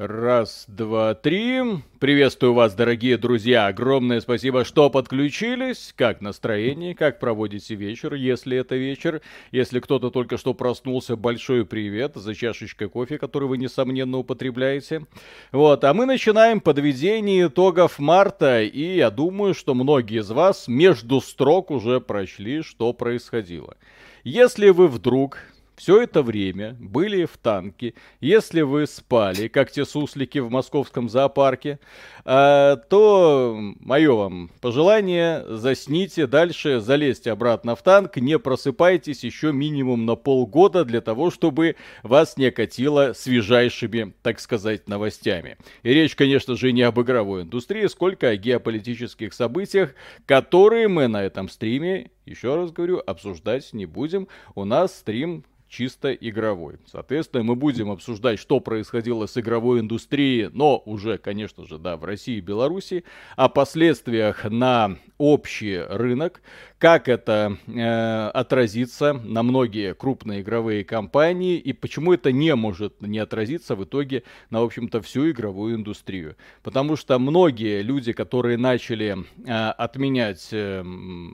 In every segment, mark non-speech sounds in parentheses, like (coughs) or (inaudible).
Раз, два, три. Приветствую вас, дорогие друзья. Огромное спасибо, что подключились. Как настроение? Как проводите вечер, если это вечер? Если кто-то только что проснулся, большой привет за чашечкой кофе, который вы, несомненно, употребляете. Вот, а мы начинаем подведение итогов марта. И я думаю, что многие из вас между строк уже прочли, что происходило. Если вы вдруг все это время были в танке. Если вы спали, как те суслики в московском зоопарке, э, то мое вам пожелание, засните дальше, залезьте обратно в танк, не просыпайтесь еще минимум на полгода для того, чтобы вас не окатило свежайшими, так сказать, новостями. И речь, конечно же, не об игровой индустрии, сколько о геополитических событиях, которые мы на этом стриме еще раз говорю, обсуждать не будем. У нас стрим чисто игровой. Соответственно, мы будем обсуждать, что происходило с игровой индустрией, но уже, конечно же, да, в России и Беларуси, о последствиях на общий рынок, как это э, отразится на многие крупные игровые компании и почему это не может не отразиться в итоге на, в общем-то, всю игровую индустрию. Потому что многие люди, которые начали э, отменять э,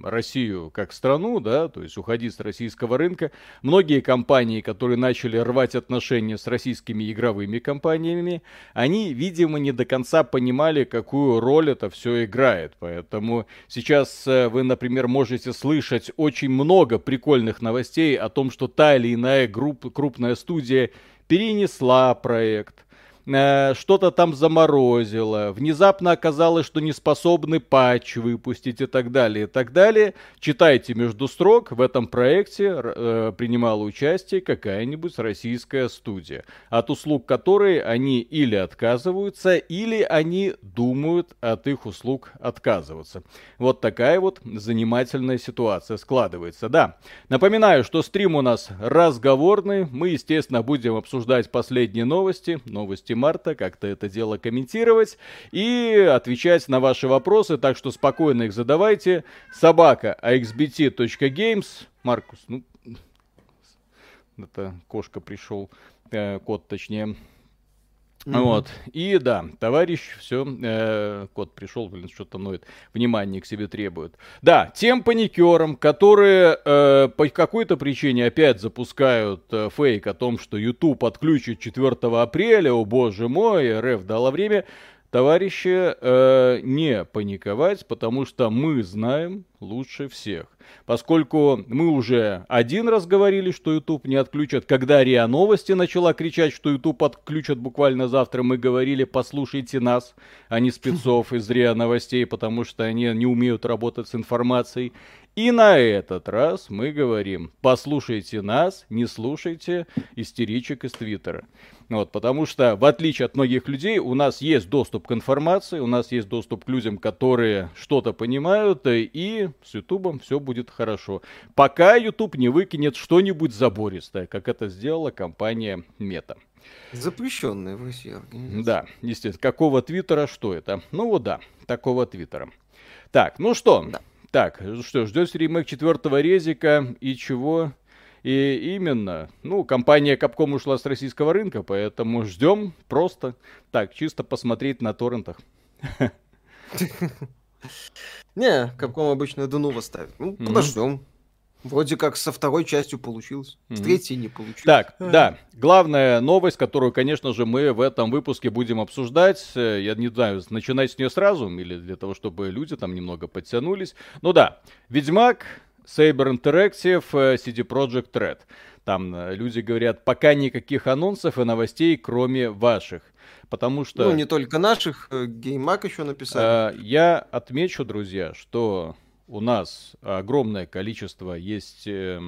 Россию как страну, да, то есть уходить с российского рынка, многие компании, которые начали рвать отношения с российскими игровыми компаниями, они, видимо, не до конца понимали, какую роль это все играет. Поэтому сейчас э, вы, например, можете можете слышать очень много прикольных новостей о том, что та или иная групп, крупная студия перенесла проект, Э, что-то там заморозило, внезапно оказалось, что не способны патч выпустить и так далее, и так далее. Читайте между строк, в этом проекте э, принимала участие какая-нибудь российская студия, от услуг которой они или отказываются, или они думают от их услуг отказываться. Вот такая вот занимательная ситуация складывается. Да, напоминаю, что стрим у нас разговорный, мы, естественно, будем обсуждать последние новости, новости марта, как-то это дело комментировать и отвечать на ваши вопросы, так что спокойно их задавайте. Собака axbt.games. Маркус, ну, это кошка пришел, э, кот точнее. Mm-hmm. Вот. И да, товарищ, все, э, кот пришел, блин, что-то ноет, внимание к себе требует. Да, тем паникерам, которые э, по какой-то причине опять запускают э, фейк о том, что YouTube отключит 4 апреля, о боже мой, РФ дала время, товарищи, э, не паниковать, потому что мы знаем лучше всех. Поскольку мы уже один раз говорили, что YouTube не отключат, когда РИА Новости начала кричать, что YouTube отключат буквально завтра, мы говорили, послушайте нас, а не спецов из РИА Новостей, потому что они не умеют работать с информацией. И на этот раз мы говорим, послушайте нас, не слушайте истеричек из Твиттера. Вот, потому что, в отличие от многих людей, у нас есть доступ к информации, у нас есть доступ к людям, которые что-то понимают, и с Ютубом все будет хорошо. Пока Ютуб не выкинет что-нибудь забористое, как это сделала компания Мета. Запрещенная в России организация. Да, естественно. Какого твиттера, что это? Ну вот да, такого твиттера. Так, ну что, да. Так, что, ждете ремейк четвертого резика и чего? И именно, ну, компания Capcom ушла с российского рынка, поэтому ждем просто так, чисто посмотреть на торрентах. (laughs) Не, Capcom обычно Денува ставит. Ну, подождем. Вроде как со второй частью получилось, с третьей не получилось. Так, да, главная новость, которую, конечно же, мы в этом выпуске будем обсуждать, э, я не знаю, начинать с нее сразу, или для того, чтобы люди там немного подтянулись. Ну да, Ведьмак, Saber Interactive, э, CD Projekt Red. Там э, люди говорят, пока никаких анонсов и новостей, кроме ваших. Потому что... Ну, не только наших, Геймак еще написали. Я отмечу, друзья, что у нас огромное количество есть э,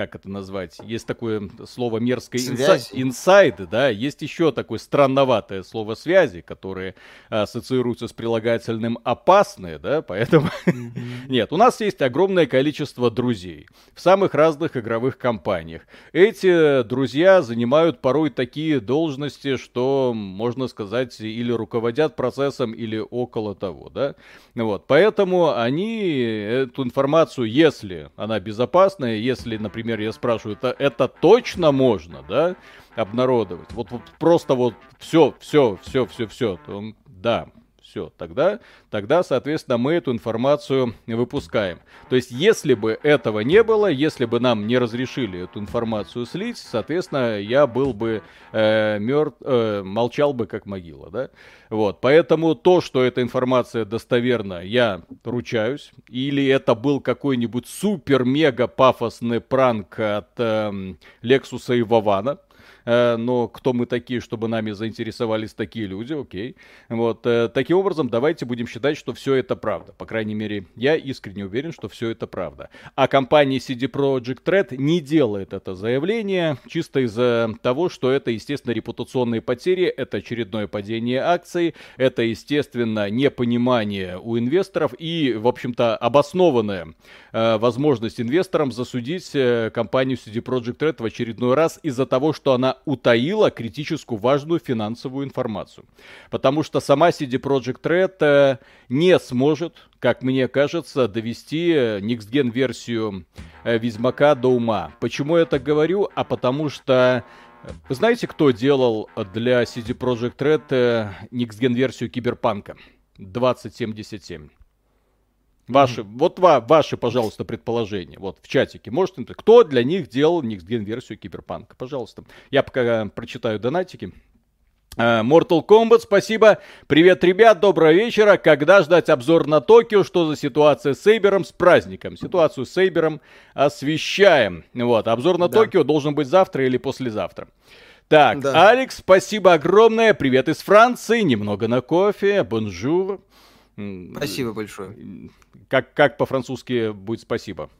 как это назвать, есть такое слово мерзкое инсайды, да, есть еще такое странноватое слово связи, которое ассоциируется с прилагательным опасные, да, поэтому (laughs) нет, у нас есть огромное количество друзей в самых разных игровых компаниях. Эти друзья занимают порой такие должности, что можно сказать или руководят процессом, или около того, да, вот, поэтому они эту информацию, если она безопасная, если, например например, я спрашиваю, это, это точно можно, да, обнародовать? Вот, вот просто вот все, все, все, все, все. Он, да, все, тогда, тогда, соответственно, мы эту информацию выпускаем. То есть, если бы этого не было, если бы нам не разрешили эту информацию слить, соответственно, я был бы э, мертв, э, молчал бы как могила, да? Вот, поэтому то, что эта информация достоверна, я ручаюсь. Или это был какой-нибудь супер-мега пафосный пранк от э, Лексуса и Вавана, но кто мы такие, чтобы нами заинтересовались такие люди, окей. Вот, э, таким образом, давайте будем считать, что все это правда. По крайней мере, я искренне уверен, что все это правда. А компания CD Projekt Red не делает это заявление чисто из-за того, что это, естественно, репутационные потери, это очередное падение акций, это, естественно, непонимание у инвесторов и, в общем-то, обоснованная э, возможность инвесторам засудить э, компанию CD Projekt Red в очередной раз из-за того, что она утаила критическую важную финансовую информацию. Потому что сама CD Projekt Red э, не сможет, как мне кажется, довести э, Next версию э, Ведьмака до ума. Почему я так говорю? А потому что знаете, кто делал для CD Projekt Red Next версию Киберпанка 2077? Ваши, mm-hmm. вот ва, ваши, пожалуйста, предположения. Вот в чатике. Можете, кто для них делал Next версию Киберпанка? Пожалуйста. Я пока э, прочитаю донатики. Э, Mortal Kombat, спасибо. Привет, ребят, доброго вечера. Когда ждать обзор на Токио? Что за ситуация с Сейбером? С праздником. Ситуацию с Сейбером освещаем. Вот, обзор на да. Токио должен быть завтра или послезавтра. Так, да. Алекс, спасибо огромное. Привет из Франции. Немного на кофе. Bonjour. Спасибо большое. Как, как по-французски будет спасибо?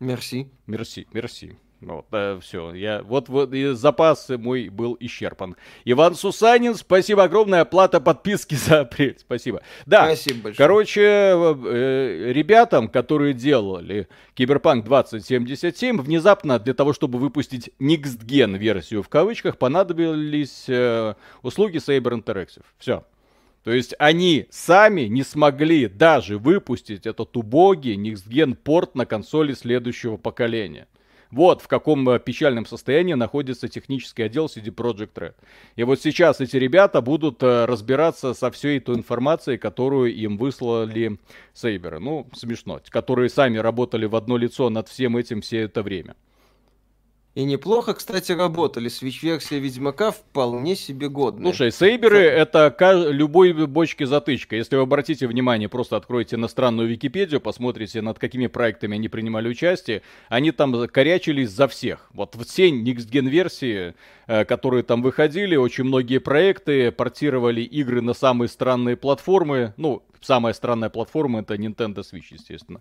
Мерси. Мерси, мерси. Вот, да, все, я, вот, вот и запас мой был исчерпан. Иван Сусанин, спасибо огромное, оплата подписки (laughs) за апрель, спасибо. Да, спасибо большое. короче, э, ребятам, которые делали Киберпанк 2077, внезапно для того, чтобы выпустить Next Gen версию в кавычках, понадобились э, услуги Saber Interactive. Все, то есть они сами не смогли даже выпустить этот убогий Gen порт на консоли следующего поколения. Вот в каком э, печальном состоянии находится технический отдел CD Projekt Red. И вот сейчас эти ребята будут э, разбираться со всей этой информацией, которую им выслали Сейберы. Ну, смешно. Которые сами работали в одно лицо над всем этим все это время. И неплохо, кстати, работали. Switch-версия Ведьмака вполне себе годная. Слушай, сейберы это любой бочки затычка. Если вы обратите внимание, просто откройте иностранную Википедию, посмотрите, над какими проектами они принимали участие. Они там корячились за всех. Вот все Next Gen версии, э, которые там выходили, очень многие проекты портировали игры на самые странные платформы. Ну, самая странная платформа это Nintendo Switch, естественно.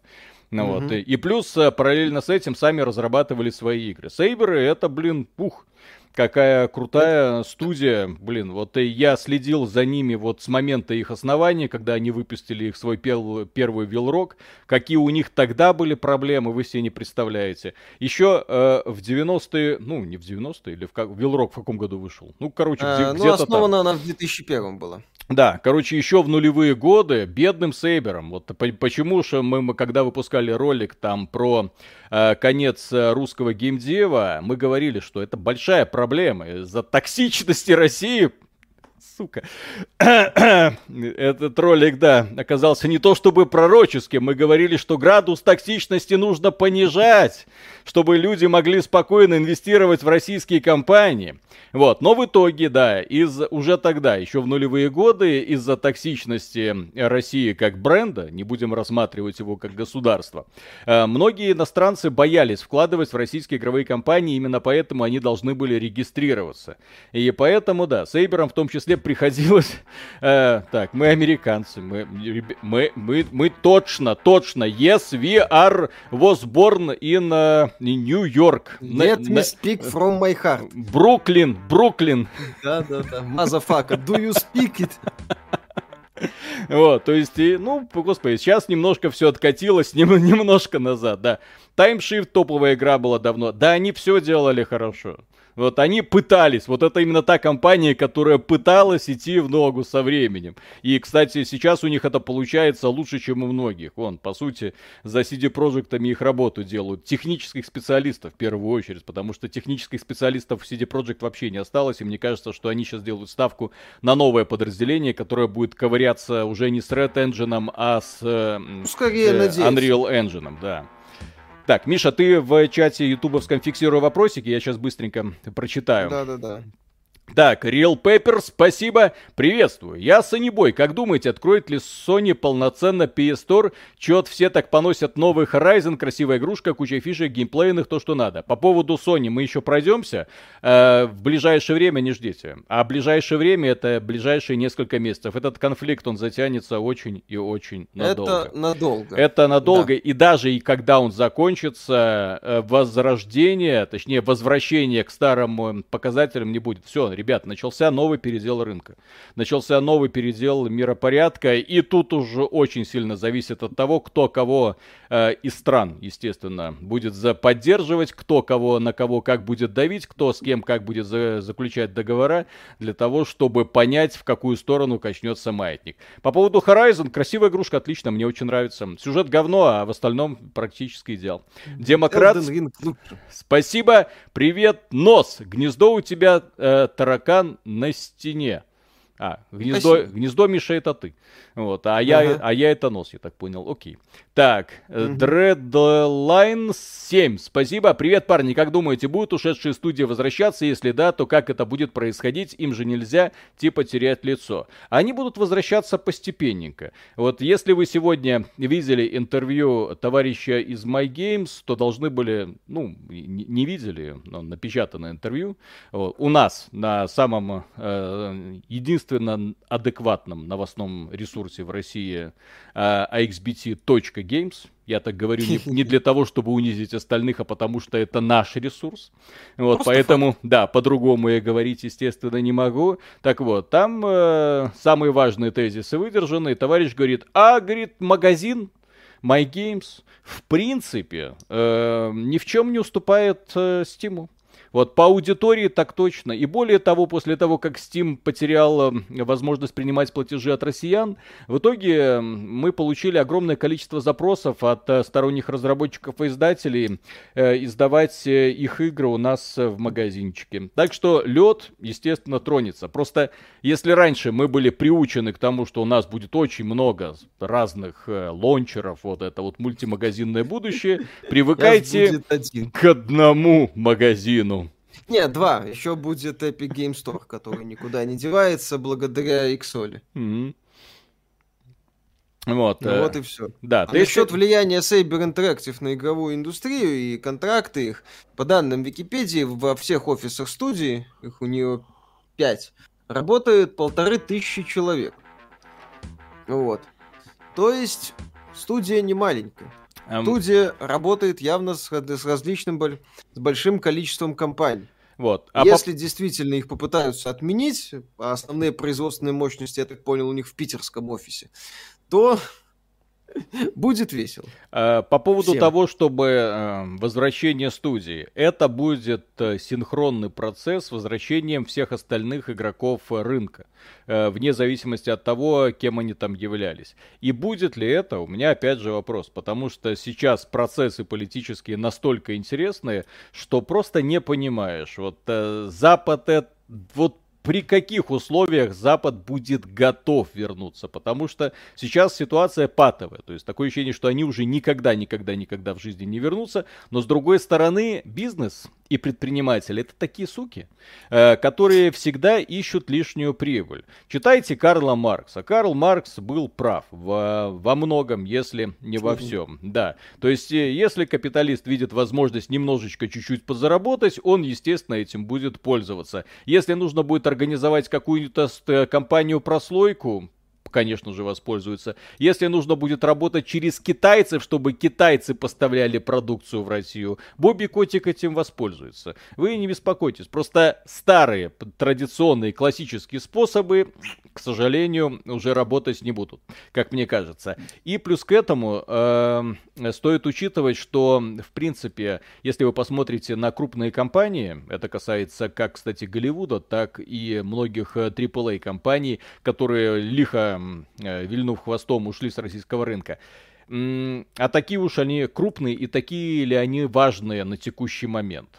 Ну, mm-hmm. вот. И, и плюс э, параллельно с этим сами разрабатывали свои игры. Сейберы это, блин, пух какая крутая студия, блин, вот и я следил за ними вот с момента их основания, когда они выпустили их свой пер, первый Вилрок, какие у них тогда были проблемы, вы себе не представляете. Еще э, в 90-е, ну, не в 90-е, или в как, Вилрок в каком году вышел? Ну, короче, где, а, ну, где-то основана там. она в 2001 была. Да, короче, еще в нулевые годы бедным Сейбером. Вот почему же мы, мы когда выпускали ролик там про э, конец э, русского геймдева, мы говорили, что это большая проблема из-за токсичности России сука. (coughs) Этот ролик, да, оказался не то чтобы пророческим. Мы говорили, что градус токсичности нужно понижать, чтобы люди могли спокойно инвестировать в российские компании. Вот, но в итоге, да, из уже тогда, еще в нулевые годы, из-за токсичности России как бренда, не будем рассматривать его как государство, э, многие иностранцы боялись вкладывать в российские игровые компании, именно поэтому они должны были регистрироваться. И поэтому, да, Сейбером в том числе приходилось... Э, так, мы американцы, мы, мы, мы, мы точно, точно, yes, we are was born in uh, New York. Let на, me speak from my heart. Бруклин, Бруклин. Да-да-да, motherfucker, do you speak it? (laughs) Вот, то есть, и, ну, господи, сейчас немножко все откатилось, немножко назад, да. Таймшифт топовая игра была давно. Да, они все делали хорошо. Вот они пытались, вот это именно та компания, которая пыталась идти в ногу со временем. И, кстати, сейчас у них это получается лучше, чем у многих. Вон, по сути, за CD Projekt их работу делают. Технических специалистов в первую очередь, потому что технических специалистов в CD Projekt вообще не осталось. И мне кажется, что они сейчас делают ставку на новое подразделение, которое будет ковыряться уже не с Red Engine, а с э, Скорее, э, Unreal Engine, да. Так, Миша, ты в чате ютубовском фиксируй вопросики, я сейчас быстренько прочитаю. Да-да-да. Так, Real Paper, спасибо, приветствую. Я Санибой, как думаете, откроет ли Sony полноценно PS Store? Чет все так поносят новый Horizon, красивая игрушка, куча фишек, геймплейных, то, что надо. По поводу Sony мы еще пройдемся. Э, в ближайшее время не ждите. А ближайшее время это ближайшие несколько месяцев. Этот конфликт, он затянется очень и очень надолго. Это надолго. Это надолго. Да. И даже и когда он закончится, э, возрождение, точнее возвращение к старым показателям не будет. Все, ребят, начался новый передел рынка. Начался новый передел миропорядка, и тут уже очень сильно зависит от того, кто кого э, из стран, естественно, будет за поддерживать, кто кого на кого как будет давить, кто с кем как будет за заключать договора, для того, чтобы понять, в какую сторону качнется маятник. По поводу Horizon, красивая игрушка, отлично, мне очень нравится. Сюжет говно, а в остальном практически идеал. Демократ, спасибо, привет, нос, гнездо у тебя э, таракан на стене. А, гнездо, гнездо Миша это ты. Вот, а, ага. я, а я это нос, я так понял. Окей. Так, угу. Dreadline 7. Спасибо. Привет, парни. Как думаете, будут ушедшие студии возвращаться? Если да, то как это будет происходить? Им же нельзя, типа, терять лицо. Они будут возвращаться постепенненько. Вот если вы сегодня видели интервью товарища из My Games, то должны были, ну, не видели, но напечатанное интервью. Вот, у нас на самом э, единственно адекватном новостном ресурсе в России э, axbt.games. Я так говорю не, не для того, чтобы унизить остальных, а потому что это наш ресурс. Вот, Просто поэтому, факт. да, по-другому я говорить, естественно, не могу. Так вот, там э, самые важные тезисы выдержаны. Товарищ говорит, а, говорит, магазин My Games в принципе э, ни в чем не уступает э, Steam. Вот по аудитории так точно. И более того, после того, как Steam потерял э, возможность принимать платежи от россиян, в итоге мы получили огромное количество запросов от э, сторонних разработчиков и издателей э, издавать их игры у нас в магазинчике. Так что лед, естественно, тронется. Просто если раньше мы были приучены к тому, что у нас будет очень много разных лончеров, вот это вот мультимагазинное будущее, (laughs) привыкайте к одному магазину. Нет, два. Еще будет Epic Game Store, который никуда не девается благодаря Xoli. Mm-hmm. Вот, ну, э, вот и все. Да, а насчет ты... влияния Saber Interactive на игровую индустрию и контракты их, по данным Википедии, во всех офисах студии, их у нее пять, работает полторы тысячи человек. Вот. То есть студия не маленькая. Um... Студия работает явно с, с различным, с большим количеством компаний. Вот. А Если по... действительно их попытаются отменить, а основные производственные мощности, я так понял, у них в питерском офисе, то Будет весело. Э, по поводу Всем. того, чтобы э, возвращение студии, это будет э, синхронный процесс с возвращением всех остальных игроков рынка, вне зависимости от того, кем они там являлись. И будет ли это, у меня опять же вопрос, потому что сейчас процессы политические настолько интересные, что просто не понимаешь. Вот Запад это вот при каких условиях Запад будет готов вернуться, потому что сейчас ситуация патовая, то есть такое ощущение, что они уже никогда, никогда, никогда в жизни не вернутся, но с другой стороны бизнес и предприниматели это такие суки, э, которые всегда ищут лишнюю прибыль. Читайте Карла Маркса. Карл Маркс был прав во, во многом, если не во всем. Да. То есть, э, если капиталист видит возможность немножечко чуть-чуть подзаработать, он, естественно, этим будет пользоваться. Если нужно будет организовать какую-то компанию прослойку, конечно же, воспользуются. Если нужно будет работать через китайцев, чтобы китайцы поставляли продукцию в Россию, Бобби Котик этим воспользуется. Вы не беспокойтесь, просто старые традиционные классические способы, к сожалению, уже работать не будут, как мне кажется. И плюс к этому э, стоит учитывать, что, в принципе, если вы посмотрите на крупные компании, это касается как, кстати, Голливуда, так и многих AAA э, которые лихо вильнув хвостом ушли с российского рынка. А такие уж они крупные и такие ли они важные на текущий момент?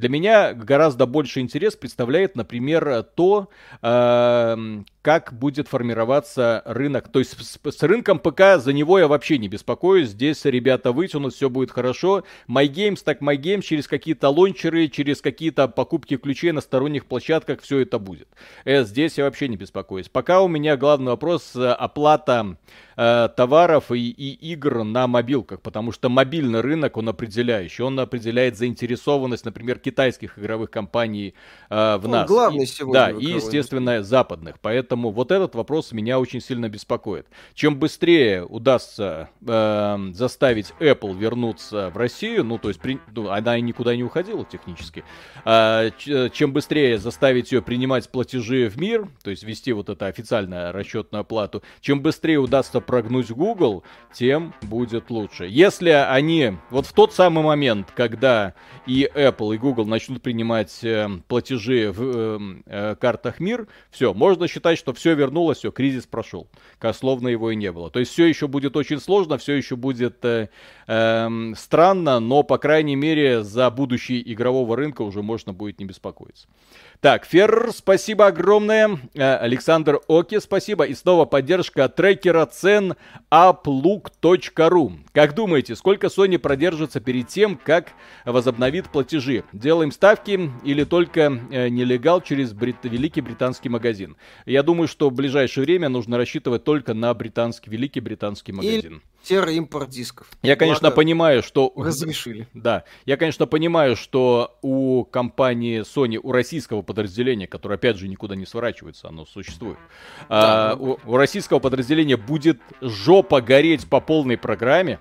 Для меня гораздо больше интерес представляет, например, то, э, как будет формироваться рынок. То есть с, с рынком ПК за него я вообще не беспокоюсь. Здесь ребята вытянут, все будет хорошо. MyGames, так MyGames, через какие-то лончеры, через какие-то покупки ключей на сторонних площадках все это будет. Э, здесь я вообще не беспокоюсь. Пока у меня главный вопрос э, оплата э, товаров и, и игр на мобилках, потому что мобильный рынок, он определяющий. Он определяет заинтересованность, например, китайских игровых компаний э, в он нас. Главный и, сегодня. Да, и, естественно, западных. Поэтому вот этот вопрос меня очень сильно беспокоит. Чем быстрее удастся э, заставить Apple вернуться в Россию, ну, то есть при, ну, она и никуда не уходила технически, э, чем быстрее заставить ее принимать платежи в мир, то есть вести вот это официальную расчетную оплату, чем быстрее удастся прогнуть Google, тем будет лучше. Если они вот в тот самый момент, когда и Apple, и Google начнут принимать э, платежи в э, э, картах мир, все, можно считать, что все вернулось, все, кризис прошел. Словно его и не было. То есть все еще будет очень сложно, все еще будет э, э, странно, но, по крайней мере, за будущее игрового рынка уже можно будет не беспокоиться. Так, Ферр, спасибо огромное. Э, Александр Оки, спасибо. И снова поддержка трекера цен uplook.ru. Как думаете, сколько Sony продержится перед тем, как возобновит платежи? Делаем ставки или только э, нелегал через брит... Великий Британский магазин? Я думаю, что в ближайшее время нужно рассчитывать только на британский, Великий Британский магазин. И Терроимпорт дисков. Я, конечно, Благо, понимаю, что... Разрешили. Да. Я, конечно, понимаю, что у компании Sony, у российского подразделения, которое, опять же, никуда не сворачивается, оно существует, да. а, у, у российского подразделения будет жопа гореть по полной программе,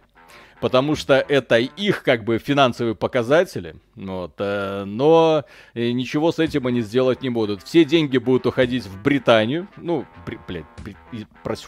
потому что это их как бы финансовые показатели, вот, э, но э, ничего с этим они сделать не будут. Все деньги будут уходить в Британию, ну, блядь, бри, прошу,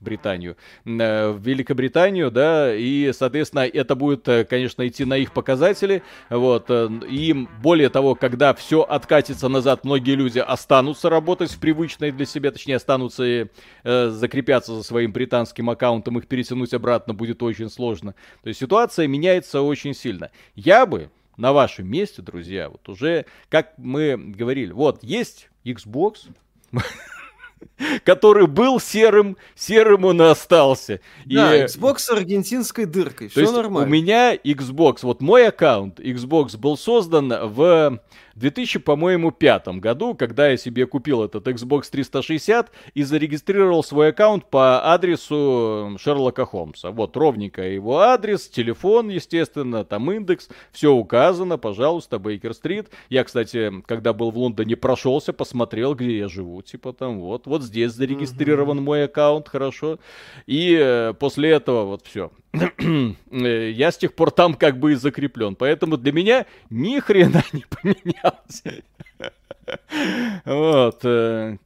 Британию, э, в Великобританию, да, и, соответственно, это будет, э, конечно, идти на их показатели, вот, э, и более того, когда все откатится назад, многие люди останутся работать в привычной для себя, точнее, останутся и э, закрепятся за своим британским аккаунтом, их перетянуть обратно будет очень сложно. То есть ситуация меняется очень сильно. Я бы на вашем месте, друзья, вот уже, как мы говорили, вот есть Xbox, (laughs) (laughs) который был серым, серым он и остался. Да, и... Xbox с аргентинской дыркой, все нормально. У меня Xbox, вот мой аккаунт Xbox был создан в 2000, по-моему, пятом году, когда я себе купил этот Xbox 360 и зарегистрировал свой аккаунт по адресу Шерлока Холмса. Вот ровненько его адрес, телефон, естественно, там индекс, все указано, пожалуйста, Бейкер-стрит. Я, кстати, когда был в Лондоне, прошелся, посмотрел, где я живу, типа там, вот, вот здесь зарегистрирован mm-hmm. мой аккаунт, хорошо. И э, после этого вот все. (clears throat) Э, я с тех пор там как бы и закреплен. Поэтому для меня ни хрена (laughs) не поменялся. Вот. Э,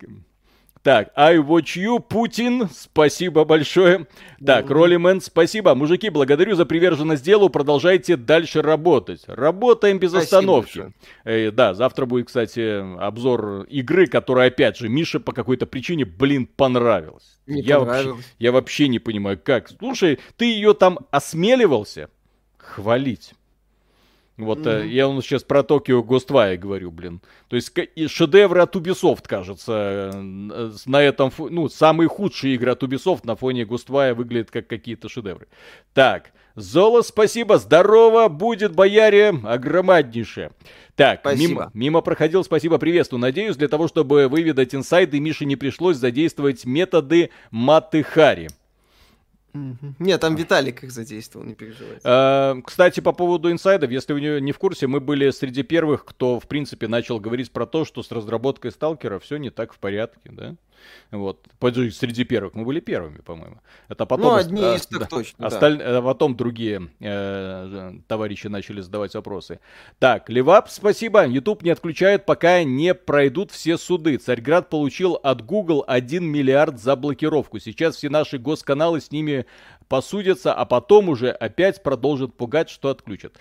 так, I watch you, Путин, спасибо большое. Так, Роллимен, спасибо. Мужики, благодарю за приверженность делу, продолжайте дальше работать. Работаем без остановки. Э, да, завтра будет, кстати, обзор игры, которая, опять же, Миша по какой-то причине, блин, понравилась. Не я, вообще, я вообще не понимаю, как. Слушай, ты ее там осмеливался хвалить. Вот mm-hmm. я он сейчас про Токио Гоствая говорю, блин. То есть шедевры от Ubisoft, кажется, э, на этом, ну, самые худшие игры от Ubisoft на фоне Гоствая выглядят как какие-то шедевры. Так, Золо, спасибо, здорово, будет бояре, огромаднейшее. Так, мимо, мимо проходил, спасибо, приветствую. Надеюсь, для того, чтобы выведать инсайды, Мише не пришлось задействовать методы Матыхари. Нет, там Виталик их задействовал, не переживайте. А, кстати, по поводу инсайдов, если вы не в курсе, мы были среди первых, кто, в принципе, начал говорить про то, что с разработкой Сталкера все не так в порядке, да? Вот. Среди первых. Мы были первыми, по-моему. Это потом... Ну, одни из так да, точно, осталь... да. Потом другие э, товарищи начали задавать вопросы. Так, Левап, спасибо. YouTube не отключает, пока не пройдут все суды. Царьград получил от Google 1 миллиард за блокировку. Сейчас все наши госканалы с ними посудятся, а потом уже опять продолжат пугать, что отключат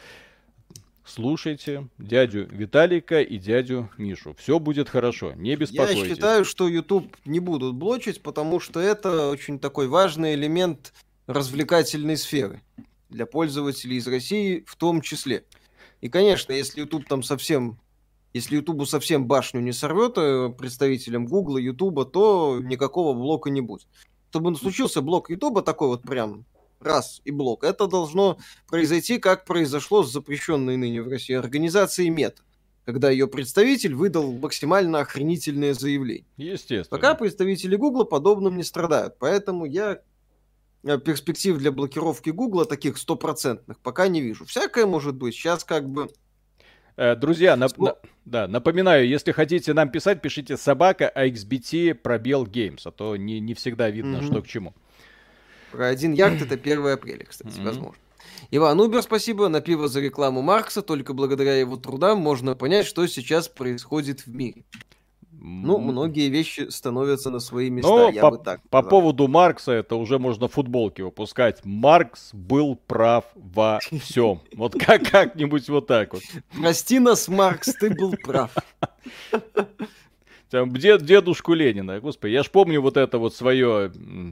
слушайте дядю Виталика и дядю Мишу. Все будет хорошо, не беспокойтесь. Я считаю, что YouTube не будут блочить, потому что это очень такой важный элемент развлекательной сферы для пользователей из России в том числе. И, конечно, если YouTube там совсем если YouTube совсем башню не сорвет э, представителям Google, YouTube, то никакого блока не будет. Чтобы случился блок YouTube такой вот прям раз и блок. Это должно произойти, как произошло с запрещенной ныне в России организацией МЕТА когда ее представитель выдал максимально охренительное заявление. Естественно. Пока представители Гугла подобным не страдают. Поэтому я э, перспектив для блокировки Гугла таких стопроцентных пока не вижу. Всякое может быть. Сейчас как бы... Э, друзья, нап- на- да, напоминаю, если хотите нам писать, пишите собака AXBT пробел Games, а то не, не всегда видно, mm-hmm. что к чему. Про один ярд это (clears throat) 1 апреля, кстати, mm-hmm. возможно. Иван Убер, спасибо. На пиво за рекламу Маркса. Только благодаря его трудам можно понять, что сейчас происходит в мире. Ну, многие вещи становятся на свои места, Но я по, бы так По поводу Маркса, это уже можно футболки выпускать. Маркс был прав во всем. (laughs) Вот как, как-нибудь вот так вот. Прости нас, Маркс, ты был прав. Там, дед, дедушку Ленина, господи, я ж помню вот это вот свое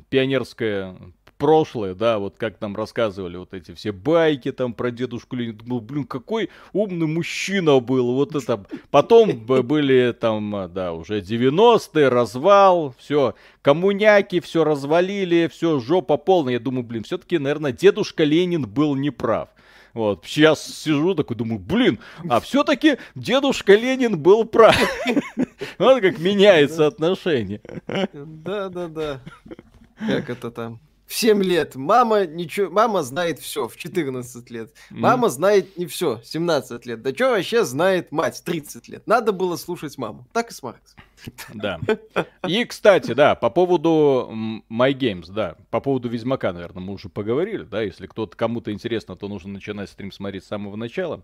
пионерское прошлое, да, вот как нам рассказывали вот эти все байки там про дедушку Ленина. Думал, блин, какой умный мужчина был. Вот это. Потом были там, да, уже 90-е, развал, все, коммуняки, все развалили, все, жопа полная. Я думаю, блин, все-таки, наверное, дедушка Ленин был неправ. Вот, сейчас сижу такой, думаю, блин, а все-таки дедушка Ленин был прав. Вот как меняется отношение. Да, да, да. Как это там? В 7 лет. Мама ничего, мама знает все в 14 лет. Мама mm. знает не все, 17 лет. Да что вообще знает мать, 30 лет. Надо было слушать маму. Так и с Маркс. (laughs) Да. И, кстати, да, по поводу My Games, да, по поводу Ведьмака, наверное, мы уже поговорили, да, если кто-то кому-то интересно, то нужно начинать стрим смотреть с самого начала.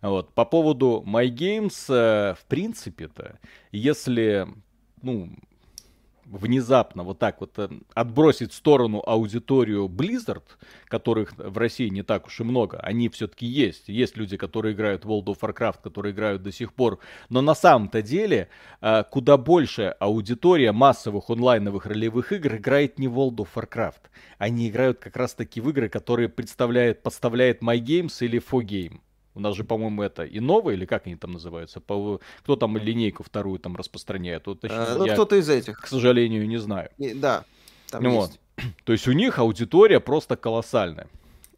Вот. По поводу My Games, э, в принципе-то, если, ну, внезапно вот так вот э, отбросить в сторону аудиторию Blizzard, которых в России не так уж и много, они все-таки есть. Есть люди, которые играют в World of Warcraft, которые играют до сих пор. Но на самом-то деле э, куда больше аудитория массовых онлайновых ролевых игр играет не в World of Warcraft. Они играют как раз таки в игры, которые представляет, подставляет MyGames или 4Game. У нас же, по-моему, это и новые, или как они там называются? По... Кто там линейку вторую там распространяет? Вот, а, ну, кто-то из этих. К сожалению, не знаю. И, да, там ну, есть. Вот. (clears throat) То есть у них аудитория просто колоссальная.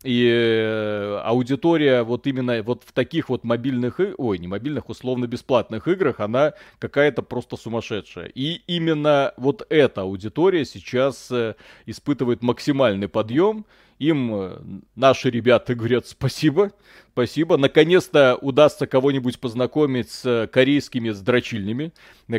И э, аудитория вот именно вот в таких вот мобильных, ой, не мобильных, условно-бесплатных играх, она какая-то просто сумасшедшая. И именно вот эта аудитория сейчас э, испытывает максимальный подъем. Им э, наши ребята говорят спасибо, Спасибо. Наконец-то удастся кого-нибудь познакомить с корейскими дрочильнями.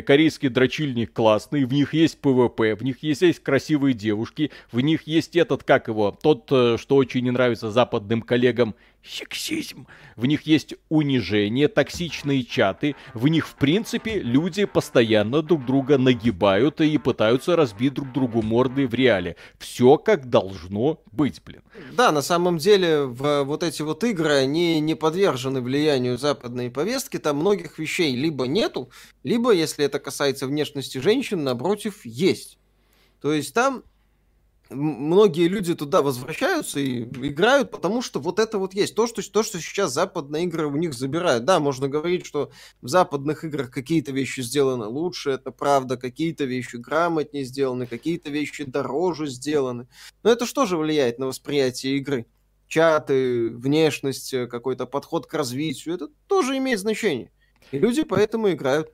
Корейские дрочильни классные, в них есть PvP, в них есть, есть красивые девушки, в них есть этот, как его, тот, э, что очень не нравится западным коллегам, сексизм. В них есть унижение, токсичные чаты. В них, в принципе, люди постоянно друг друга нагибают и пытаются разбить друг другу морды в реале. Все как должно быть, блин. Да, на самом деле, в вот эти вот игры, они не подвержены влиянию западной повестки. Там многих вещей либо нету, либо, если это касается внешности женщин, напротив, есть. То есть там многие люди туда возвращаются и играют, потому что вот это вот есть. То, что, то, что сейчас западные игры у них забирают. Да, можно говорить, что в западных играх какие-то вещи сделаны лучше, это правда, какие-то вещи грамотнее сделаны, какие-то вещи дороже сделаны. Но это что же влияет на восприятие игры? Чаты, внешность, какой-то подход к развитию, это тоже имеет значение. И люди поэтому играют.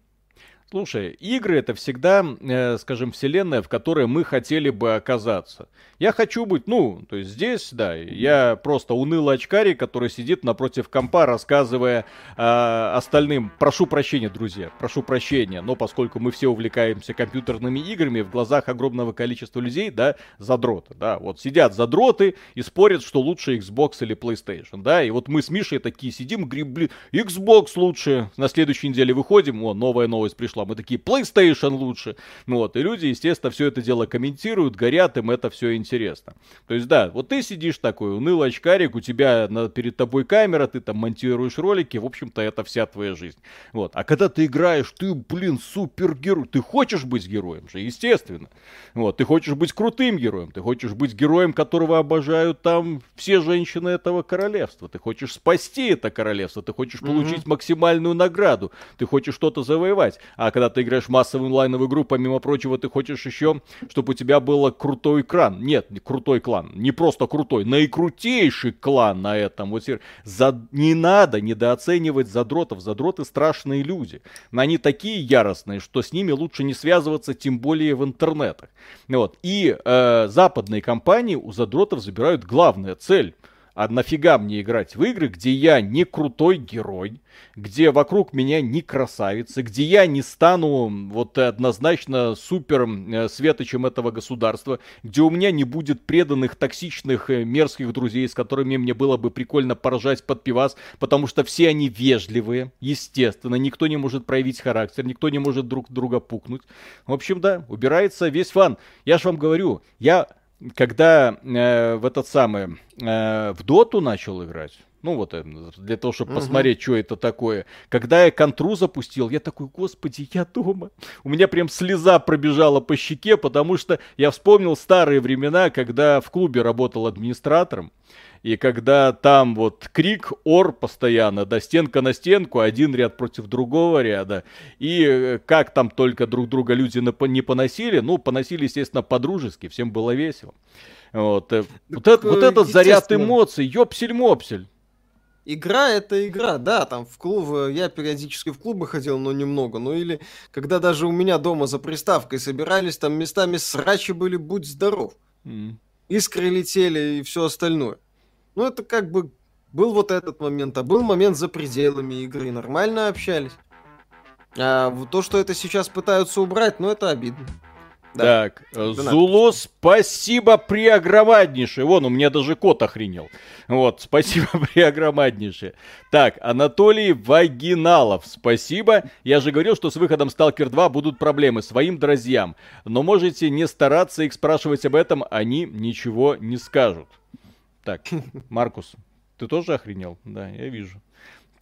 Слушай, игры это всегда, э, скажем, вселенная, в которой мы хотели бы оказаться. Я хочу быть, ну, то есть здесь, да, я просто унылый очкарик, который сидит напротив компа, рассказывая э, остальным, прошу прощения, друзья, прошу прощения, но поскольку мы все увлекаемся компьютерными играми, в глазах огромного количества людей, да, задроты, да, вот сидят задроты и спорят, что лучше Xbox или PlayStation, да, и вот мы с Мишей такие сидим, говорим, блин, Xbox лучше, на следующей неделе выходим, о, новая новость пришла, мы такие, PlayStation лучше, ну вот, и люди, естественно, все это дело комментируют, горят, им это все интересно. То есть, да, вот ты сидишь такой, унылый очкарик, у тебя на, перед тобой камера, ты там монтируешь ролики, в общем-то, это вся твоя жизнь. Вот, а когда ты играешь, ты, блин, супергерой, ты хочешь быть героем же, естественно. Вот, ты хочешь быть крутым героем, ты хочешь быть героем, которого обожают там все женщины этого королевства, ты хочешь спасти это королевство, ты хочешь получить mm-hmm. максимальную награду, ты хочешь что-то завоевать. А когда ты играешь в массовую онлайновую игру, помимо прочего, ты хочешь еще, чтобы у тебя был крутой экран. Нет, не крутой клан, не просто крутой, наикрутейший клан на этом. Вот за... не надо недооценивать задротов. Задроты страшные люди. Они такие яростные, что с ними лучше не связываться, тем более в интернетах. Вот. И э, западные компании у задротов забирают главная цель – а нафига мне играть в игры, где я не крутой герой, где вокруг меня не красавицы, где я не стану вот однозначно супер э, светочем этого государства, где у меня не будет преданных, токсичных, э, мерзких друзей, с которыми мне было бы прикольно поражать под пивас, потому что все они вежливые, естественно, никто не может проявить характер, никто не может друг друга пукнуть. В общем, да, убирается весь фан. Я же вам говорю, я когда э, в этот самый, э, в доту начал играть, ну вот э, для того, чтобы угу. посмотреть, что это такое. Когда я контру запустил, я такой, господи, я дома. У меня прям слеза пробежала по щеке, потому что я вспомнил старые времена, когда в клубе работал администратором. И когда там вот крик, ор постоянно, да, стенка на стенку, один ряд против другого ряда. И э, как там только друг друга люди не поносили, ну, поносили, естественно, по-дружески, всем было весело. Вот, э, вот, это, вот этот заряд эмоций, ёпсель-мопсель. Игра это игра, да, там в клуб, я периодически в клубы ходил, но немного, ну или когда даже у меня дома за приставкой собирались, там местами срачи были, будь здоров. Mm. Искры летели и все остальное. Ну, это как бы был вот этот момент, а был момент за пределами игры, нормально общались. А то, что это сейчас пытаются убрать, ну, это обидно. Да. Так, Зулу, спасибо преогромаднейшее. Вон, у меня даже кот охренел. Вот, спасибо (laughs) преогромаднейшее. Так, Анатолий Вагиналов, спасибо. Я же говорил, что с выходом Stalker 2 будут проблемы своим друзьям. Но можете не стараться их спрашивать об этом, они ничего не скажут. Так, (laughs) Маркус, ты тоже охренел? Да, я вижу.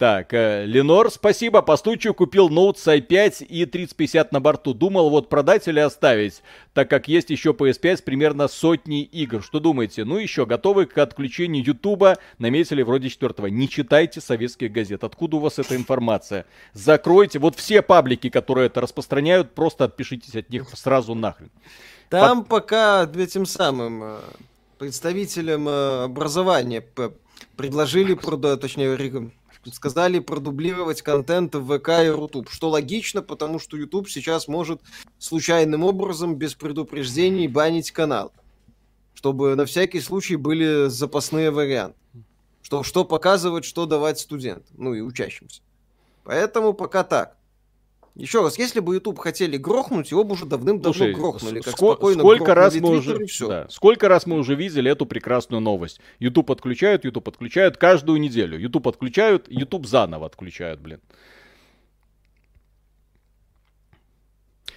Так, э, Ленор, спасибо. По случаю купил ноут с i5 и 3050 на борту. Думал, вот продать или оставить, так как есть еще PS5 с примерно сотней игр. Что думаете? Ну еще, готовы к отключению Ютуба, наметили вроде четвертого. Не читайте советских газет. Откуда у вас эта информация? Закройте. Вот все паблики, которые это распространяют, просто отпишитесь от них сразу нахрен. Там По... пока этим самым э, представителям э, образования предложили, точнее, сказали продублировать контент в ВК и Рутуб, что логично, потому что YouTube сейчас может случайным образом, без предупреждений, банить канал, чтобы на всякий случай были запасные варианты, что, что показывать, что давать студентам, ну и учащимся. Поэтому пока так. Еще раз, если бы YouTube хотели грохнуть, его бы уже давным-давно грохнули. Как ск- спокойно сколько раз мы уже, да, сколько раз мы уже видели эту прекрасную новость? YouTube отключают, YouTube отключают каждую неделю. YouTube отключают, YouTube заново отключают, блин.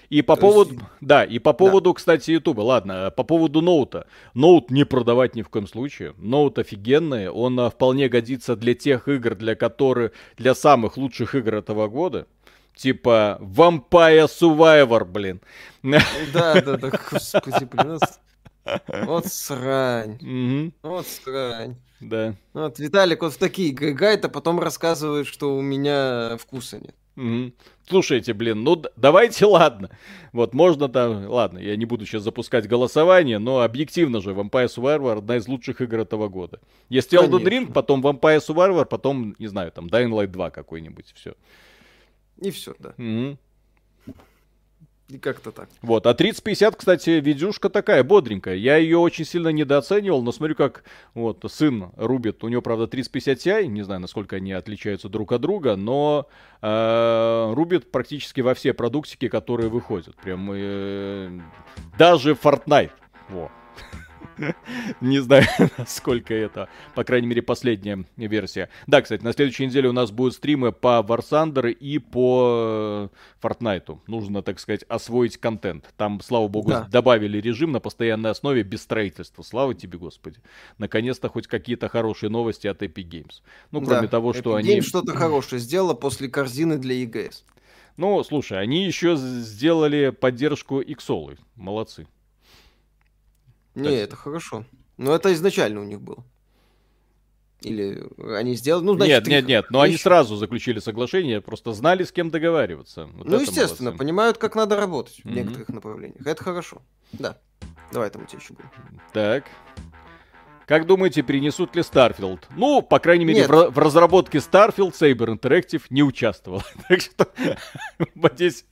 И по поводу, да, и по поводу, да. кстати, Ютуба, ладно, по поводу ноута. Ноут не продавать ни в коем случае. Ноут офигенный, он а, вполне годится для тех игр, для которых, для самых лучших игр этого года типа Vampire Survivor, блин. Да, да, да, господи, блин. Вот срань. Угу. Вот срань. Да. Вот Виталик вот в такие гайд, а потом рассказывает, что у меня вкуса нет. Угу. Слушайте, блин, ну давайте, ладно. Вот можно там, ладно, я не буду сейчас запускать голосование, но объективно же Vampire Survivor одна из лучших игр этого года. Есть Elden Ring, потом Vampire Survivor, потом, не знаю, там Dying Light 2 какой-нибудь, все. И все, да. Mm-hmm. И как-то так. Вот. А 3050, кстати, видюшка такая бодренькая. Я ее очень сильно недооценивал, но смотрю, как вот сын рубит. У него, правда, 3050 Ti. Не знаю, насколько они отличаются друг от друга, но э, рубит практически во все продуктики, которые выходят. Прям э, даже Fortnite. Во. Не знаю, (laughs) насколько это, по крайней мере, последняя версия. Да, кстати, на следующей неделе у нас будут стримы по War Thunder и по э, Fortnite. Нужно, так сказать, освоить контент. Там, слава богу, да. добавили режим на постоянной основе без строительства. Слава тебе, Господи. Наконец-то хоть какие-то хорошие новости от Epic Games. Ну, кроме да. того, что Epic они... Games что-то хорошее сделала после корзины для EGS. Ну, слушай, они еще сделали поддержку Xolы. Молодцы. Не, это хорошо. Но это изначально у них было. Или они сделали... Ну, значит, нет, нет, нет, но они сразу заключили соглашение, просто знали, с кем договариваться. Вот ну, естественно, молодцы. понимают, как надо работать в mm-hmm. некоторых направлениях. Это хорошо. Да. Давай там у тебя еще будет. Так. Как думаете, перенесут ли Starfield? Ну, по крайней мере, в, в разработке Starfield Saber Interactive не участвовал. (laughs) так что (laughs) здесь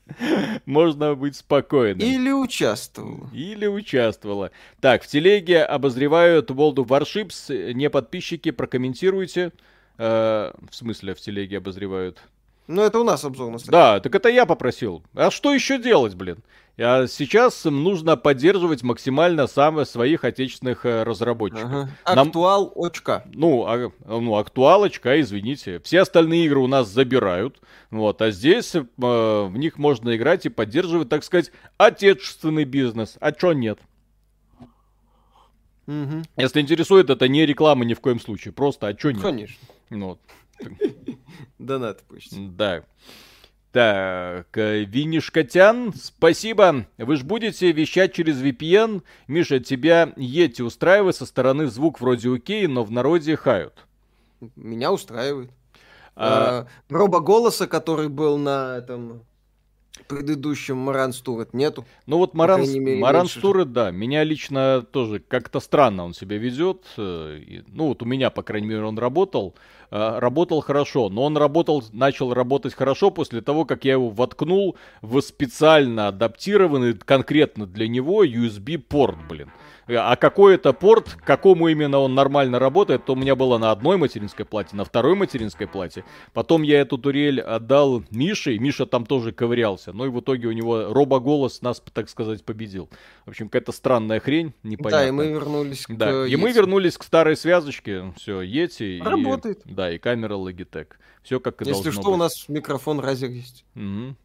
можно быть спокойным. Или участвовала. Или участвовала. Так, в телеге обозревают World of Warships. Не подписчики, прокомментируйте. Э, в смысле, в телеге обозревают? Ну, это у нас обзор на Да, так это я попросил. А что еще делать, блин? А сейчас нужно поддерживать максимально самых своих отечественных э, разработчиков. Ага. Актуал очка. Ну, а, ну, актуалочка, извините. Все остальные игры у нас забирают. Вот, а здесь э, в них можно играть и поддерживать, так сказать, отечественный бизнес. А чё нет? Угу. Если интересует, это не реклама ни в коем случае. Просто, а чё нет? Конечно. Ну, (laughs) Донат пусть. Да. Так, э, Винишкотян, спасибо. Вы ж будете вещать через VPN. Миша, тебя Ети устраивает со стороны звук вроде окей, но в народе хают. Меня устраивает. А... А, роба голоса, который был на этом предыдущем Маран Стурет нету. Ну вот Маран, мере, Маран Стурет, да, меня лично тоже как-то странно он себя ведет. Э, ну вот у меня, по крайней мере, он работал. Э, работал хорошо, но он работал, начал работать хорошо после того, как я его воткнул в специально адаптированный конкретно для него USB-порт, блин. А какой это порт, какому именно он нормально работает, то у меня было на одной материнской плате, на второй материнской плате. Потом я эту турель отдал Мише, и Миша там тоже ковырялся. Ну и в итоге у него робоголос нас, так сказать, победил. В общем, какая-то странная хрень, непонятная. Да, и мы вернулись к Да, и мы вернулись к старой связочке. Все, Йети. Работает. И, да, и камера Logitech. Все как и Если что, быть. у нас микрофон Razer есть. Угу.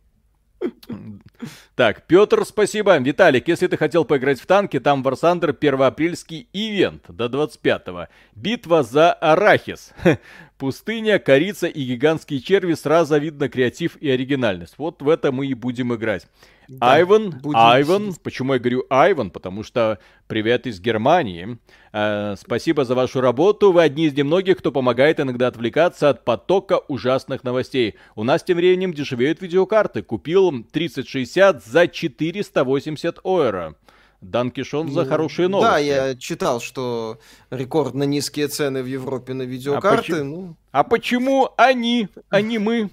(laughs) Так, Петр, спасибо. Виталик, если ты хотел поиграть в танки, там Варсандер первоапрельский ивент до 25-го. Битва за Арахис. (laughs) Пустыня, корица и гигантские черви. Сразу видно креатив и оригинальность. Вот в это мы и будем играть. Да, Айван, будем Айван, почему я говорю Айван? Потому что привет из Германии. Э, спасибо за вашу работу. Вы одни из немногих, кто помогает иногда отвлекаться от потока ужасных новостей. У нас тем временем дешевеют видеокарты. Купил 3060 за 480 евро. Данкишон за ну, хорошие новости. Да, я читал, что рекордно низкие цены в Европе на видеокарты. А почему, ну... а почему они, а не мы?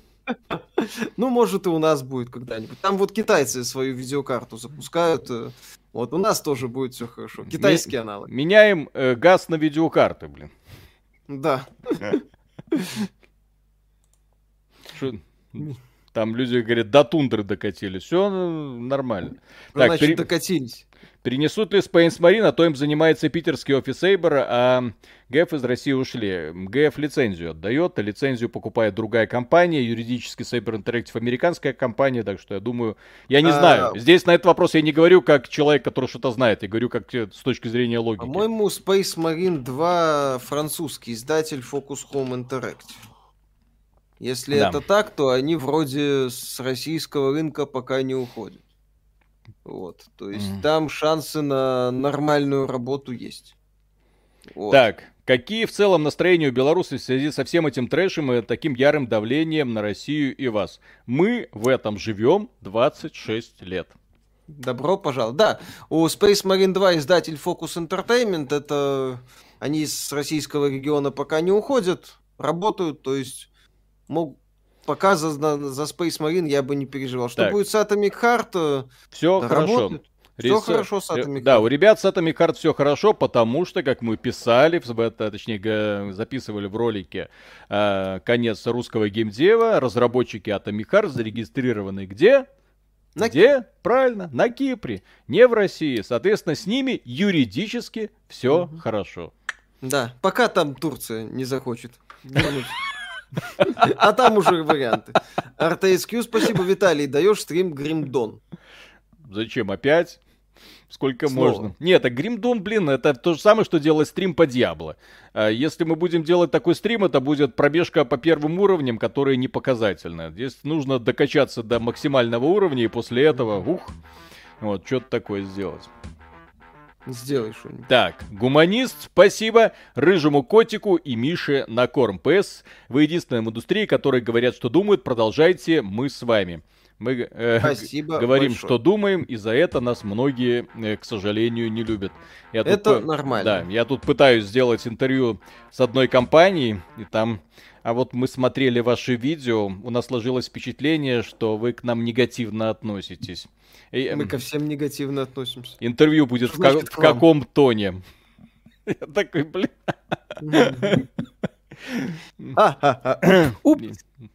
Ну, может, и у нас будет когда-нибудь. Там вот китайцы свою видеокарту запускают. Э, вот у нас тоже будет все хорошо. Китайский аналог. Меняем э, газ на видеокарты, блин. Да. Там люди говорят, до тундры докатились. Все нормально. Так, Значит, пере... докатились. Перенесут ли Space Marine, а то им занимается питерский офис Эйбора, а ГФ из России ушли. ГФ лицензию отдает, а лицензию покупает другая компания, юридически Saber Interactive американская компания, так что я думаю, я не а... знаю. Здесь на этот вопрос я не говорю как человек, который что-то знает, я говорю как с точки зрения логики. По-моему, Space Marine 2 французский издатель Focus Home Interactive. Если да. это так, то они вроде с российского рынка пока не уходят. Вот, то есть mm. там шансы на нормальную работу есть. Вот. Так, какие в целом настроения у белорусов в связи со всем этим трэшем и таким ярым давлением на Россию и вас? Мы в этом живем 26 лет. Добро пожаловать. Да, у Space Marine 2 издатель Focus Entertainment, это они с российского региона пока не уходят, работают, то есть мог, пока за, за Space Marine я бы не переживал. Что Так. будет с Atomic Heart? Все да, хорошо. работает. Все хорошо с э, Atomic Да, Heart. у ребят с Atomic Heart все хорошо, потому что, как мы писали, точнее, записывали в ролике э, конец русского геймдева, разработчики Atomic Heart зарегистрированы где? На Где? Правильно, на Кипре, не в России. Соответственно, с ними юридически все хорошо. Да, пока там Турция не захочет. А там уже варианты. RTSQ, спасибо, Виталий. Даешь стрим Гримдон. Зачем опять? Сколько Снова. можно? Нет, так Гримдон, блин, это то же самое, что делать стрим по Диабло. А Если мы будем делать такой стрим, это будет пробежка по первым уровням, которые не показательны. Здесь нужно докачаться до максимального уровня, и после этого, ух, вот, что-то такое сделать. Сделай что-нибудь. Так, гуманист, спасибо рыжему котику и Мише на корм. ПС, вы единственная в индустрии, которые говорят, что думают, продолжайте, мы с вами. Мы э, Спасибо говорим, большое. что думаем, и за это нас многие, э, к сожалению, не любят. Я тут Это по- нормально. Да, я тут пытаюсь сделать интервью с одной компанией, и там... А вот мы смотрели ваши видео, у нас сложилось впечатление, что вы к нам негативно относитесь. И, Мы эм, ко всем негативно относимся. Интервью будет Что в, значит в каком тоне? (laughs) Я такой, блин. А-ха-ха. Уп.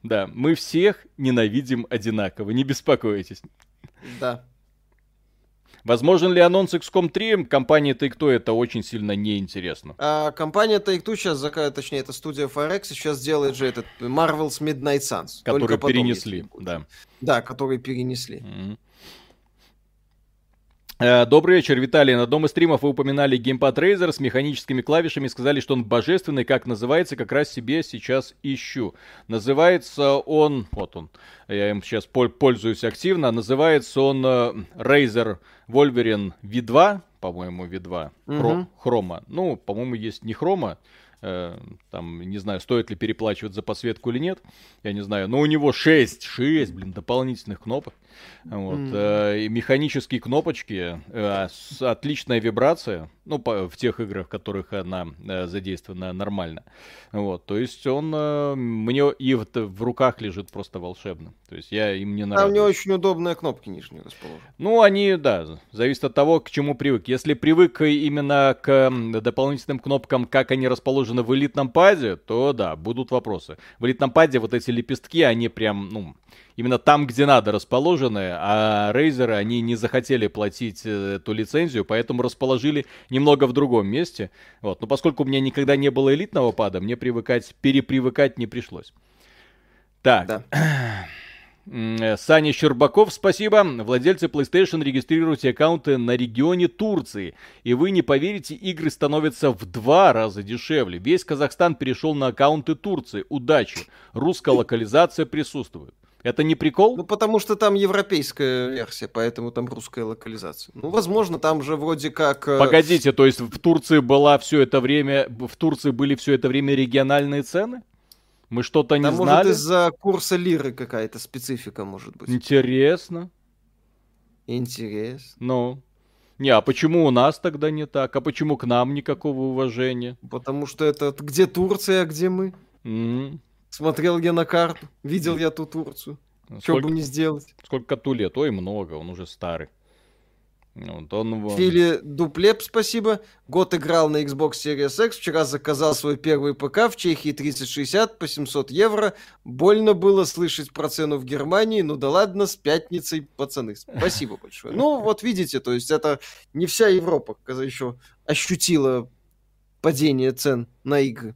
Да, мы всех ненавидим одинаково, не беспокойтесь. Да. Возможен ли анонс XCOM 3? Компании Take-Two это очень сильно неинтересно. А компания Take-Two сейчас, зака- точнее, это студия Firex, сейчас делает же этот Marvel's Midnight Suns. Потом, перенесли, да. Да, которые перенесли. Мгм. Э, Добрый вечер, Виталий. На одном из стримов вы упоминали геймпад Razer с механическими клавишами, сказали, что он божественный, как называется, как раз себе сейчас ищу. Называется он, вот он, я им сейчас пол- пользуюсь активно, называется он э, Razer Wolverine V2, по-моему, V2, хро- Мгм. хрома. Ну, по-моему, есть не хрома, там, не знаю, стоит ли переплачивать за подсветку или нет, я не знаю, но у него 6, 6, блин, дополнительных кнопок. Вот, э, и механические кнопочки, э, с- отличная вибрация, ну, по- в тех играх, в которых она э, задействована нормально. Вот, то есть он э, мне и в, в руках лежит просто волшебно. То есть я им не Там не очень удобные кнопки нижние расположены. Ну, они, да, зависит от того, к чему привык. Если привык именно к дополнительным кнопкам, как они расположены в элитном паде, то да, будут вопросы. В элитном паде вот эти лепестки, они прям, ну, именно там, где надо расположены, а Razer, они не захотели платить э, эту лицензию, поэтому расположили немного в другом месте. Вот. Но поскольку у меня никогда не было элитного пада, мне привыкать, перепривыкать не пришлось. Так, Да. (clears throat) Э, Саня Щербаков, спасибо. Владельцы PlayStation регистрируйте аккаунты на регионе Турции. И вы не поверите, игры становятся в два раза дешевле. Весь Казахстан перешел на аккаунты Турции. Удачи. Русская локализация присутствует. Это не прикол? Ну, потому что там европейская версия, поэтому там русская локализация. Ну, возможно, там же вроде как... э, Погодите, то есть в Турции была все это время, в Турции были все это время региональные цены? Мы что-то не Там, может, знали? из-за курса лиры какая-то специфика, может быть. Интересно. Интересно. Ну. Не, а почему у нас тогда не так? А почему к нам никакого уважения? Потому что это где Турция, а где мы? М, Смотрел я на карту, видел я ту Турцию. Что Сколько, бы не сделать? сколько коту лет? Ой, много, он уже старый. Вот он... Фили Дуплеп, спасибо. Год играл на Xbox Series X. Вчера заказал свой первый ПК в Чехии 3060 по 700 евро. Больно было слышать про цену в Германии. Ну да ладно, с пятницей, пацаны. Спасибо большое. Ну вот видите, то есть это не вся Европа еще ощутила падение цен на игры.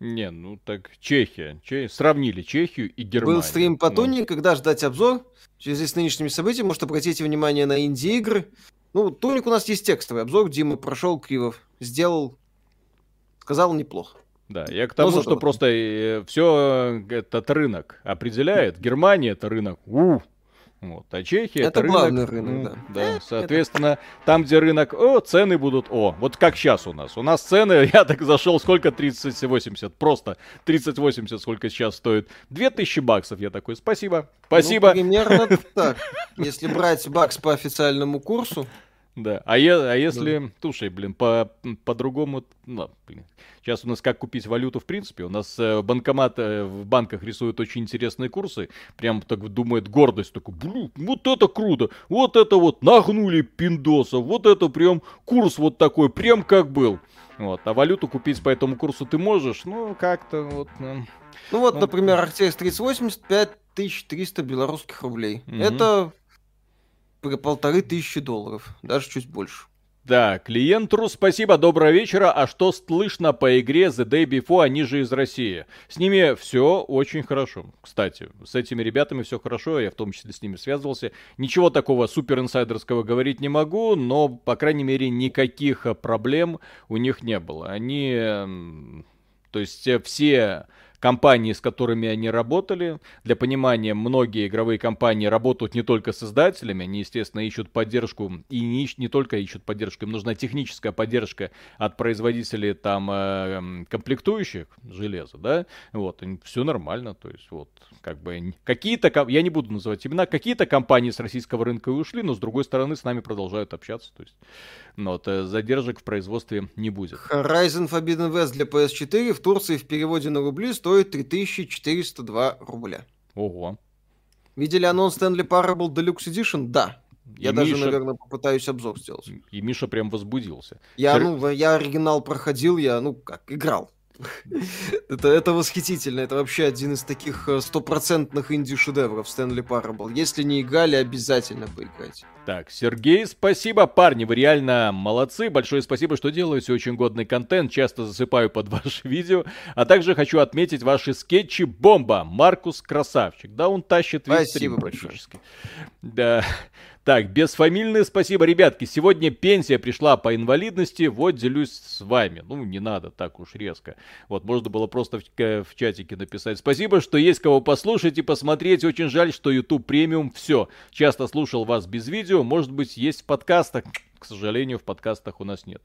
Не, ну так Чехия. Че- Сравнили Чехию и Германию. Был стрим по Ну, Туне, когда ждать обзор. В связи с нынешними событиями, может, обратите внимание на инди-игры. Ну, Туник у нас есть текстовый обзор. Дима прошел Кривов, сделал, сказал неплохо. Да, я к тому, зато- что просто все этот рынок определяет. Германия это рынок. У, вот, а Чехия Это это, главный рынок. ну, да. Э, Соответственно, там, где рынок, о, цены будут, о, вот как сейчас у нас. У нас цены, (laughs) я так зашел, сколько 3080, просто 3080 сколько сейчас стоит. 2000 баксов, я такой, спасибо, спасибо. Ну, примерно (laughs) так. Если брать бакс по официальному курсу, Да. А, я, а если, да. слушай, блин, по, по-другому, ну, блин, сейчас у нас как купить валюту в принципе, у нас э, банкомат э, в банках рисуют очень интересные курсы, прям так думает гордость, такой, блин, вот это круто, вот это вот нагнули пиндосов, вот это прям курс вот такой, прям как был. Вот, а валюту купить по этому курсу ты можешь, ну, как-то вот... Ну, ну вот, ну, например, RTX 3080 5300 белорусских рублей. Угу. Это полторы тысячи долларов, даже чуть больше. Да, клиентру спасибо, доброго вечера. А что слышно по игре The Day Before, они же из России? С ними все очень хорошо. Кстати, с этими ребятами все хорошо, я в том числе с ними связывался. Ничего такого супер инсайдерского говорить не могу, но, по крайней мере, никаких проблем у них не было. Они, то есть э, все компании, с которыми они работали. Для понимания, многие игровые компании работают не только с издателями, они, естественно, ищут поддержку, и не, не только ищут поддержку, им нужна техническая поддержка от производителей там э, комплектующих железа, да, вот, все нормально, то есть вот, как бы, какие-то, я не буду называть имена, какие-то компании с российского рынка ушли, но с другой стороны с нами продолжают общаться, то есть, но вот, э, задержек в производстве не будет. Horizon Forbidden West для PS4 в Турции в переводе на рубли стоит стоит 3402 рубля. Ого. Видели анонс Stanley Parable Deluxe Edition? Да. Я и даже, Миша... наверное, попытаюсь обзор сделать. И Миша прям возбудился. Я, Сер... ну, я оригинал проходил, я, ну, как, играл. (laughs) это, это восхитительно. Это вообще один из таких э, стопроцентных инди-шедевров Стэнли Parable. Если не играли, обязательно поиграйте. Так, Сергей, спасибо, парни, вы реально молодцы. Большое спасибо, что делаете очень годный контент. Часто засыпаю под (laughs) ваши видео. А также хочу отметить ваши скетчи «Бомба». Маркус красавчик. Да, он тащит весь Спасибо стрим практически. Да. Так, бесфамильные спасибо, ребятки. Сегодня пенсия пришла по инвалидности, вот делюсь с вами. Ну, не надо так уж резко. Вот, можно было просто в, в чатике написать. Спасибо, что есть кого послушать и посмотреть. Очень жаль, что YouTube премиум. Все. Часто слушал вас без видео. Может быть, есть в подкастах. К сожалению, в подкастах у нас нет.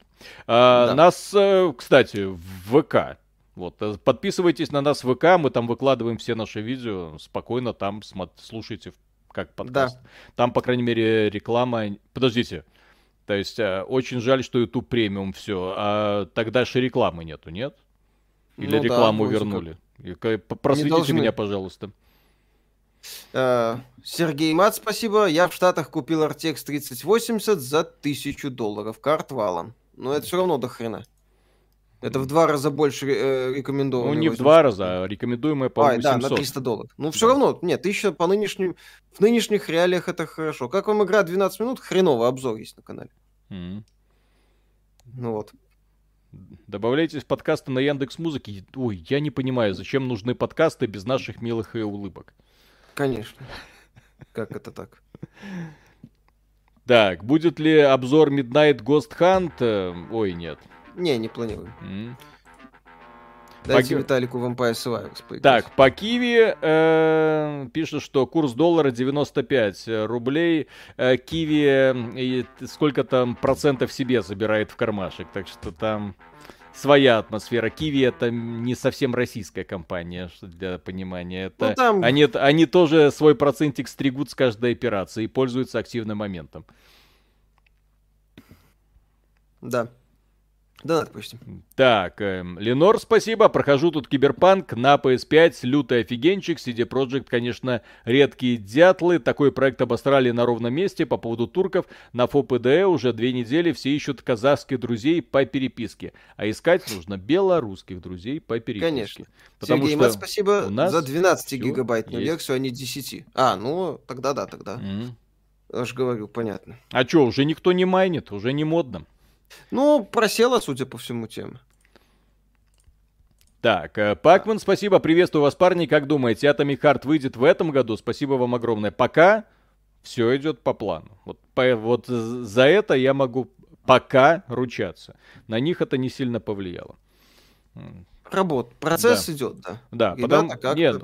А, да. Нас, э, кстати, в ВК вот, э, подписывайтесь на нас в ВК, мы там выкладываем все наши видео, спокойно там слушайте как подкаст. Да. Там, по крайней мере, реклама... Подождите. То есть, э, очень жаль, что YouTube премиум все, а тогда же рекламы нету, нет? Или ну, рекламу да, вернули? Как... Просветите меня, пожалуйста. Uh, Сергей Мат, спасибо. Я в Штатах купил RTX 3080 за 1000 долларов. Карт валом. Но это все равно до хрена. Это в два раза больше э, рекомендовано. Ну, не в два раза, а рекомендуемое по а, 800. да, на 300 долларов. Ну, все да. равно, нет, тысяча по нынешним, в нынешних реалиях это хорошо. Как вам игра 12 минут? Хреново, обзор есть на канале. Mm. Ну вот. Добавляйтесь в подкасты на Яндекс Музыке. Ой, я не понимаю, зачем нужны подкасты без наших милых и улыбок. Конечно. Как это так? Так, будет ли обзор Midnight Ghost Hunt? Э, ой, нет. Не, не планирую. Mm. Дайте по... Виталику Vampire Survivors поиграть. Так, по Киви э, пишут, что курс доллара 95 рублей. Э, Киви э, сколько там процентов себе забирает в кармашек. Так что там своя атмосфера. Киви это не совсем российская компания, для понимания. Это, ну, там... они, они тоже свой процентик стригут с каждой операции и пользуются активным моментом. Да. Да, допустим. Так, эм, Ленор, спасибо. Прохожу тут Киберпанк на PS5. Лютый офигенчик. CD Projekt, конечно, редкие дятлы. Такой проект обосрали на ровном месте. По поводу турков на ФОПД уже две недели все ищут казахских друзей по переписке. А искать нужно белорусских друзей по переписке. Конечно. Потому Сергей, что спасибо у нас за 12 гигабайтную есть. версию, а не 10. А, ну, тогда да, тогда. Mm. Я же говорю, понятно. А что, уже никто не майнит, уже не модно. Ну, просела, судя по всему, тема. Так, э, Пакман, спасибо, приветствую вас, парни. Как думаете, Atomic Heart выйдет в этом году? Спасибо вам огромное. Пока все идет по плану. Вот, по, вот за это я могу пока ручаться. На них это не сильно повлияло. Работ. Процесс да. идет, да. Да, Ребята потому нет,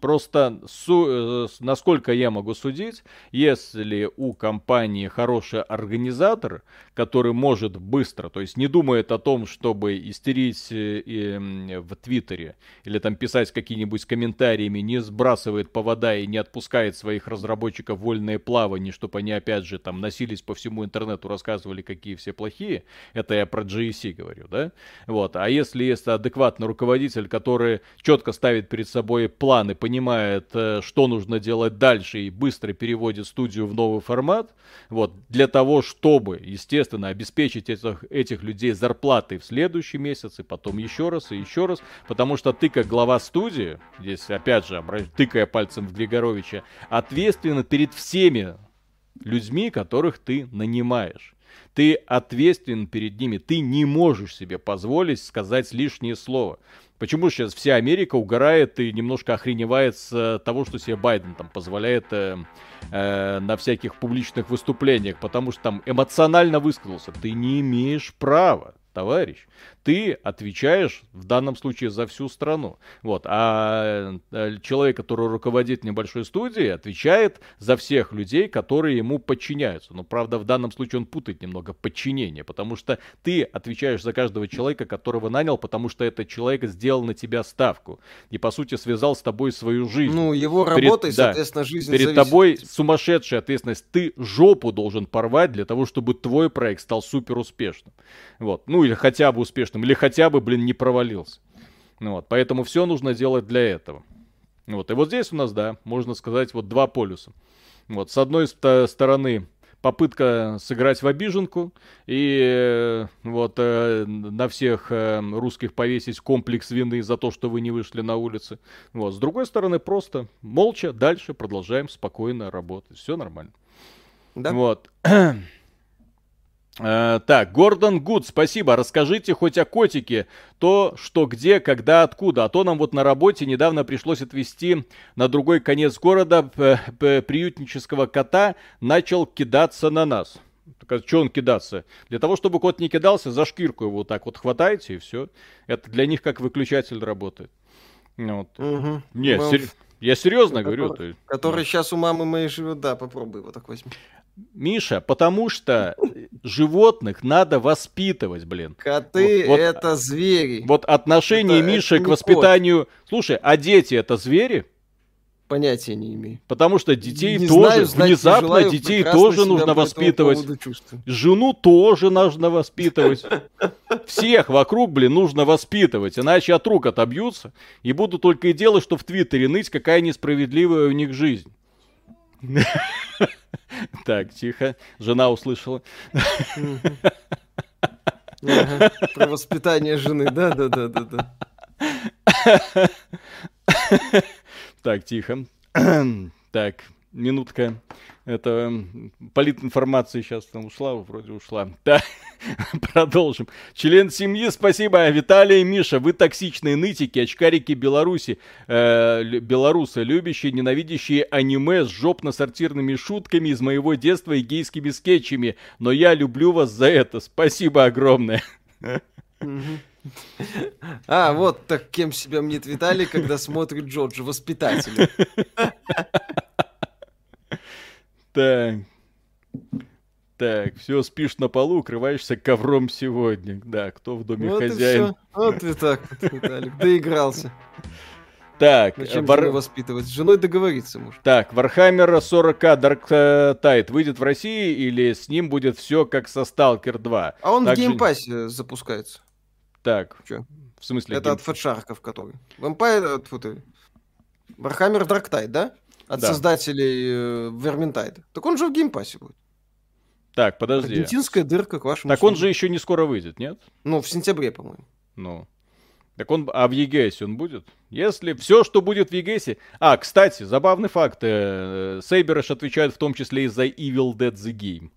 просто су, э, насколько я могу судить, если у компании хороший организатор, который может быстро, то есть не думает о том, чтобы истерить э, в Твиттере или там писать какие-нибудь комментариями, не сбрасывает повода и не отпускает своих разработчиков вольное плавание, чтобы они опять же там носились по всему интернету, рассказывали, какие все плохие. Это я про GSC говорю, да? Вот. А если есть адекватный руководитель, который четко ставит перед собой планы, понимает, э, что нужно делать дальше и быстро переводит студию в новый формат, вот, для того, чтобы, естественно, обеспечить этих, этих людей зарплатой в следующий месяц, и потом еще раз, и еще раз, потому что ты, как глава студии, здесь, опять же, тыкая пальцем в Григоровича, ответственен перед всеми людьми, которых ты нанимаешь. Ты ответственен перед ними. Ты не можешь себе позволить сказать лишнее слово. Почему сейчас вся Америка угорает и немножко охреневает с того, что себе Байден там позволяет э, э, на всяких публичных выступлениях, потому что там эмоционально высказался. Ты не имеешь права товарищ. Ты отвечаешь в данном случае за всю страну. Вот. А э, человек, который руководит небольшой студией, отвечает за всех людей, которые ему подчиняются. Но, правда, в данном случае он путает немного подчинение, потому что ты отвечаешь за каждого человека, которого нанял, потому что этот человек сделал на тебя ставку. И, по сути, связал с тобой свою жизнь. Ну, его работой, перед, соответственно, жизнь Перед зависит. тобой сумасшедшая ответственность. Ты жопу должен порвать для того, чтобы твой проект стал супер успешным. Вот. Ну, или хотя бы успешным, или хотя бы, блин, не провалился. Ну вот, поэтому все нужно делать для этого. Вот, и вот здесь у нас, да, можно сказать, вот два полюса. Вот, с одной стороны, попытка сыграть в обиженку и э, вот э, на всех э, русских повесить комплекс вины за то, что вы не вышли на улицы. Вот. С другой стороны, просто молча дальше продолжаем спокойно работать. Все нормально. Да. Вот. Э, так, Гордон Гуд, спасибо. Расскажите хоть о котике. То, что где, когда, откуда. А то нам вот на работе недавно пришлось отвезти на другой конец города приютнического кота. Начал кидаться на нас. Так, а что он кидаться? Для того, чтобы кот не кидался, за шкирку его вот так вот хватаете и все. Это для них как выключатель работает. Вот. Угу. Нет, сер... я серьезно который, говорю. Который, который сейчас у мамы моей живет, да, попробуй его так возьми. Миша, потому что животных надо воспитывать, блин. Коты вот, вот, это звери. Вот отношение это, Миши это к воспитанию. Кот. Слушай, а дети это звери? Понятия не имею. Потому что детей не тоже, знаю, внезапно желаю, детей тоже нужно воспитывать. Жену тоже нужно воспитывать. Всех вокруг, блин, нужно воспитывать, иначе от рук отобьются и будут только и делать, что в Твиттере ныть, какая несправедливая у них жизнь. (laughs) Так, тихо. Жена услышала. Про воспитание жены, да, да, да, да, да. Так, тихо. Так, минутка. Это политинформация сейчас там ушла, вроде ушла. (laughs) Да, продолжим. Член семьи, спасибо. Виталий и Миша, вы токсичные нытики, очкарики Беларуси, э, белорусы, любящие, ненавидящие аниме с жопно-сортирными шутками из моего детства и гейскими скетчами. Но я люблю вас за это. Спасибо огромное. (laughs) А, вот так кем себя мнит Виталий, когда смотрит Джорджа, воспитателя. (laughs) Так. Так, все, спишь на полу, укрываешься ковром сегодня. Да, кто в доме вот хозяин? Вот и так, вот, Виталик, доигрался. Так, Зачем Вар... жену воспитывать? С женой договориться может. Так, Warhammer 40к Darktide выйдет в России или с ним будет все как со Stalker 2? А он Также... в геймпассе запускается. Так, Че? в смысле? Это гейм... от фэтшарков, который. Vampire... Warhammer Darktide, да? От да. создателей э, Vermintide. Так он же в геймпассе будет. Так, подожди. Аргентинская дырка к вашему Так услугам. он же еще не скоро выйдет, нет? Ну, в сентябре, по-моему. Ну. Так он, а в EGS он будет? Если все, что будет в EGS... А, кстати, забавный факт. Сейберыш отвечает в том числе и за Evil Dead The Game.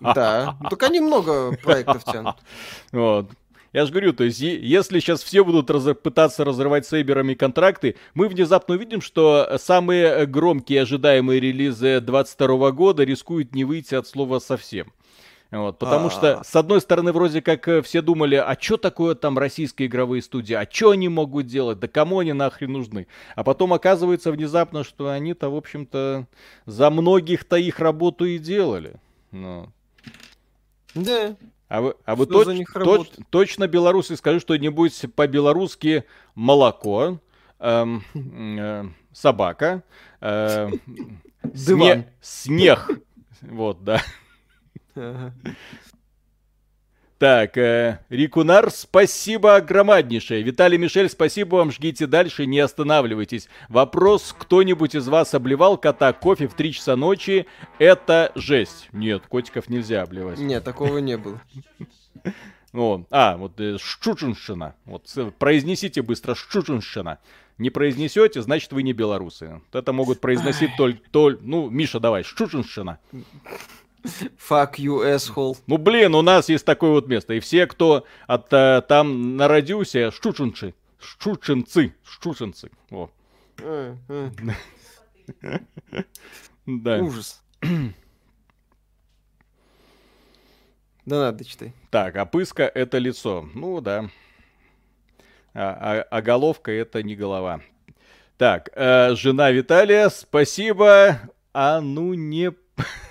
Да, так они много проектов тянут. (laughs) Вот. Я же говорю, то есть, если сейчас все будут раз- пытаться разрывать с Эйберами контракты, мы внезапно увидим, что самые громкие ожидаемые релизы 22 года рискуют не выйти от слова совсем. Вот, потому А-а-а. что, с одной стороны, вроде как э, все думали, а что такое там российские игровые студии, а что они могут делать, да кому они нахрен нужны. А потом оказывается внезапно, что они-то, в общем-то, за многих-то их работу и делали. Ну. Да. А вы, а вы точ, точ, точно белорусы скажи что-нибудь по-белорусски молоко, эм, э, собака, э, сне, снег. Вот, да. Так, э, Рикунар, спасибо огромнейшее. Виталий Мишель, спасибо вам, жгите дальше, не останавливайтесь. Вопрос, кто-нибудь из вас обливал кота кофе в 3 часа ночи? Это жесть. Нет, котиков нельзя обливать. Нет, такого не было. О, а, вот э, Шчучинщина. Вот произнесите быстро Шчучинщина. Не произнесете, значит вы не белорусы. Это могут произносить только, толь, ну, Миша, давай, Шчучинщина. Fuck you, asshole. Ну, блин, у нас есть такое вот место. И все, кто от, а, там народился, шчучинцы. Шчучинцы. Шчучинцы. Во. Э, э. Да. Ужас. Да надо, читай. Так, а пыска это лицо. Ну да. А, а, а головка это не голова. Так, э, жена Виталия, спасибо. А ну не... (laughs)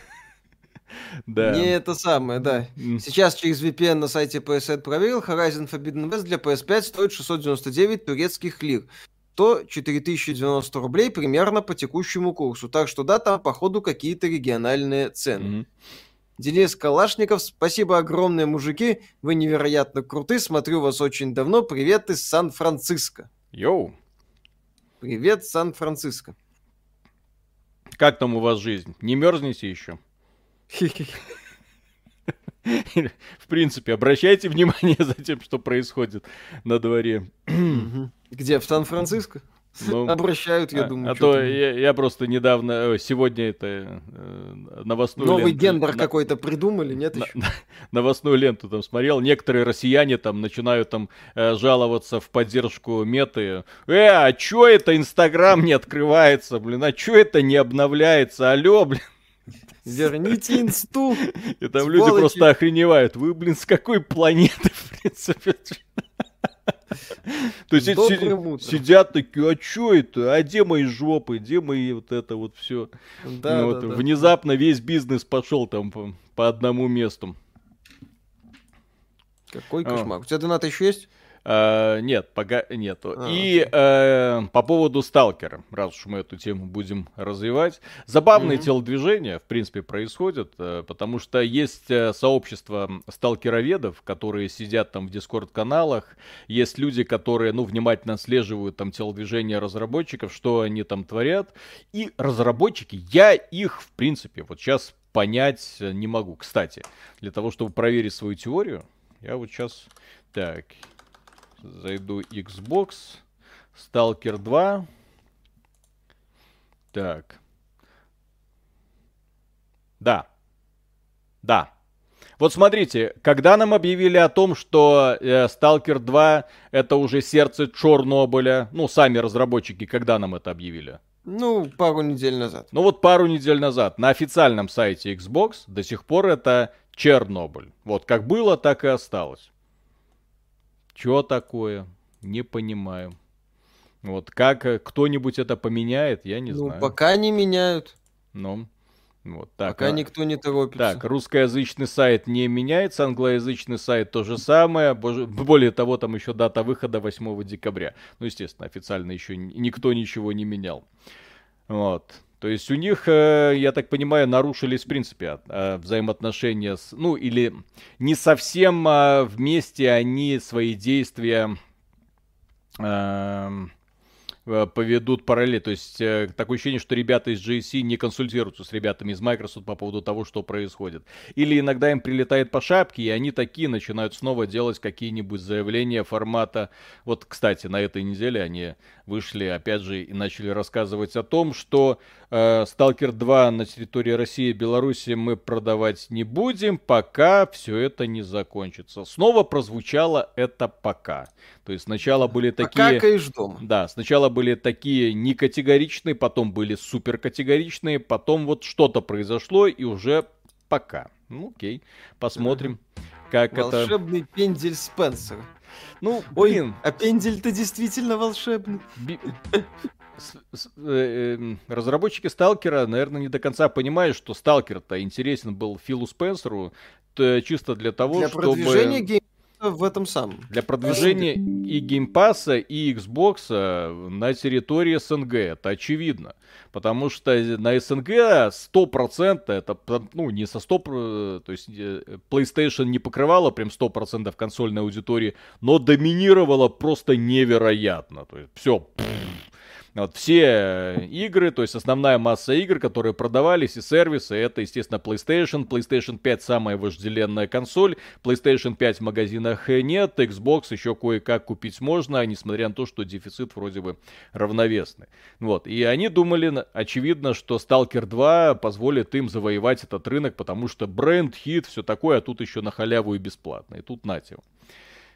(laughs) Да. Не это самое, да. Сейчас через VPN на сайте PSN проверил, Horizon Forbidden West для PS5 стоит 699 турецких лир. То 4090 рублей примерно по текущему курсу. Так что да, там походу какие-то региональные цены. Mm-hmm. Денис Калашников, спасибо огромное, мужики. Вы невероятно круты. Смотрю вас очень давно. Привет из Сан-Франциско. Йоу. Привет, Сан-Франциско. Как там у вас жизнь? Не мерзнете еще? В принципе, обращайте внимание (laughs) за тем, что происходит на дворе. Где? В Сан-Франциско? Ну, (laughs) Обращают, я а, думаю. А то я, я просто недавно, сегодня это э, новостную Новый ленту, гендер на, какой-то придумали, нет на, еще? новостную ленту там смотрел. Некоторые россияне там начинают там э, жаловаться в поддержку меты. Э, а чё это Инстаграм не открывается, блин? А чё это не обновляется? Алло, блин. Верните инсту. И там Сволочи. люди просто охреневают. Вы, блин, с какой планеты, (laughs) в принципе? То есть си- сидят такие, а что это? А где мои жопы? Где мои вот это вот все? Да, ну, да, вот, да. Внезапно весь бизнес пошел там по, по одному месту. Какой кошмар. А. У тебя донат еще есть? Uh, нет, пока нету. А, И uh, по поводу сталкера, раз уж мы эту тему будем развивать, забавные mm-hmm. телодвижения, в принципе, происходят, uh, потому что есть uh, сообщество сталкероведов, которые сидят там в дискорд-каналах, есть люди, которые, ну, внимательно отслеживают там телодвижения разработчиков, что они там творят, и разработчики, я их, в принципе, вот сейчас понять не могу. Кстати, для того, чтобы проверить свою теорию, я вот сейчас... Так, Зайду Xbox. Stalker 2. Так. Да. Да. Вот смотрите, когда нам объявили о том, что э, Stalker 2 это уже сердце Чернобыля, ну, сами разработчики, когда нам это объявили? Ну, пару недель назад. Ну вот пару недель назад. На официальном сайте Xbox до сих пор это Чернобыль. Вот как было, так и осталось. Что такое? Не понимаю. Вот как э, кто-нибудь это поменяет, я не ну, знаю. пока не меняют. Ну, вот так. Пока а... никто не торопится. Так, русскоязычный сайт не меняется, англоязычный сайт то же самое. Более того, там еще дата выхода 8 декабря. Ну, естественно, официально еще никто ничего не менял. Вот. То есть у них, э, я так понимаю, нарушились в принципе э, взаимоотношения с... Ну, или не совсем а вместе они свои действия поведут параллель. То есть э, такое ощущение, что ребята из GSC не консультируются с ребятами из Microsoft по поводу того, что происходит. Или иногда им прилетает по шапке, и они такие начинают снова делать какие-нибудь заявления формата... Вот, кстати, на этой неделе они вышли, опять же, и начали рассказывать о том, что э, Stalker 2 на территории России и Беларуси мы продавать не будем, пока все это не закончится. Снова прозвучало это пока. То есть сначала были такие... Пока дома. Да, сначала были такие некатегоричные, потом были суперкатегоричные, потом вот что-то произошло и уже пока. Ну, окей, посмотрим, как это... Волшебный пендель Спенсер. Ну, Ой, блин, а пендель-то действительно волшебный. Би- с- с- э, эм, разработчики Сталкера, наверное, не до конца понимают, что Сталкер-то интересен был Филу Спенсеру чисто для того, Для чтобы... продвижения геймпаса в этом самом. Для продвижения и геймпаса, и Xbox на территории СНГ. Это очевидно. Потому что на СНГ 100% это, ну, не со 100%, э, то есть э, PlayStation не покрывала прям 100% консольной аудитории, но доминировала просто невероятно. То есть все, вот все игры, то есть основная масса игр, которые продавались и сервисы, это, естественно, PlayStation. PlayStation 5 самая вожделенная консоль. PlayStation 5 в магазинах нет. Xbox еще кое-как купить можно, несмотря на то, что дефицит вроде бы равновесный. Вот. И они думали, очевидно, что Stalker 2 позволит им завоевать этот рынок, потому что бренд, хит, все такое, а тут еще на халяву и бесплатно. И тут нате.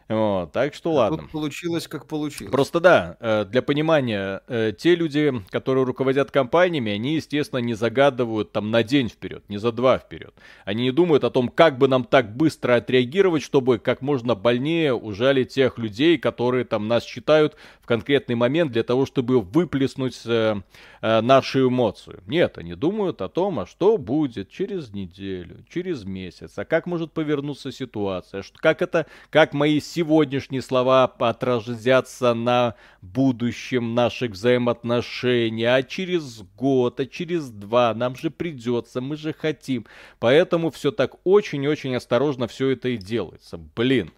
Вот, так что ладно. Тут получилось, как получилось. Просто да, э, для понимания, э, те люди, которые руководят компаниями, они, естественно, не загадывают там на день вперед, не за два вперед. Они не думают о том, как бы нам так быстро отреагировать, чтобы как можно больнее ужалить тех людей, которые там нас считают в конкретный момент для того, чтобы выплеснуть э, э, нашу эмоцию. Нет, они думают о том, а что будет через неделю, через месяц, а как может повернуться ситуация, что, как это, как мои сегодняшние слова отразятся на будущем наших взаимоотношений, а через год, а через два, нам же придется, мы же хотим. Поэтому все так очень-очень осторожно все это и делается. Блин.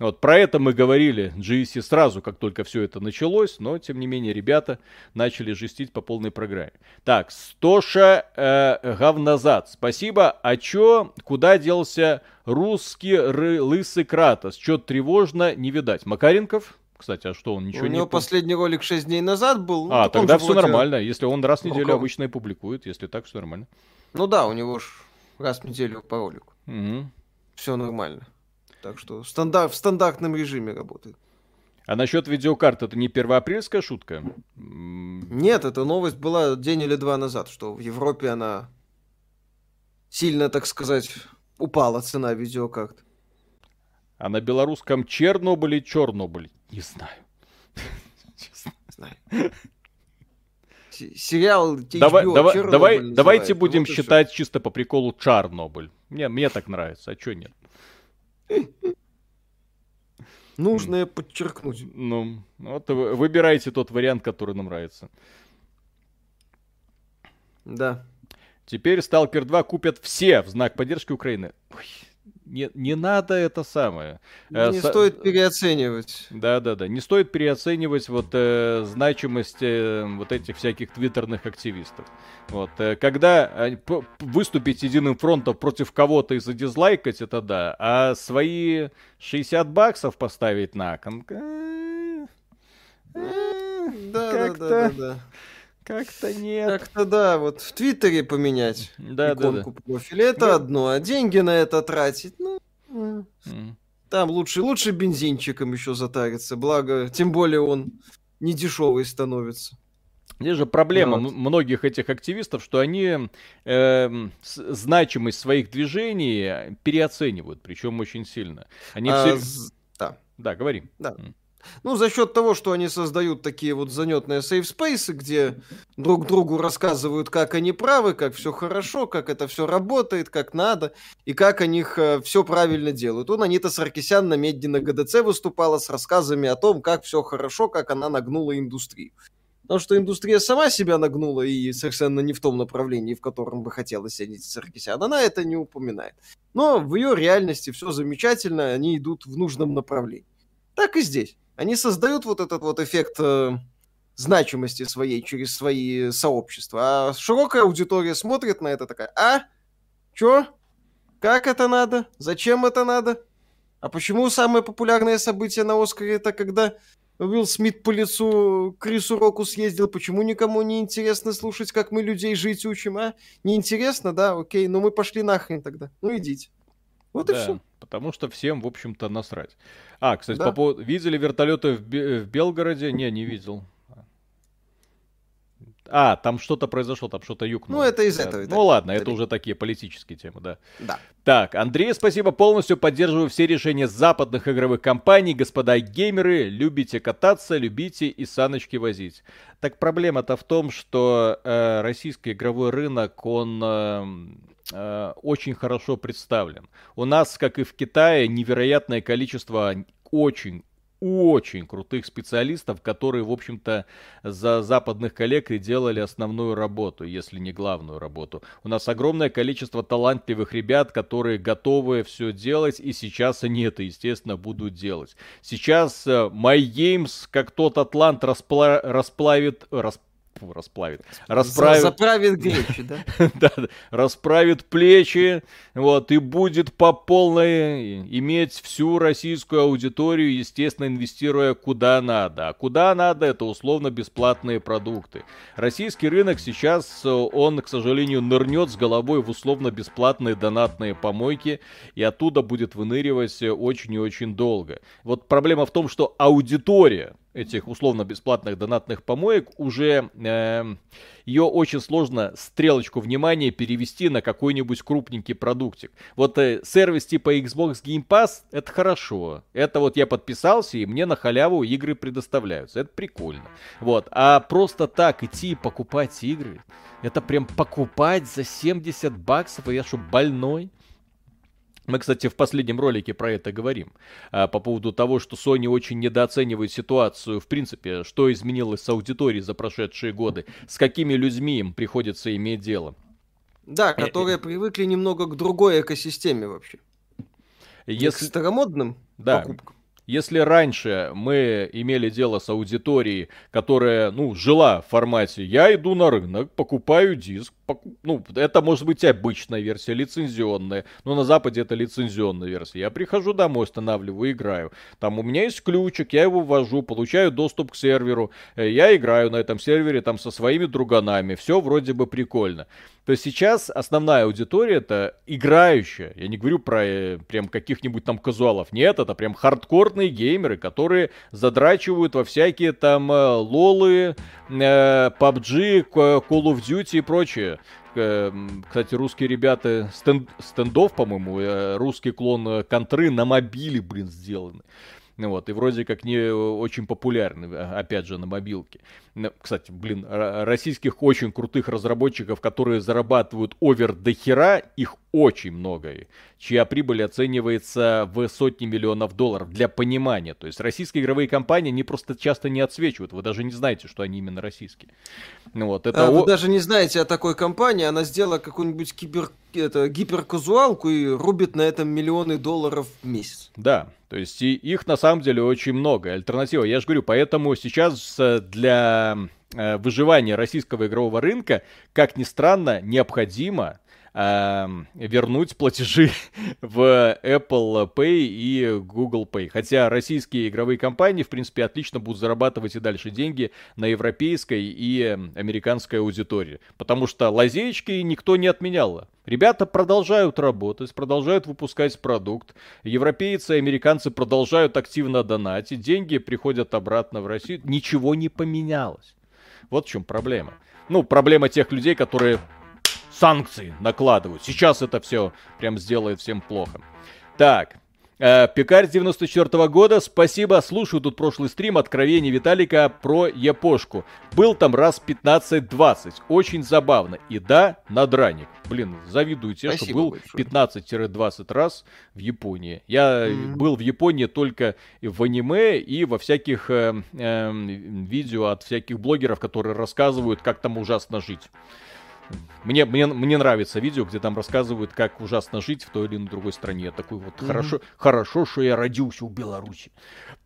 Вот про это мы говорили GSC сразу, как только все это началось, но тем не менее ребята начали жестить по полной программе. Так, Стоша э, Говнозад, спасибо. А чё, куда делся русский ры, лысый Кратос? Чё тревожно, не видать. Макаренков? Кстати, а что, он ничего У не... него пу- последний ролик 6 дней назад был. ну, А, тогда все вроде- нормально. Если он раз в неделю Руковод- обычно и публикует, если так, все нормально. Ну да, у него ж раз в неделю по ролику. Мгм. Все нормально. Так что стандарт, в стандартном режиме работает. А насчет видеокарт, это не первоапрельская шутка? Нет, эта новость была день или два назад, что в Европе она сильно, так сказать, упала цена видеокарт. А на белорусском Чернобыль и Чернобыль? Не знаю. Честно. Знаю. Сериал HBO Давай, давай, Чернобыль давай, давайте будем Вот считать чисто по приколу Чарнобыль. Мне, мне так нравится, а чё нет? Нужно подчеркнуть. Ну, вот вы- выбирайте тот вариант, который нам нравится. Да. Теперь Сталкер 2 купят все в знак поддержки Украины. Ой, не, не надо это самое. Э, Не со- стоит переоценивать. Да, да, да. Не стоит переоценивать вот э, значимость э, вот этих всяких твиттерных активистов. Вот, э, когда э, выступить единым фронтом против кого-то и задизлайкать, это да. А свои 60 баксов поставить на кон... э, э, Да, да, да, да. Как-то нет. Как-то да, вот в Твиттере поменять Да, да, да. иконку профиля, это Да. одно, а деньги на это тратить, ну, М. там лучше, лучше бензинчиком еще затариться, благо, тем более он не дешевый становится. Здесь же проблема Вот. многих этих активистов, что они с- значимость своих движений переоценивают, причем очень сильно. Они А все... да. Да, говори. Да. М. Ну, за счет того, что они создают такие вот занятные сейфспейсы, где друг другу рассказывают, как они правы, как все хорошо, как это все работает, как надо, и как они все правильно делают. Он Анита Саркисян на Медне на ГДЦ выступала с рассказами о том, как все хорошо, как она нагнула индустрию. Потому что индустрия сама себя нагнула и совершенно не в том направлении, в котором бы хотелось Анита Саркисян. Она это не упоминает. Но в ее реальности все замечательно, они идут в нужном направлении. Так и здесь. Они создают вот этот вот эффект э, значимости своей через свои сообщества. А широкая аудитория смотрит на это такая, а? Чё? Как это надо? Зачем это надо? А почему самое популярное событие на Оскаре это когда Уилл Смит по лицу Крису Року съездил? Почему никому не интересно слушать, как мы людей жить учим, а? Не интересно, да? Окей, ну мы пошли нахрен тогда. Ну идите. Вот и Да, все. Потому что всем, в общем-то, насрать. А, кстати, Да. по поводу... Видели вертолеты в, Бе- в Белгороде? Не, не видел. А, там что-то произошло, там что-то юкнуло. Ну, это из да. этого. Ну ладно, это уже такие политические темы, да. Да. Так, Андрей, спасибо, полностью поддерживаю все решения западных игровых компаний. Господа геймеры, любите кататься, любите и саночки возить. Так проблема-то в том, что э, российский игровой рынок, он э, э, очень хорошо представлен. У нас, как и в Китае, невероятное количество очень очень крутых специалистов, которые, в общем-то, за западных коллег и делали основную работу, если не главную работу. У нас огромное количество талантливых ребят, которые готовы все делать, и сейчас они это, естественно, будут делать. Сейчас э, My Games, как тот Атлант, распла... расплавит... Расп фу, расплавит, расправит... Заправит (laughs) плечи, да? да, расправит плечи, вот, и будет по полной иметь всю российскую аудиторию, естественно, инвестируя куда надо. А куда надо, это условно бесплатные продукты. Российский рынок сейчас, он, к сожалению, нырнет с головой в условно бесплатные донатные помойки, и оттуда будет выныривать очень и очень долго. Вот проблема в том, что аудитория этих условно-бесплатных донатных помоек, уже э, ее очень сложно стрелочку внимания перевести на какой-нибудь крупненький продуктик. Вот э, сервис типа Xbox Game Pass, это хорошо. Это вот я подписался, и мне на халяву игры предоставляются. Это прикольно. Вот. А просто так идти и покупать игры, это прям покупать за 70 баксов, и я что, больной? Мы, кстати, в последнем ролике про это говорим. А, по поводу того, что Sony очень недооценивает ситуацию, в принципе, что изменилось с аудиторией за прошедшие годы, с какими людьми им приходится иметь дело. Да, э, которые привыкли немного к другой экосистеме вообще. Если... К старомодным да. покупкам. Если раньше мы имели дело с аудиторией, которая, ну, жила в формате «я иду на рынок, покупаю диск, ну, это может быть обычная версия, лицензионная, но на Западе это лицензионная версия. Я прихожу домой, устанавливаю, играю. Там у меня есть ключик, я его ввожу, получаю доступ к серверу, э, я играю на этом сервере там со своими друганами, все вроде бы прикольно. То есть сейчас основная аудитория это играющая. Я не говорю про э, прям каких-нибудь там казуалов. Нет, это прям хардкорные геймеры, которые задрачивают во всякие там э, лолы, э, PUBG, Call of Duty и прочее. Кстати, русские ребята, стенд, стендов, по-моему, э, русский клон э, контры на мобиле, блин, сделаны. Вот, и вроде как не очень популярны, а, опять же, на мобилке. Кстати, блин, российских очень крутых разработчиков, которые зарабатывают овер до хера, их очень много, чья прибыль оценивается в сотни миллионов долларов, для понимания. То есть российские игровые компании, они просто часто не отсвечивают, вы даже не знаете, что они именно российские. Ну вот, это а, о... Вы даже не знаете о такой компании, она сделала какую-нибудь кибер... это, гиперказуалку и рубит на этом миллионы долларов в месяц. Да, то есть и их на самом деле очень много. Альтернатива, я же говорю, поэтому сейчас э, для э, выживания российского игрового рынка, как ни странно, необходимо э, вернуть платежи (laughs) в Apple Pay и Google Pay. Хотя российские игровые компании, в принципе, отлично будут зарабатывать и дальше деньги на европейской и американской аудитории. Потому что лазеечки никто не отменял. Ребята продолжают работать, продолжают выпускать продукт. Европейцы и американцы продолжают активно донатить. Деньги приходят обратно в Россию. Ничего не поменялось. Вот в чем проблема. Ну, проблема тех людей, которые санкции накладывают. Сейчас это все прям сделает всем плохо. Так, Пекарь 94 -го года, спасибо, слушаю тут прошлый стрим откровений Виталика про Япошку. Был там раз 15-20, очень забавно. И да, надраник. Блин, завидую тебе, что был 15-20 раз в Японии. Я mm-hmm. был в Японии только в аниме и во всяких э, э, видео от всяких блогеров, которые рассказывают, как там ужасно жить. Мне, мне, мне нравится видео, где там рассказывают, как ужасно жить в той или иной другой стране. Такой вот mm-hmm. хорошо, хорошо, что я родился в Беларуси.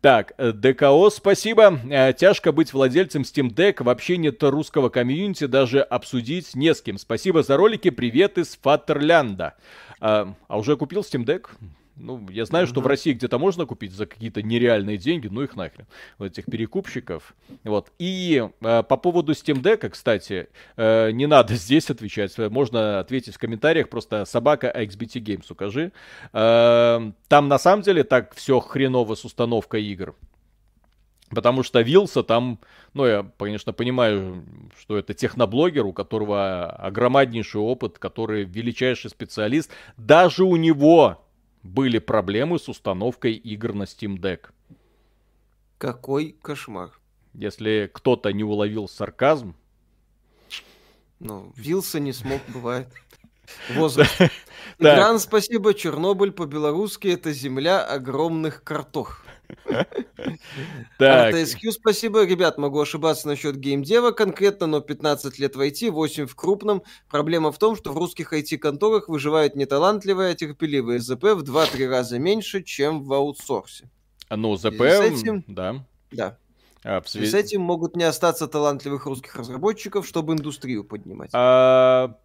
Так, э, ДКО, спасибо. Э, тяжко быть владельцем Steam Deck. Вообще нет русского комьюнити, даже обсудить не с кем. Спасибо за ролики. Привет из Фатерлянда. А, а уже купил Steam Deck? Ну, я знаю, что в России где-то можно купить за какие-то нереальные деньги, ну их нахрен, вот этих перекупщиков. Вот. И э, по поводу Steam Deck, кстати, э, не надо (laughs) здесь отвечать, можно ответить в комментариях, просто собака XBT Games укажи. Э, там на самом деле так все хреново с установкой игр. Потому что Вилса там, ну, я, конечно, понимаю, что это техноблогер, у которого огромнейший опыт, который величайший специалист. Даже у него были проблемы с установкой игр на Steam Deck. Какой кошмар. Если кто-то не уловил сарказм. Ну, Вилса не смог, (laughs) бывает. Возраст. (laughs) Игран, спасибо. Чернобыль по-белорусски это земля огромных картох. (laughs) Так. RTSQ, спасибо. Ребят, могу ошибаться насчет геймдева конкретно, но 15 лет в IT, 8 в крупном. Проблема в том, что в русских IT-конторах выживают не талантливые, а терпеливые. ЗП в 2-3 раза меньше, чем в аутсорсе. Ну, ЗП, этим, да. Да. А, в связи... с этим могут не остаться талантливых русских разработчиков, чтобы индустрию поднимать. А,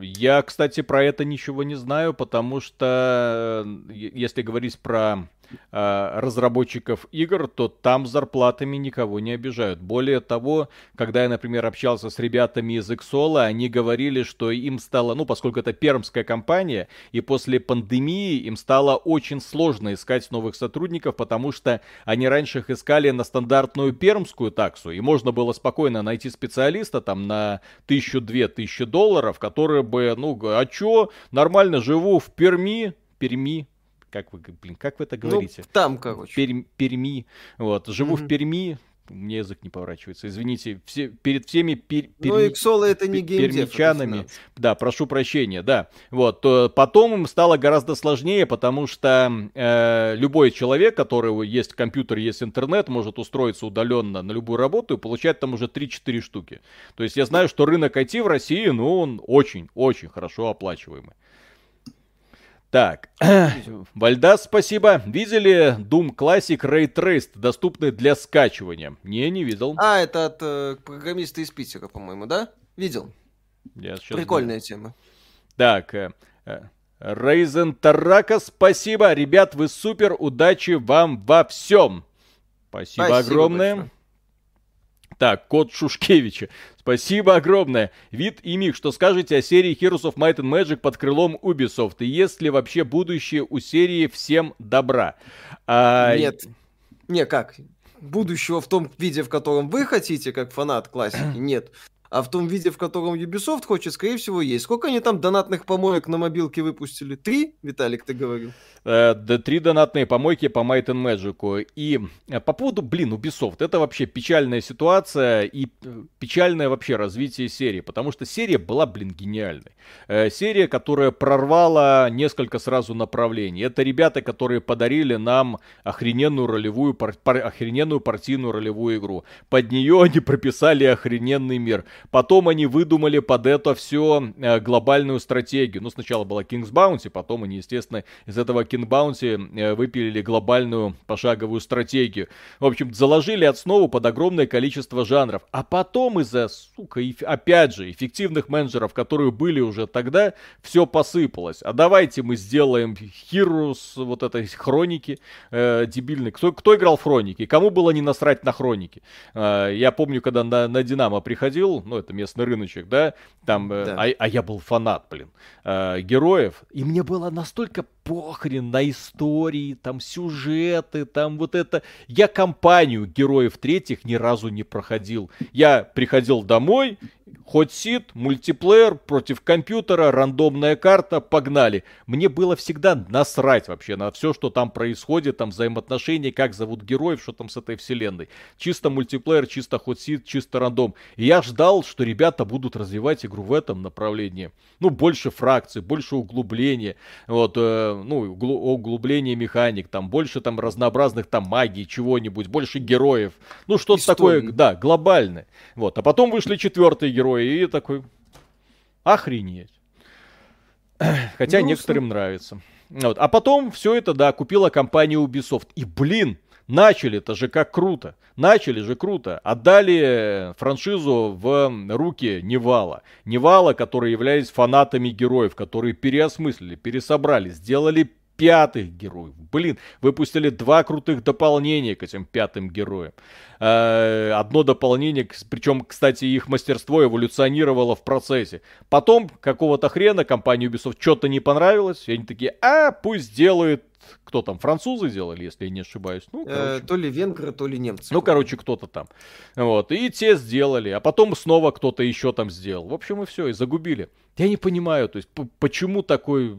я, кстати, про это ничего не знаю, потому что э, если говорить про разработчиков игр, то там зарплатами никого не обижают. Более того, когда я, например, общался с ребятами из Xsola, они говорили, что им стало, ну, поскольку это пермская компания, и после пандемии им стало очень сложно искать новых сотрудников, потому что они раньше их искали на стандартную пермскую таксу, и можно было спокойно найти специалиста там на тысячу-две тысячи долларов, которые бы, ну, а чё, нормально живу в Перми, Перми, как вы, блин, как вы это ну, говорите? Ну, там, короче. Перми, Перми. Вот, живу mm-hmm. в Перми, мне язык не поворачивается. Извините, все, перед всеми пер, пер, ну, Иксола это не пермичанами. Да, прошу прощения, да. Вот, то потом им стало гораздо сложнее, потому что э, любой человек, который есть компьютер, есть интернет, может устроиться удаленно на любую работу и получать там уже 3-4 штуки. То есть я знаю, что рынок IT в России, ну, он очень-очень хорошо оплачиваемый. Так, (clears throat) Вальдас, спасибо. Видели Doom Classic Ray Traced, доступный для скачивания? Не, не видел. А, это от э, программиста из Питера, по-моему, да? Видел. Я Прикольная знаю. тема. Так, э, э, Рейзен Тарака, спасибо. Ребят, вы супер, удачи вам во всем. Спасибо, спасибо огромное. Большое. Так, кот Шушкевича. Спасибо огромное. Вид и Мик, что скажете о серии Heroes of Might and Magic под крылом Ubisoft? И есть ли вообще будущее у серии всем добра? А... Нет. Не, как? Будущего в том виде, в котором вы хотите, как фанат классики, (clears throat) нет а в том виде, в котором Ubisoft хочет, скорее всего, есть. Сколько они там донатных помоек на мобилке выпустили? Три, Виталик, ты говорил? Э, три донатные помойки по Might and Magic. И э, по поводу, блин, Ubisoft, это вообще печальная ситуация и э, печальное вообще развитие серии, потому что серия была, блин, гениальной. Серия, которая прорвала несколько сразу направлений. Это ребята, которые подарили нам охрененную ролевую, пар, пар, охрененную партийную ролевую игру. Под нее они прописали охрененный мир. Потом они выдумали под это все глобальную стратегию. Ну, сначала была King's Bounty, потом они, естественно, из этого Bounty э, выпилили глобальную пошаговую стратегию. В общем, заложили основу под огромное количество жанров. А потом из-за, сука, опять же, эффективных менеджеров, которые были уже тогда, все посыпалось. А давайте мы сделаем Heroes, вот этой хроники э, дебильной. Кто, кто играл в хроники? Кому было не насрать на хроники? Э, я помню, когда на, на Динамо приходил, ну, это местный рыночек, да, там, э, да. А, а я был фанат, блин, э, героев, и мне было настолько похрен на истории, там, сюжеты, там, вот это. Я компанию героев третьих ни разу не проходил. Я приходил домой, Хоть сид, мультиплеер против компьютера, рандомная карта, погнали. Мне было всегда насрать вообще на все, что там происходит, там взаимоотношения, как зовут героев, что там с этой вселенной. Чисто мультиплеер, чисто ход сид, чисто рандом. И я ждал, что ребята будут развивать игру в этом направлении. Ну, больше фракций, больше углубления, вот, э, ну, углубление механик, там, больше там разнообразных там магий, чего-нибудь, больше героев. Ну, что-то такое, да, глобальное. Вот, а потом вышли четвертые герои и такой, охренеть. (clears throat) Хотя ну, некоторым нравится. Вот. А потом все это, да, купила компания Ubisoft. И, блин, начали-то же как круто. Начали же круто. Отдали франшизу в руки Невала. Невала, которые являлись фанатами героев, которые переосмыслили, пересобрали, сделали пятых героев. Блин, выпустили два крутых дополнения к этим пятым героям. Э, одно дополнение, причем, кстати, их мастерство эволюционировало в процессе. Потом какого-то хрена компании Ubisoft что-то не понравилось, и они такие, а, пусть делают кто там, французы делали, если я не ошибаюсь. Ну, э, то ли венгры, то ли немцы. Ну, короче, кто-то там. Вот, и те сделали, а потом снова кто-то еще там сделал. В общем, и все, и загубили. Я не понимаю, то есть, почему такой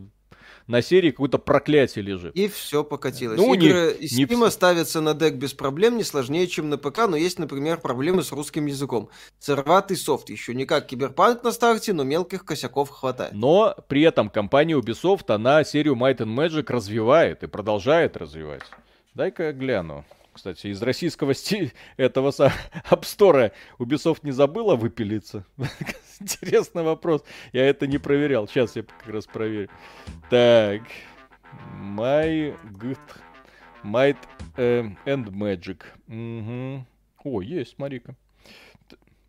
на серии какое-то проклятие лежит. И все покатилось. Ну, Игры не, из не... Steam ставятся на дек без проблем, не сложнее, чем на ПК, но есть, например, проблемы с русским языком. Сырватый софт, еще не как Киберпанк на старте, но мелких косяков хватает. Но при этом компания Ubisoft, она серию Might and Magic развивает и продолжает развивать. Дай-ка я гляну. Кстати, из российского сти... этого Store Ubisoft не забыла выпилиться? (laughs) Интересный вопрос. Я это не проверял. Сейчас я как раз проверю. Так. My good... Might uh, and Magic. Угу. О, есть, смотри-ка.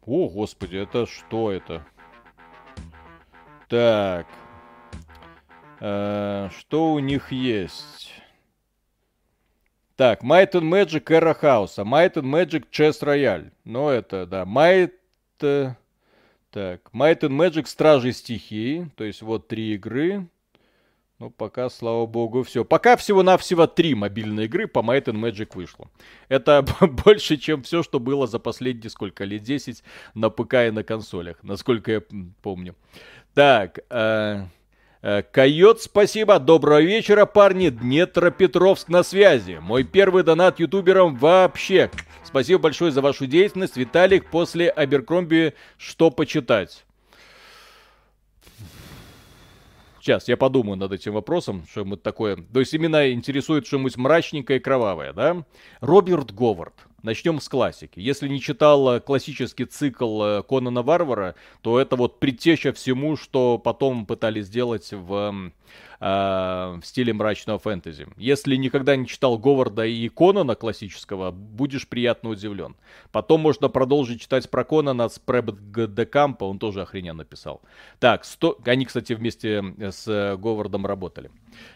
О, господи, это что это? Так. Uh, что у них есть? Так, Might and Magic Era House, Might and Magic Chess Royale. Ну, это, да, Might... Э, так, Might and Magic Стражи Стихии. То есть вот три игры. Ну, пока, слава богу, все. Пока всего-навсего три мобильные игры по Might and Magic вышло. Это (laughs) больше, чем все, что было за последние сколько лет, 10 на ПК и на консолях, насколько я помню. Так, Э, Койот, спасибо. Доброго вечера, парни. Днепропетровск на связи. Мой первый донат ютуберам вообще. Спасибо большое за вашу деятельность. Виталик, после Аберкромби что почитать? Сейчас я подумаю над этим вопросом, что мы такое. То есть именно интересует что-нибудь мрачненькое и кровавое, да? Роберт Говард. Начнем с классики. Если не читал классический цикл э, Конана Варвара, то это вот предтеча всему, что потом пытались сделать в Э, в стиле мрачного фэнтези. Если никогда не читал Говарда и Конана классического, будешь приятно удивлен. Потом можно продолжить читать про Конана с Прэббет де Кампа, он тоже охрененно писал. Так, 100... они, кстати, вместе с Говардом работали.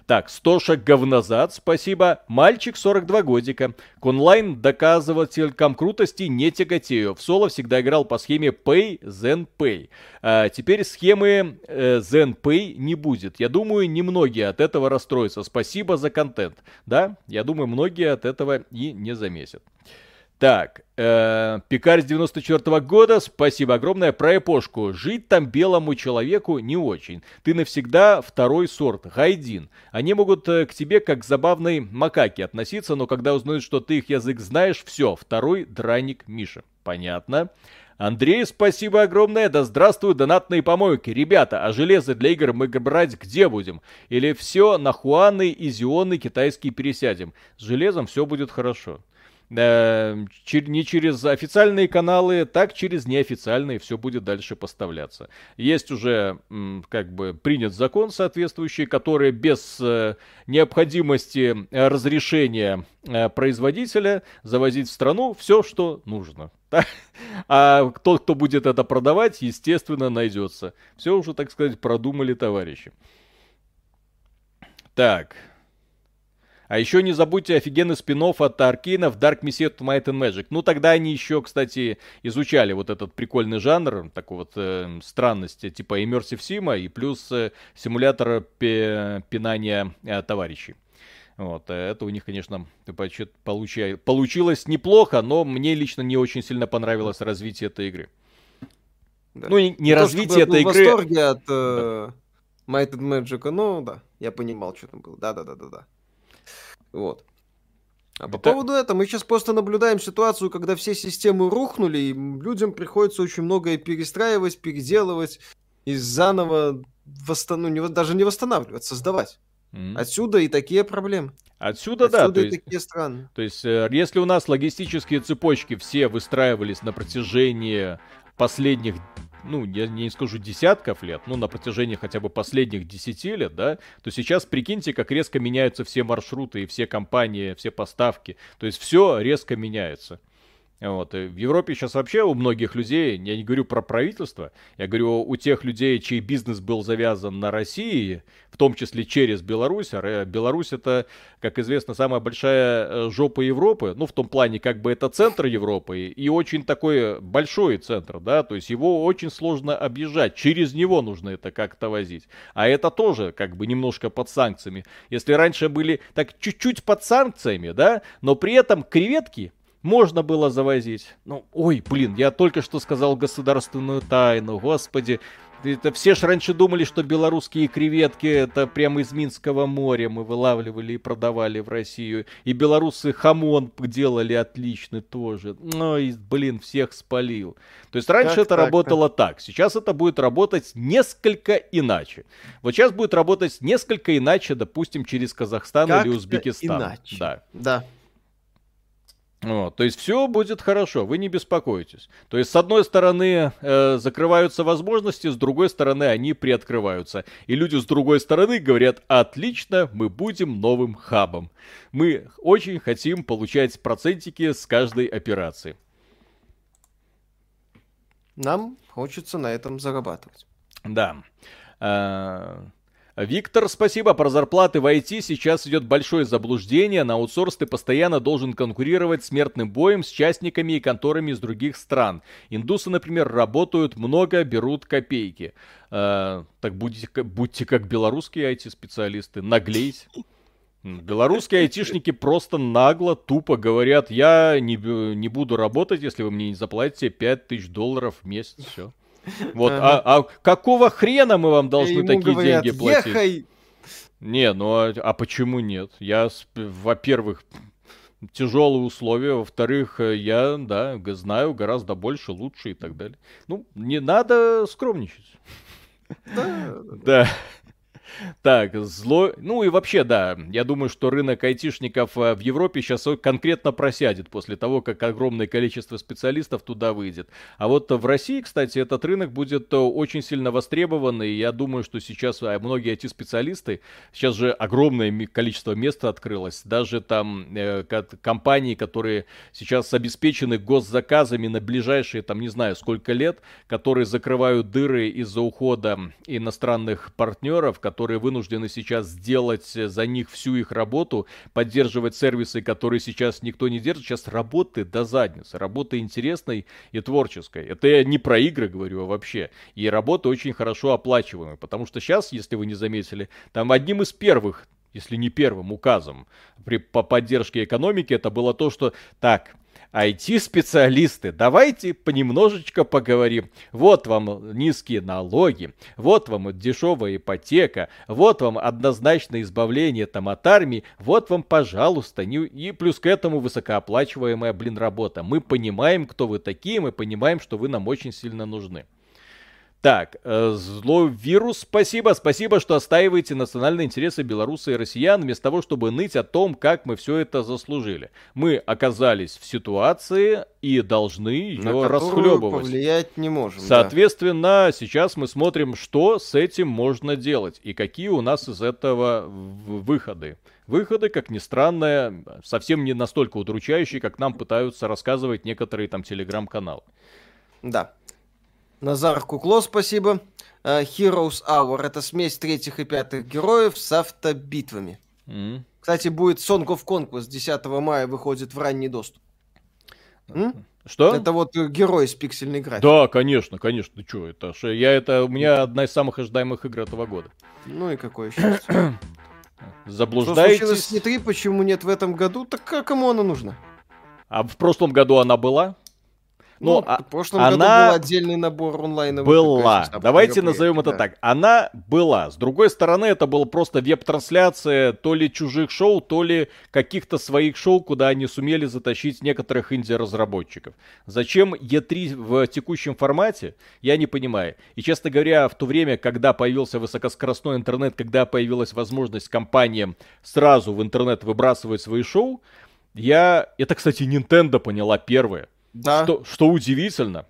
Так, Стошек говнозад, спасибо. Мальчик 42 годика. К онлайн доказывателькам крутости не тяготею. В соло всегда играл по схеме Pay, Then Pay. А теперь схемы э, Then Pay не будет. Я думаю, немногие от этого расстроятся. Спасибо за контент. Да, я думаю, многие от этого и не заметят. Так, э, Пикарь с 94 -го года, спасибо огромное про эпошку. Жить там белому человеку не очень. Ты навсегда второй сорт, гайдин. Они могут э, к тебе как к забавной макаке относиться, но когда узнают, что ты их язык знаешь, все, второй драник Миша. Понятно. Андрей, спасибо огромное. Да здравствуют донатные помойки. Ребята, а железо для игр мы брать где будем? Или все на Хуаны и Зионы китайские пересядем? С железом все будет хорошо. Э, не через официальные каналы, так через неофициальные все будет дальше поставляться. Есть уже как бы принят закон соответствующий, который без э, необходимости разрешения э, производителя завозить в страну все, что нужно. (laughs) А тот, кто будет это продавать, естественно, найдется. Все уже, так сказать, продумали товарищи. Так, а еще не забудьте офигенный спин от Аркейна в Dark Messiah Might and Magic. Ну, тогда они еще, кстати, изучали вот этот прикольный жанр, такой вот э, странности, типа Immersive Sim, и плюс э, симулятор пи- пинания э, товарищей. Вот, э, это у них, конечно, получилось неплохо, но мне лично не очень сильно понравилось развитие этой игры. Да. Ну, не, не То, развитие этой игры. в восторге от э, Might and Magic, ну да, я понимал, что там было. Да-да-да-да-да. Вот. А по Это... поводу этого, мы сейчас просто наблюдаем ситуацию, когда все системы рухнули, и людям приходится очень многое перестраивать, переделывать и заново восстанов... ну, даже не восстанавливать, создавать. Mm-hmm. Отсюда и такие проблемы. Отсюда, Отсюда да. Отсюда и есть, такие страны. То есть, э, если у нас логистические цепочки все выстраивались на протяжении последних ну, я не скажу десятков лет, ну, на протяжении хотя бы последних десяти лет, да, то сейчас прикиньте, как резко меняются все маршруты и все компании, все поставки. То есть все резко меняется. Вот. И в Европе сейчас вообще у многих людей, я не говорю про правительство, я говорю у тех людей, чей бизнес был завязан на России, в том числе через Беларусь. А Беларусь это, как известно, самая большая э, жопа Европы, ну в том плане, как бы это центр Европы и очень такой большой центр, да, то есть его очень сложно объезжать, через него нужно это как-то возить. А это тоже как бы немножко под санкциями. Если раньше были так чуть-чуть под санкциями, да, но при этом креветки можно было завозить. Ну, ой, блин, я только что сказал государственную тайну, господи. Это все ж раньше думали, что белорусские креветки это прямо из Минского моря мы вылавливали и продавали в Россию. И белорусы хамон делали отличный тоже. Ой, блин, всех спалил. То есть раньше как это так, работало так. так. Сейчас это будет работать несколько иначе. Вот сейчас будет работать несколько иначе, допустим, через Казахстан как или Узбекистан. Иначе. Да. Да. Вот, то есть все будет хорошо, вы не беспокойтесь. То есть с одной стороны э, закрываются возможности, с другой стороны они приоткрываются. И люди с другой стороны говорят, отлично, мы будем новым хабом. Мы очень хотим получать процентики с каждой операции. Нам хочется на этом зарабатывать. Да. А, Виктор, спасибо. Про зарплаты в IT сейчас идет большое заблуждение. На аутсорс ты постоянно должен конкурировать смертным боем с частниками и конторами из других стран. Индусы, например, работают много, берут копейки. Э, так будете, будьте как белорусские IT-специалисты, наглейте. Белорусские айтишники просто нагло, тупо говорят, я не, не буду работать, если вы мне не заплатите 5000 долларов в месяц. Все. Вот, а, а какого хрена мы вам должны такие говорят, деньги платить? Ехай! Не, ну а, а почему нет? Я, во-первых, тяжелые условия, во-вторых, э, я, да, знаю гораздо больше, лучше и так далее. Ну, не надо скромничать. Да. Так, зло... Ну и вообще, да, я думаю, что рынок айтишников э, в Европе сейчас конкретно просядет после того, как огромное количество специалистов туда выйдет. А вот в России, кстати, этот рынок будет э, очень сильно востребован, и я думаю, что сейчас э, многие IT-специалисты, сейчас же огромное количество мест открылось, даже там э, компании, которые сейчас обеспечены госзаказами на ближайшие, там, не знаю, сколько лет, которые закрывают дыры из-за ухода иностранных партнеров, которые которые вынуждены сейчас сделать э, за них всю их работу, поддерживать сервисы, которые сейчас никто не держит, сейчас работы до задницы, работа интересной и творческой. Это я не про игры говорю, а вообще. И работа очень хорошо оплачиваемая, потому что сейчас, если вы не заметили, там одним из первых если не первым указом при, по поддержке экономики, это было то, что так, IT-специалисты, давайте понемножечко поговорим. Вот вам низкие налоги, вот вам дешевая ипотека, вот вам однозначное избавление там от армии, вот вам, пожалуйста, не... и плюс к этому высокооплачиваемая, блин, работа. Мы понимаем, кто вы такие, мы понимаем, что вы нам очень сильно нужны. Так, э, злой вирус, спасибо, спасибо, что отстаиваете национальные интересы белоруса и россиян, вместо того, чтобы ныть о том, как мы все это заслужили. Мы оказались в ситуации и должны ее расхлебывать. повлиять не можем. Соответственно, да. сейчас мы смотрим, что с этим можно делать и какие у нас из этого выходы. Выходы, как ни странно, совсем не настолько удручающие, как нам пытаются рассказывать некоторые там телеграм-каналы. Да. Назар Кукло, спасибо. Uh, Heroes Hour это смесь третьих и пятых героев с автобитвами. Mm. Кстати, будет Song of Conquest 10 мая выходит в ранний доступ. М? Что? Это вот герой с пиксельной графикой. Да, конечно, конечно. Что, это я это у меня одна из самых ожидаемых игр этого года. Ну и какое счастье. (clears throat) Заблуждаетесь? Что случилось с E3, почему нет в этом году? Так кому она нужна? А в прошлом году она была? Ну, ну а, в прошлом она году был отдельный набор онлайновых. Была. Давайте назовем это да. так. Она была. С другой стороны, это была просто веб-трансляция то ли чужих шоу, то ли каких-то своих шоу, куда они сумели затащить некоторых инди-разработчиков. Зачем E3 в текущем формате, я не понимаю. И, честно говоря, в то время, когда появился высокоскоростной интернет, когда появилась возможность компаниям сразу в интернет выбрасывать свои шоу, я... Это, кстати, Nintendo поняла первое. Да. Что, что удивительно,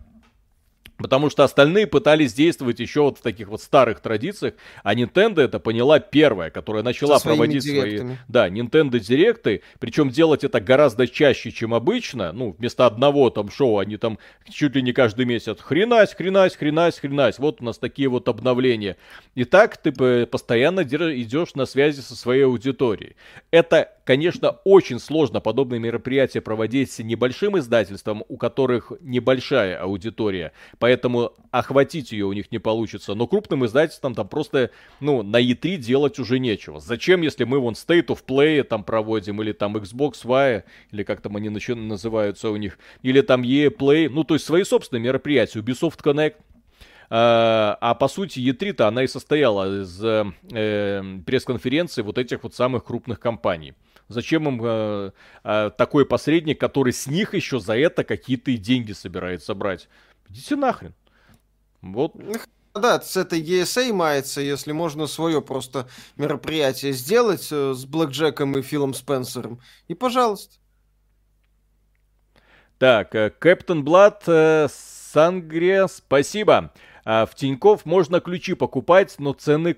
Потому что остальные пытались действовать еще вот в таких вот старых традициях, а Nintendo это поняла первая, которая начала проводить директами. свои... Да, Nintendo директы, причем делать это гораздо чаще, чем обычно. Ну, вместо одного там шоу они там чуть ли не каждый месяц хренась, хренась, хренась, хренась. Вот у нас такие вот обновления. И так ты постоянно идешь на связи со своей аудиторией. Это, конечно, очень сложно подобные мероприятия проводить с небольшим издательством, у которых небольшая аудитория поэтому охватить ее у них не получится. Но крупным издательствам там просто, ну, на E3 делать уже нечего. Зачем, если мы вон State of Play там проводим, или там Xbox Y, или как там они называются у них, или там EA Play, ну, то есть свои собственные мероприятия, Ubisoft Connect, а, а по сути E3-то она и состояла из э, пресс-конференции вот этих вот самых крупных компаний. Зачем им э, э, такой посредник, который с них еще за это какие-то деньги собирается брать? Идите нахрен. Вот. Да, с этой ESA мается, если можно свое просто мероприятие сделать э, с Блэкджеком и Филом Спенсером. И пожалуйста. Так, э, Кэптон Блад, э, Сангре, спасибо. А в Тиньков можно ключи покупать, но цены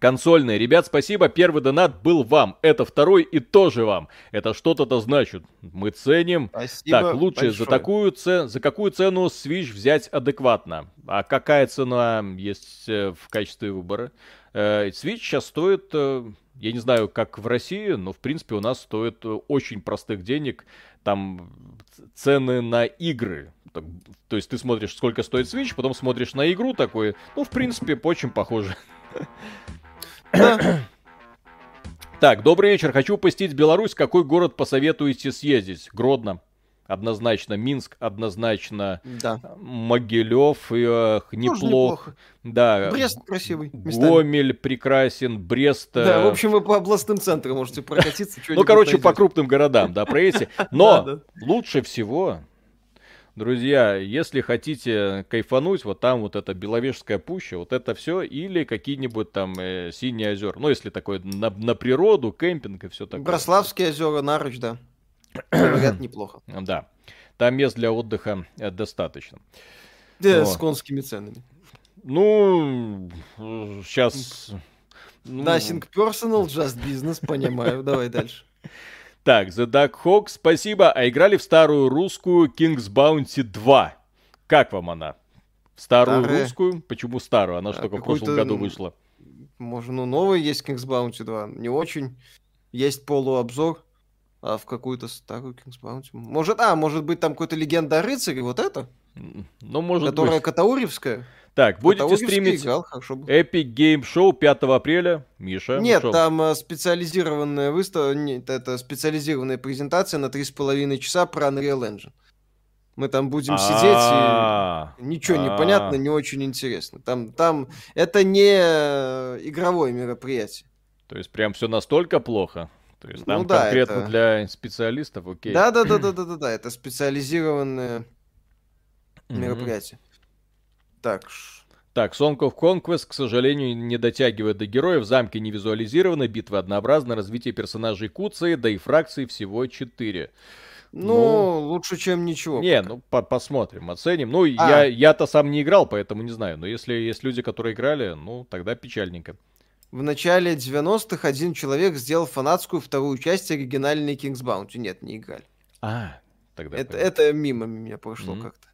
Консольные. Ребят, спасибо. Первый донат был вам. Это второй и тоже вам. Это что-то-то значит. Мы ценим. Спасибо так, лучше большое. за такую цену, за какую цену Switch взять адекватно? А какая цена есть э, в качестве выбора? Э, Switch сейчас стоит, э, я не знаю, как в России, но в принципе у нас стоит очень простых денег. Там цены на игры. То есть ты смотришь, сколько стоит Switch, потом смотришь на игру такой, ну, в принципе, очень похоже. (laughs) Так, добрый вечер. Хочу посетить Беларусь. Какой город посоветуете съездить? Гродно. Однозначно. Минск однозначно. Да. Могилев. Эх, неплох. неплохо. Да. Брест красивый. Местами. Гомель прекрасен. Брест. Да, в общем, вы по областным центрам можете прокатиться. (laughs) Ну, короче, по крупным городам, да, проедете. (laughs) Но лучше всего Друзья, если хотите кайфануть, вот там вот эта Беловежская пуща, вот это все, или какие-нибудь там э, синие озера. Ну, если такое на, на природу, кемпинг и все такое. Брославские озера, Нарыч, да. (clears throat) Говорят, неплохо. Да. Там мест для отдыха э, достаточно. Да, с конскими ценами. Ну, сейчас... Ну... Nothing personal, just business, понимаю. Давай дальше. (laughs) Так, The Duck Hawk, спасибо. А играли в старую русскую King's Bounty 2. Как вам она? Старую Старая. русскую? Почему старую? Она же а, только в прошлом году вышла. Может, ну новый есть King's Bounty 2. Не очень. Есть полуобзор. А в какую-то старую King's Bounty. Может, а, может быть, там какой-то легенда о рыцаре, вот это? Ну, может Которая быть. Катауревская? Так, будете стримить играл, Epic Game Show 5 апреля? Миша? Нет, ну там э, специализированная выставка, нет, это специализированная презентация на 3,5 часа про Unreal Engine. Мы там будем сидеть, и а. ничего не понятно, не очень интересно. Там, там это не э, игровое мероприятие. То есть прям все настолько плохо? То есть там ну, да, конкретно это... для специалистов, окей. Да, да, да, да, да, да, да, это специализированное мероприятие. Так. Так, Song of Conquest, к сожалению, не дотягивает до героев, замки не визуализированы, битвы однообразны, развитие персонажей куцые, да и фракций всего 4. Ну, ну, лучше, чем ничего. Не, ну по посмотрим, оценим. Ну, а. я, я-то сам не играл, поэтому не знаю. Но если есть люди, которые играли, ну, тогда печальненько. В начале 90-х один человек сделал фанатскую вторую часть оригинальной King's Bounty. Нет, не играли. А, тогда... Это, это мимо меня прошло mm-hmm. как-то.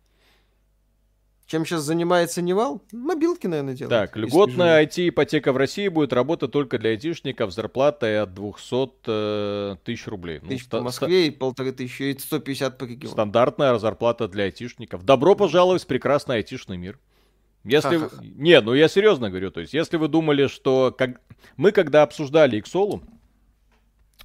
Чем сейчас занимается Нивал? Мобилки, наверное, делает. Так, льготная IT-ипотека в России будет работать только для айтишников зарплатой от 200 э, тысяч рублей. Ну, тысяч по Москве и полторы тысячи, и 150 по региону. Стандартная зарплата для айтишников. Добро пожаловать в прекрасный айтишный мир. Если... Ха-ха-ха. Не, ну я серьезно говорю, то есть, если вы думали, что... Как... Мы когда обсуждали Иксолу,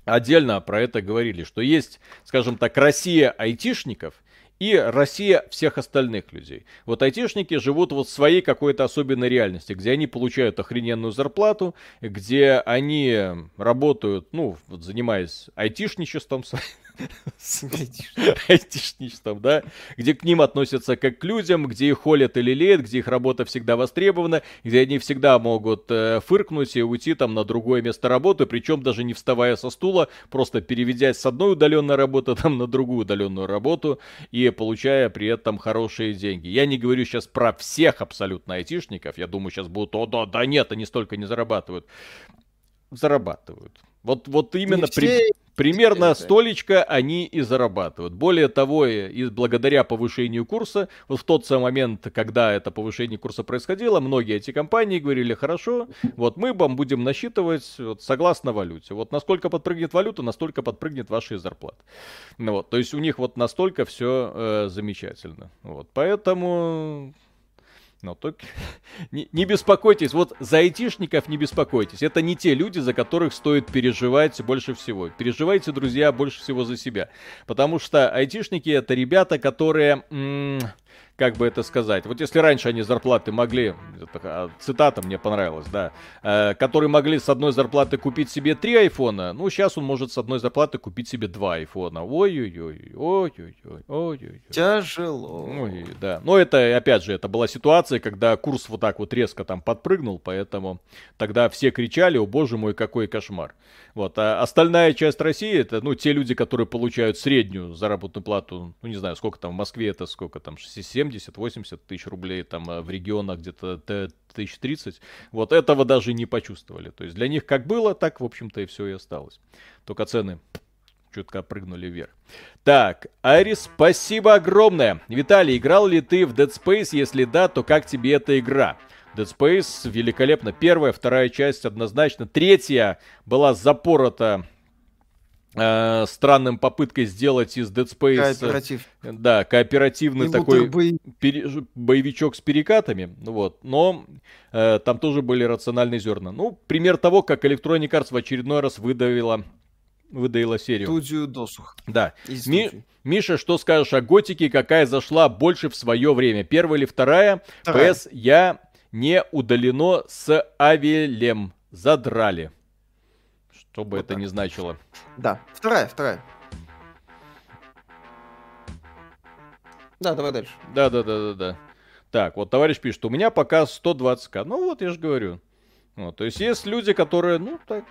отдельно про это говорили, что есть, скажем так, Россия айтишников – и Россия всех остальных людей. Вот айтишники живут вот в своей какой-то особенной реальности, где они получают охрененную зарплату, где они работают, ну, вот занимаясь айтишничеством, (laughs) айтишничеством, да, где к ним относятся как к людям, где их холят или леют, где их работа всегда востребована, где они всегда могут э, фыркнуть и уйти там на другое место работы, причем даже не вставая со стула, просто переведясь с одной удаленной работы (laughs) там на другую удаленную работу и получая при этом хорошие деньги. Я не говорю сейчас про всех абсолютно айтишников, я думаю, сейчас будут, о, да, да нет, они столько не зарабатывают. Зарабатывают. Вот, вот именно при, примерно столечко они и зарабатывают. Более того, и благодаря повышению курса, вот в тот самый момент, когда это повышение курса происходило, многие эти компании говорили, хорошо, вот мы вам будем насчитывать вот, согласно валюте. Вот насколько подпрыгнет валюта, настолько подпрыгнет ваши зарплаты. Ну, вот, то есть у них вот настолько все э, замечательно. Вот, поэтому но только (laughs) не, не беспокойтесь, вот за айтишников не беспокойтесь. Это не те люди, за которых стоит переживать больше всего. Переживайте, друзья, больше всего за себя. Потому что айтишники это ребята, которые... М- как бы это сказать, вот если раньше они зарплаты могли, а, цитата мне понравилась, да, э, которые могли с одной зарплаты купить себе три айфона, ну, сейчас он может с одной зарплаты купить себе два айфона. Ой-ой-ой, ой-ой-ой, ой-ой. Тяжело. Ой, да. Но это, опять же, это была ситуация, когда курс вот так вот резко там подпрыгнул, поэтому тогда все кричали, о боже мой, какой кошмар. Вот, а остальная часть России, это, ну, те люди, которые получают среднюю заработную плату, ну, не знаю, сколько там в Москве, это сколько там, 70-80 тысяч рублей, там а в регионах где-то тысяч тридцать, вот этого даже не почувствовали. То есть для них как было, так, в общем-то, и все и осталось. Только цены чутка прыгнули вверх. Так, Арис, спасибо огромное. Виталий, играл ли ты в Dead Space? Если да, то как тебе эта игра? Dead Space великолепно. Первая, вторая часть однозначно. Третья была запорота э, странным попыткой сделать из Dead Space... Кооператив. Да, кооперативный И такой бои... пере, боевичок с перекатами. Вот. Но э, там тоже были рациональные зерна. Ну, пример того, как Electronic Arts в очередной раз выдавила выдаила серию. Студию досух. Да. Ми- Миша, что скажешь о Готике? Какая зашла больше в свое время? Первая или вторая? вторая. ПС я не удалено с Авелем. Задрали. Что бы вот это так. ни значило. Да, вторая, вторая. Да, давай дальше. Да, да, да, да, да. Так, вот товарищ пишет, у меня пока 120к. Ну вот, я же говорю. Вот, то есть есть люди, которые, ну, так,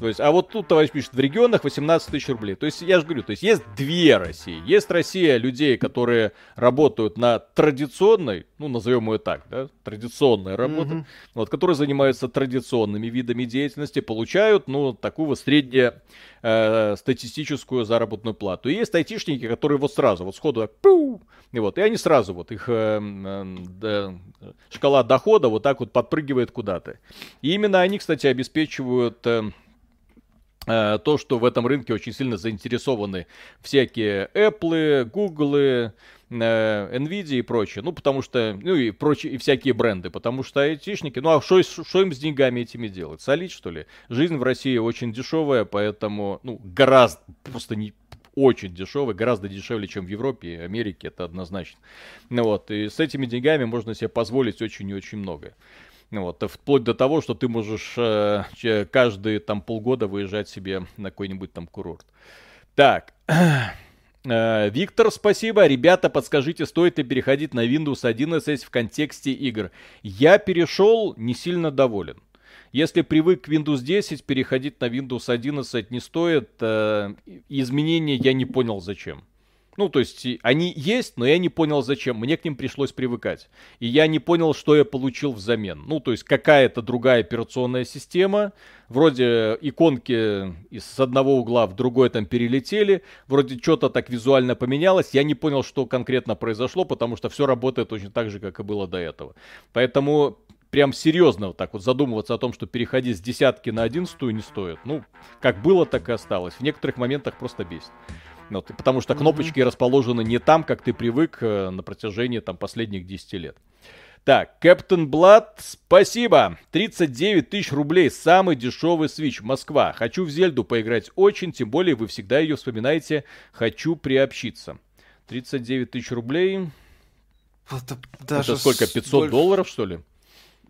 то есть, а вот тут товарищ пишет, в регионах 18 тысяч рублей. То есть, я же говорю, то есть есть две России. Есть Россия людей, которые работают на традиционной, ну, назовем ее так, да, традиционная работа, mm-hmm. вот, которые занимаются традиционными видами деятельности, получают, ну, такую вот среднюю э, статистическую заработную плату. И есть айтишники, которые вот сразу, вот сходу так, пу, и вот, и они сразу, вот, их э, э, шкала дохода вот так вот подпрыгивает куда-то. И именно они, кстати, обеспечивают... Э, Э, то, что в этом рынке очень сильно заинтересованы всякие Apple, Google, э, Nvidia и прочее. Ну, потому что, ну и прочие, и всякие бренды. Потому что айтишники, ну, а что им с деньгами этими делать? Солить, что ли? Жизнь в России очень дешевая, поэтому, ну, гораздо, просто не, очень дешевый, гораздо дешевле, чем в Европе и Америке, это однозначно. Ну вот, и с этими деньгами можно себе позволить очень и очень многое. Вот, вплоть до того, что ты можешь э, каждые там полгода выезжать себе на какой-нибудь там курорт. Так. (clears throat) Э, Виктор, спасибо. Ребята, подскажите, стоит ли переходить на Windows 11 в контексте игр? Я перешел, не сильно доволен. Если привык к Windows 10, переходить на Windows 11 не стоит. Э, изменения я не понял зачем. Ну, то есть, они есть, но я не понял зачем. Мне к ним пришлось привыкать. И я не понял, что я получил взамен. Ну, то есть, какая-то другая операционная система. Вроде иконки с одного угла в другой там перелетели. Вроде что-то так визуально поменялось. Я не понял, что конкретно произошло, потому что все работает точно так же, как и было до этого. Поэтому прям серьезно вот так вот задумываться о том, что переходить с десятки на одиннадцатую не стоит. Ну, как было, так и осталось. В некоторых моментах просто бесит. Вот, потому что кнопочки mm-hmm. расположены не там, как ты привык э, на протяжении там последних 10 лет. Так, Кэптен Блад, спасибо. 39 тысяч рублей, самый дешевый свич, Москва. Хочу в Зельду поиграть очень, тем более вы всегда ее вспоминаете. Хочу приобщиться. 39 тысяч рублей. Это, даже это сколько, 500 больше... долларов, что ли?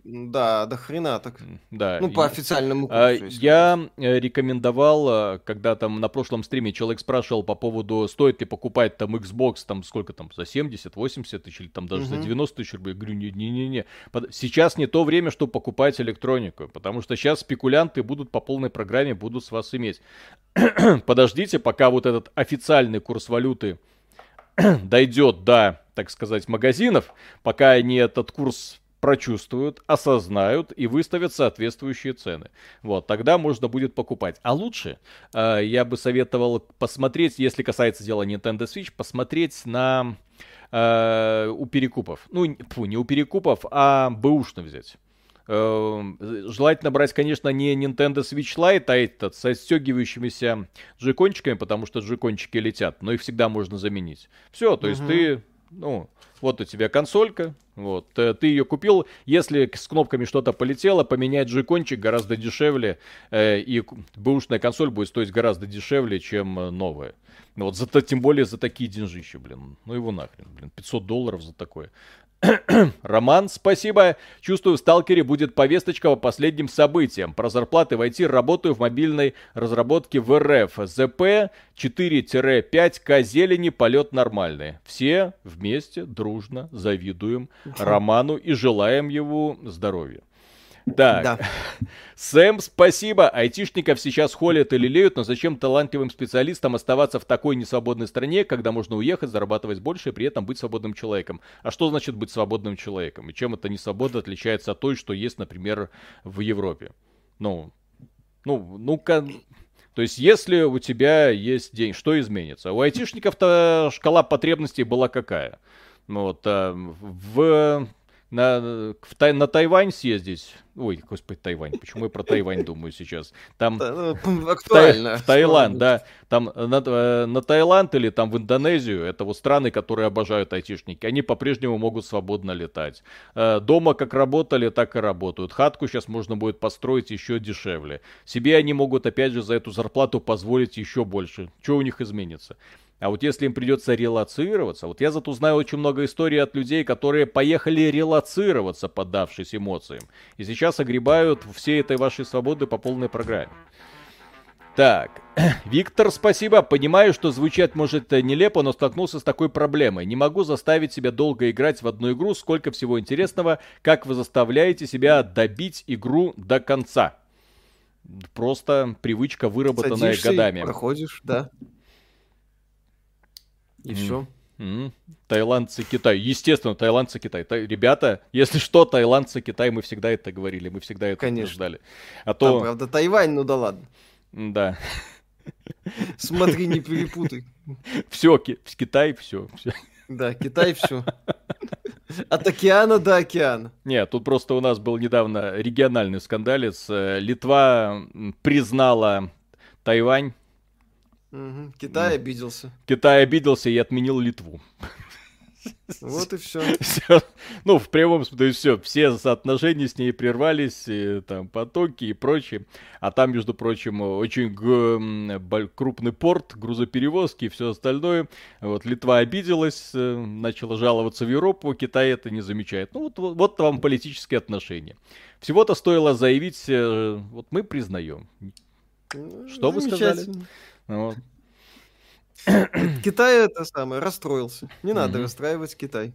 Да, до хрена так. Да. Ну, по официальному а, курсу. Я э, рекомендовал, когда там на прошлом стриме человек спрашивал по поводу, стоит ли покупать там Xbox, там сколько там, за 70, 80 тысяч или там даже угу. за 90 тысяч рублей. Я говорю, не-не-не. Сейчас не то время, чтобы покупать электронику, потому что сейчас спекулянты будут по полной программе, будут с вас иметь. (clears throat) Подождите, пока вот этот официальный курс валюты (clears throat) дойдет до, так сказать, магазинов, пока они этот курс прочувствуют, осознают и выставят соответствующие цены. Вот, тогда можно будет покупать. А лучше э, я бы советовал посмотреть, если касается дела Nintendo Switch, посмотреть на э, у перекупов. Ну, фу, не у перекупов, а бэушно взять. Э, желательно брать, конечно, не Nintendo Switch Lite, а этот со стегивающимися джекончиками, потому что джекончики летят, но их всегда можно заменить. Все, то угу. есть ты, ну, вот у тебя консолька, вот, э, ты ее купил, если с кнопками что-то полетело, поменять джекончик гораздо дешевле, э, и бэушная консоль будет стоить гораздо дешевле, чем э, новая. Вот, за, тем более за такие деньжища, блин. Ну его нахрен, блин, 500 долларов за такое. Роман, спасибо. Чувствую, в Сталкере будет повесточка по последним событиям. Про зарплаты в IT работаю в мобильной разработке в РФ. ЗП 4-5К зелени, полет нормальный. Все вместе, дружно завидуем Роману и желаем его здоровья. Так, да. Сэм, спасибо. Айтишников сейчас холят и лелеют, но зачем талантливым специалистам оставаться в такой несвободной стране, когда можно уехать, зарабатывать больше и при этом быть свободным человеком? А что значит быть свободным человеком? И чем эта несвобода отличается от той, что есть, например, в Европе? Ну, ну, ну-ка, то есть, если у тебя есть день, что изменится? У айтишников-то шкала потребностей была какая? Ну вот, а, в на, в, на Тайвань съездить. Ой, господи, Тайвань. Почему я про Тайвань думаю сейчас? Там ну, актуально. В, Таиланд, да. Там на, э, на Таиланд или там в Индонезию, это вот страны, которые обожают айтишники, они по-прежнему могут свободно летать. Э, дома как работали, так и работают. Хатку сейчас можно будет построить еще дешевле. Себе они могут опять же за эту зарплату позволить еще больше. Что у них изменится? А вот если им придется релацироваться, вот я зато знаю очень много историй от людей, которые поехали релацироваться, поддавшись эмоциям, и сейчас огребают все этой вашей свободы по полной программе. Так, (clears throat) Виктор, спасибо. Понимаю, что звучать может нелепо, но столкнулся с такой проблемой. Не могу заставить себя долго играть в одну игру, сколько всего интересного. Как вы заставляете себя добить игру до конца? Просто привычка, выработанная Садишься годами. проходишь, да. И все. Mm-hmm. Таиландцы, Китай. Естественно, таиландцы, Китай. Та- ребята, если что, таиландцы, Китай, мы всегда это говорили, мы всегда это Конечно. ждали. А то... Там, правда, Тайвань, ну да ладно. Да. Смотри, не перепутай. Все, в Китай, все. Да, Китай, все. От океана до океана. Нет, тут просто у нас был недавно региональный скандалец. Э, Литва признала Тайвань Угу. Китай обиделся. Китай обиделся и отменил Литву. Вот и все. (laughs) все. Ну, в прямом смысле, все, все соотношения с ней прервались, и, там потоки и прочее. А там, между прочим, очень крупный порт, грузоперевозки и все остальное. Вот Литва обиделась, э, начала жаловаться в Европу, Китай это не замечает. Ну, вот, вот, вот вам политические отношения. Всего-то стоило заявить, э, вот мы признаем. Ну, Что вы сказали? Вот. Китай это самое, расстроился. Не надо mm расстраивать Китай.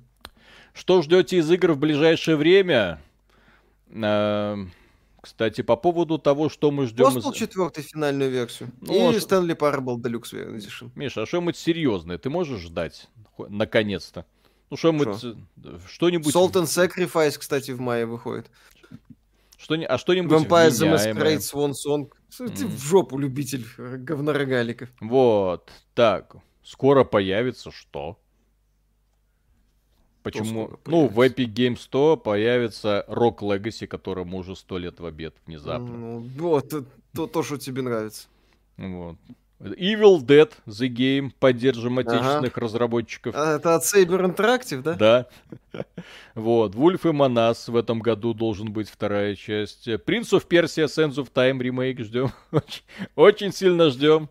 Что ждете из игр в ближайшее время? А, кстати, по поводу того, что мы ждем... Postal из... 4 финальную версию. Ну, и Stanley Parable Deluxe Edition. Миша, а что-нибудь серьезное ты можешь ждать? Наконец-то. Ну, что-нибудь... Что-нибудь... Salt and Sacrifice, кстати, в мае выходит. Что, а что-нибудь Vampire the Masquerade Swan Song. Ты mm. в жопу, любитель говнорогаликов. Вот. Так. Скоро появится что? Почему? Ну, в Epic Games 100 появится Rock Legacy, которому уже сто лет в обед внезапно. Ну, вот, то, то, что тебе нравится. Вот. Evil Dead The Game, поддержим отечественных ага. разработчиков. А, это от Saber Interactive, да? Да. (laughs) вот. Вульф и Манас в этом году должен быть вторая часть. Prince of Persia Sands of Time ремейк ждем. (laughs) Очень сильно ждем.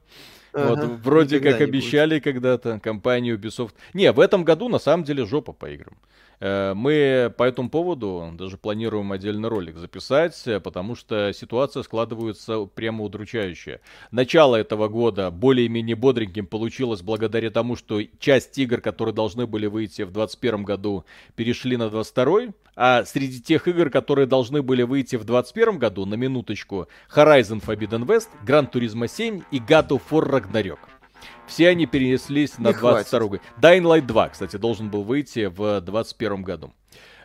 Ага, вот, вроде как обещали когда-то компанию Ubisoft. Не, в этом году на самом деле жопа по играм. Э, мы по этому поводу даже планируем отдельный ролик записать, э, потому что ситуация складывается прямо удручающая. Начало этого года более-менее бодреньким получилось благодаря тому, что часть игр, которые должны были выйти в 2021 году, перешли на 22 а среди тех игр, которые должны были выйти в 2021 году, на минуточку, Horizon Forbidden West, Gran Turismo 7 и God of War Ragnarok. Все они перенеслись на 22 год. Dying Light 2, кстати, должен был выйти в 21 году.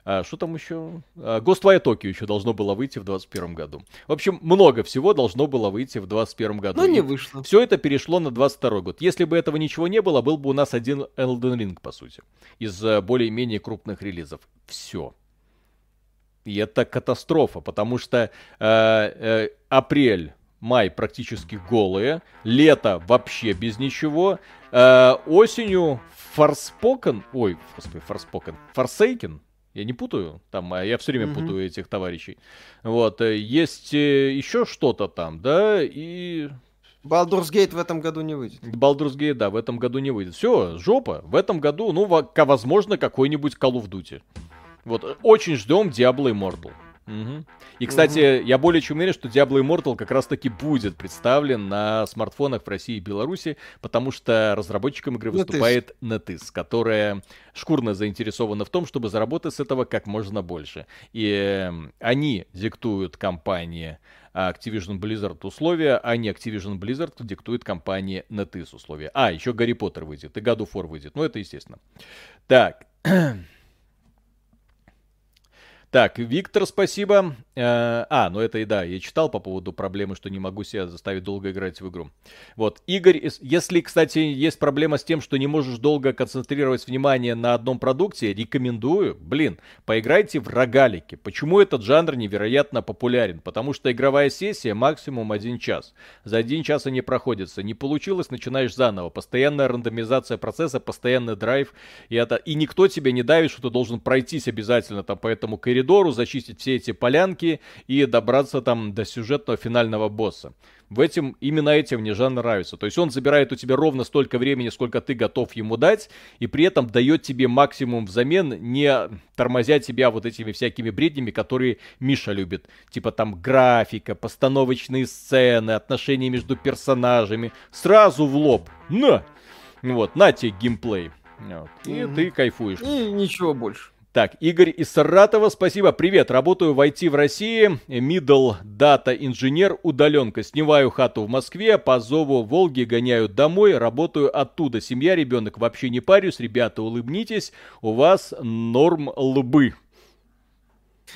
А, что там еще? А, Ghostwire Tokyo еще должно было выйти в 21 году. В общем, много всего должно было выйти в 21 году. Но не вышло. Все это перешло на 22 год. Если бы этого ничего не было, был бы у нас один Elden Ring, по сути, из э, более-менее крупных релизов. Все. И это катастрофа, потому что э, э, апрель май практически голые, лето вообще без ничего, э, осенью Форспокен, ой, господи, Форспокен, Форсейкен, я не путаю, там, а я все время mm-hmm. путаю этих товарищей. Вот, э, есть э, еще что-то там, да, и... Baldur's Gate в этом году не выйдет. Baldur's Gate, да, в этом году не выйдет. Все, жопа. В этом году, ну, возможно, какой-нибудь Call of Duty. Вот, очень ждем Diablo Immortal. Угу. И, кстати, угу. я более чем уверен, что Diablo Immortal как раз-таки будет представлен на смартфонах в России и Беларуси, потому что разработчиком игры выступает NetEase, которая шкурно заинтересована в том, чтобы заработать с этого как можно больше. И э, они диктуют компании Activision Blizzard условия, а не Activision Blizzard диктует компании NetEase условия. А, еще Гарри Поттер выйдет, и God of War выйдет. Ну, это естественно. Так. (clears throat) Так, Виктор, спасибо. Э, а, ну это и да, я читал по поводу проблемы, что не могу себя заставить долго играть в игру. Вот, Игорь, если, кстати, есть проблема с тем, что не можешь долго концентрировать внимание на одном продукте, рекомендую, блин, поиграйте в рогалики. Почему этот жанр невероятно популярен? Потому что игровая сессия максимум один час. За один час они проходятся. Не получилось, начинаешь заново. Постоянная рандомизация процесса, постоянный драйв. И, это... и никто тебе не давит, что ты должен пройтись обязательно там по этому коридору коридору, зачистить все эти полянки и добраться там до сюжетного финального босса. В этом, именно этим мне жанр нравится. То есть он забирает у тебя ровно столько времени, сколько ты готов ему дать, и при этом дает тебе максимум взамен, не тормозя тебя вот этими всякими бреднями, которые Миша любит. Типа там графика, постановочные сцены, отношения между персонажами. Сразу в лоб. На! Вот, на тебе геймплей. Вот. И mm-hmm. ты кайфуешь. И ничего больше. Так, Игорь из Саратова, спасибо. Привет, работаю в IT в России, middle data инженер, удаленка. Снимаю хату в Москве, по зову Волги гоняю домой, работаю оттуда. Семья, ребенок, вообще не парюсь. Ребята, улыбнитесь, у вас норм лбы.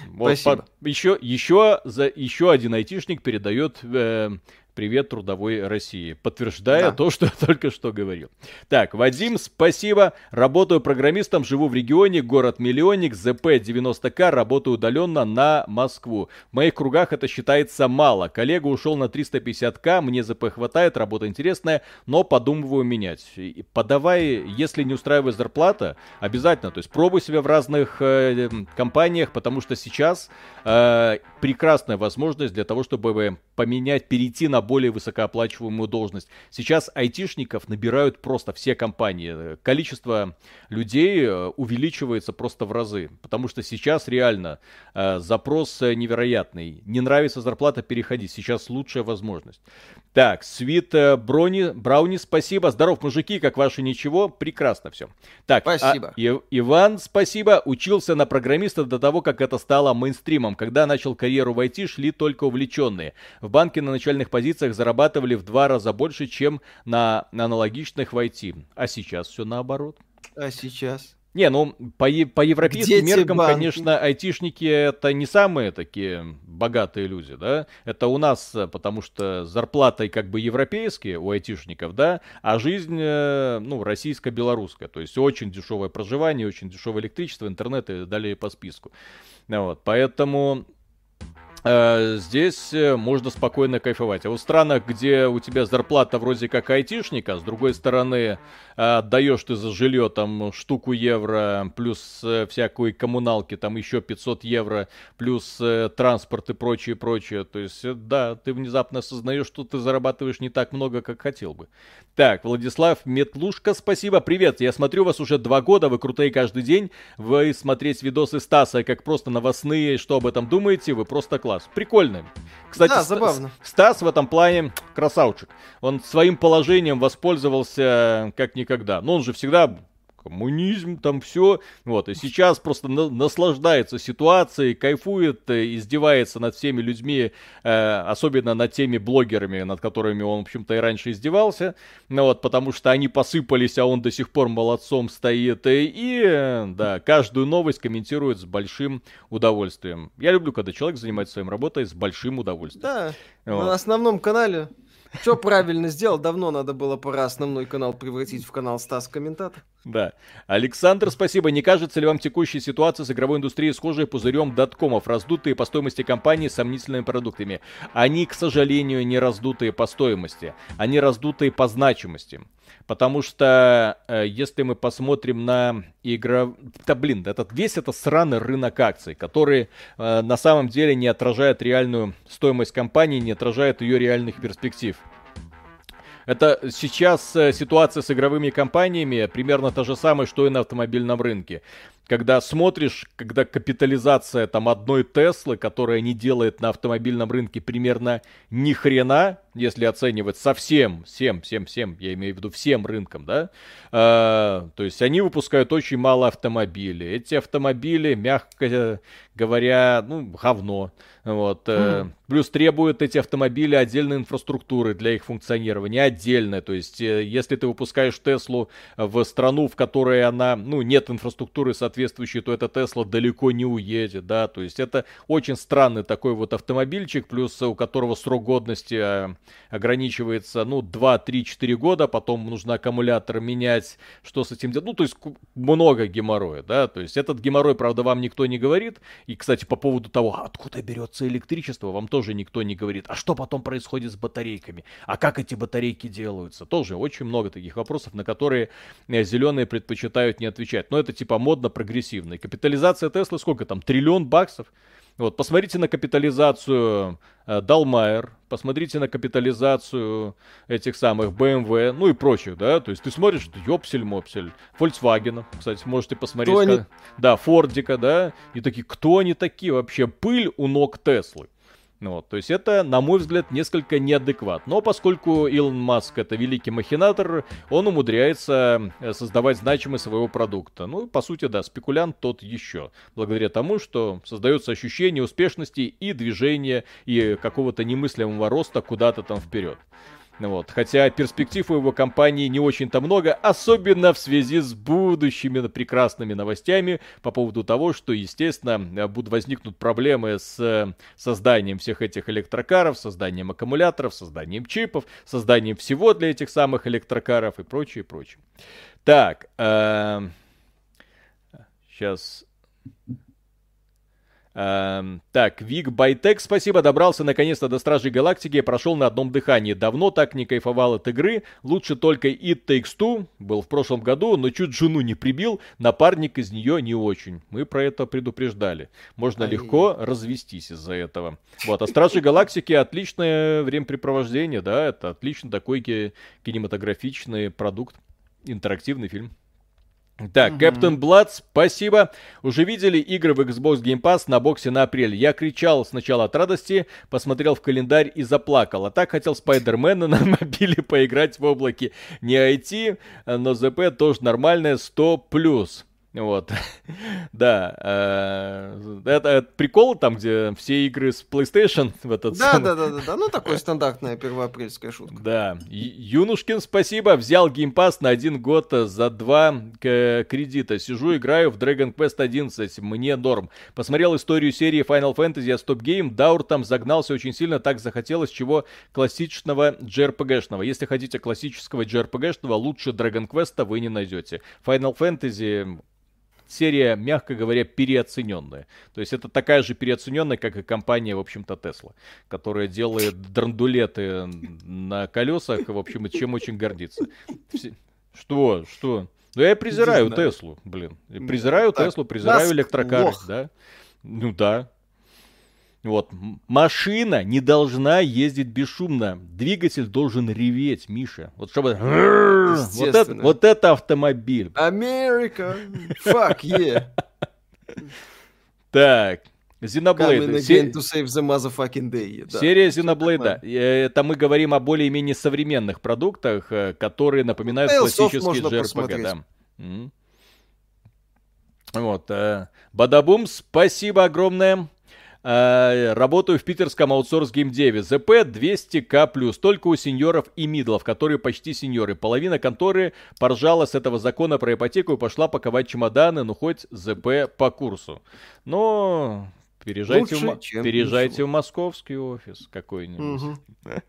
Вот, Спасибо. По, еще, еще, за, еще один айтишник передает э, Привет трудовой России, подтверждая да. то, что я (laughs) только что говорил. Так, Вадим, спасибо. Работаю программистом, живу в регионе, город-миллионник, ЗП-90К, работаю удаленно на Москву. В моих кругах это считается мало. Коллега ушел на 350К, мне ЗП хватает, работа интересная, но подумываю менять. Подавай, если не устраивает зарплата, обязательно, то есть пробуй себя в разных э, компаниях, потому что сейчас э, прекрасная возможность для того, чтобы поменять, перейти на более высокооплачиваемую должность. Сейчас айтишников набирают просто все компании. Количество людей э, увеличивается просто в разы, потому что сейчас реально э, запрос невероятный. Не нравится зарплата, переходи. Сейчас лучшая возможность. Так, Свит э, Брони, Брауни, спасибо. Здоров, мужики, как ваши ничего? Прекрасно все. Так, а спасибо. А, и, Иван, спасибо. Учился на программиста до того, как это стало мейнстримом. Когда начал карьеру в IT, шли только увлеченные. В банке на начальных позициях позициях зарабатывали в два раза больше, чем на, на аналогичных в IT. А сейчас все наоборот. А сейчас? Не, ну, по, по европейским Где меркам, конечно, айтишники это не самые такие богатые люди, да. Это у нас, потому что зарплаты как бы европейские у айтишников, да, а жизнь, э, ну, российско-белорусская. То есть очень дешевое проживание, очень дешевое электричество, интернет и далее по списку. Вот, поэтому Э, здесь э, можно спокойно кайфовать. А в странах, где у тебя зарплата вроде как айтишника, с другой стороны, отдаешь ты за жилье там штуку евро, плюс э, всякой коммуналки, там еще 500 евро, плюс транспорт и прочее, прочее. То есть, да, ты внезапно осознаешь, что ты зарабатываешь не так много, как хотел бы. Так, Владислав Метлушка, спасибо, привет. Я смотрю вас уже два года, вы крутые каждый день. Вы смотреть видосы Стаса, как просто новостные, что об этом думаете, вы просто класс класс. Прикольно. Кстати, да, забавно. Стас в этом плане красавчик. Он своим положением воспользовался как никогда. Но он же всегда коммунизм, там все. Вот, и сейчас просто на- наслаждается ситуацией, кайфует, э, издевается над всеми людьми, э, особенно над теми блогерами, над которыми он, в общем-то, и раньше издевался. Ну вот, потому что они посыпались, а он до сих пор молодцом стоит. И, и да, каждую новость комментирует с большим удовольствием. Я люблю, когда человек занимается своим работой с большим удовольствием. Да, вот. на основном канале что правильно сделал? Давно надо было пора основной канал превратить в канал Стас Комментатор. Да. Александр, спасибо. Не кажется ли вам текущая ситуация с игровой индустрией схожей пузырем доткомов, раздутые по стоимости компании с сомнительными продуктами? Они, к сожалению, не раздутые по стоимости. Они раздутые по значимости. Потому что э, если мы посмотрим на игра... Да блин, этот, весь этот сраный рынок акций, который э, на самом деле не отражает реальную стоимость компании, не отражает ее реальных перспектив. Это сейчас э, ситуация с игровыми компаниями примерно та же самая, что и на автомобильном рынке когда смотришь, когда капитализация там одной Теслы, которая не делает на автомобильном рынке примерно ни хрена, если оценивать совсем, всем, всем, всем, я имею в виду всем рынком, да, э, то есть они выпускают очень мало автомобилей. Эти автомобили, мягко говоря, ну, говно. Вот. Mm. Плюс требуют эти автомобили отдельной инфраструктуры для их функционирования, отдельной. То есть, э, если ты выпускаешь Теслу в страну, в которой она, ну, нет инфраструктуры соответствующей, то эта Тесла далеко не уедет, да. То есть, это очень странный такой вот автомобильчик, плюс у которого срок годности а, ограничивается, ну, 2, 3, 4 года, потом нужно аккумулятор менять, что с этим делать. Ну, то есть, много геморроя, да. То есть, этот геморрой, правда, вам никто не говорит. И, кстати, по поводу того, откуда берется электричество, вам тоже никто не говорит. А что потом происходит с батарейками? А как эти батарейки делаются? Тоже очень много таких вопросов, на которые э, зеленые предпочитают не отвечать. Но это типа модно прогрессивно. И капитализация Теслы сколько там? Триллион баксов? Вот, посмотрите на капитализацию э, Далмайер, посмотрите на капитализацию этих самых BMW, ну и прочих, да, то есть ты смотришь, ёпсель-мопсель, Volkswagen, кстати, можете посмотреть, кто они... да, Фордика, да, и такие, кто они такие вообще, пыль у ног Теслы. Ну вот, то есть это, на мой взгляд, несколько неадекват. Но поскольку Илон Маск это великий махинатор, он умудряется э, создавать значимость своего продукта. Ну, по сути, да, спекулянт тот еще. Благодаря тому, что создается ощущение успешности и движения, и какого-то немыслимого роста куда-то там вперед. Вот. Хотя перспектив у его компании не очень-то много, особенно в связи с будущими прекрасными новостями по поводу того, что, естественно, будут возникнуть проблемы с э, созданием всех этих электрокаров, созданием аккумуляторов, созданием чипов, созданием всего для этих самых электрокаров и прочее, прочее. Так, э, сейчас Эм, так, Вик Байтек, спасибо, добрался наконец-то до Стражей Галактики и прошел на одном дыхании. Давно так не кайфовал от игры, лучше только It Takes Two, был в прошлом году, но чуть жену не прибил, напарник из нее не очень. Мы про это предупреждали. Можно Ай. легко развестись из-за этого. Вот, а Стражи Галактики отличное времяпрепровождение, да, это отлично такой кинематографичный продукт, интерактивный фильм. Так. Captain Blood, спасибо. Уже видели игры в Xbox Game Pass на боксе на апрель. Я кричал сначала от радости, посмотрел в календарь и заплакал. А так хотел Спайдермена (laughs) на мобиле поиграть в облаке. Не IT, но ЗП тоже нормальное 100+. Вот. (laughs) да. Э, это, прикол там, где все игры с PlayStation в этот да, да, да, да, да. Ну, такой стандартная первоапрельская шутка. Да. Юнушкин, спасибо. Взял Pass на один год за два кредита. Сижу, играю в Dragon Quest 11. Мне норм. Посмотрел историю серии Final Fantasy от Stop Game. Даур там загнался очень сильно, так захотелось чего классичного JRPG-шного. Если хотите классического JRPG-шного, лучше Dragon Quest вы не найдете. Final Fantasy серия, мягко говоря, переоцененная. То есть это такая же переоцененная, как и компания, в общем-то, Tesla, которая делает драндулеты на колесах, в общем, и чем очень гордится. Что? Что? Да я презираю Теслу, блин. Презираю Теслу, презираю электрокары, да. Ну да, вот. Машина не должна ездить бесшумно. Двигатель должен реветь, Миша. Вот чтобы... Вот это, вот это автомобиль. Америка! Fuck yeah! (laughs) Так. Xenoblade. Се... day. Да. Серия Xenoblade. Это мы говорим о более-менее современных продуктах, э, которые напоминают классические JRPG. Да. Mm. Вот. Э, Бадабум, спасибо огромное. Э, работаю в питерском аутсорс геймдеве. ЗП 200к+, только у сеньоров и мидлов, которые почти сеньоры. Половина конторы поржала с этого закона про ипотеку и пошла паковать чемоданы, ну хоть ЗП по курсу. Но переезжайте, Лучше, в, переезжайте в московский офис какой-нибудь. Угу.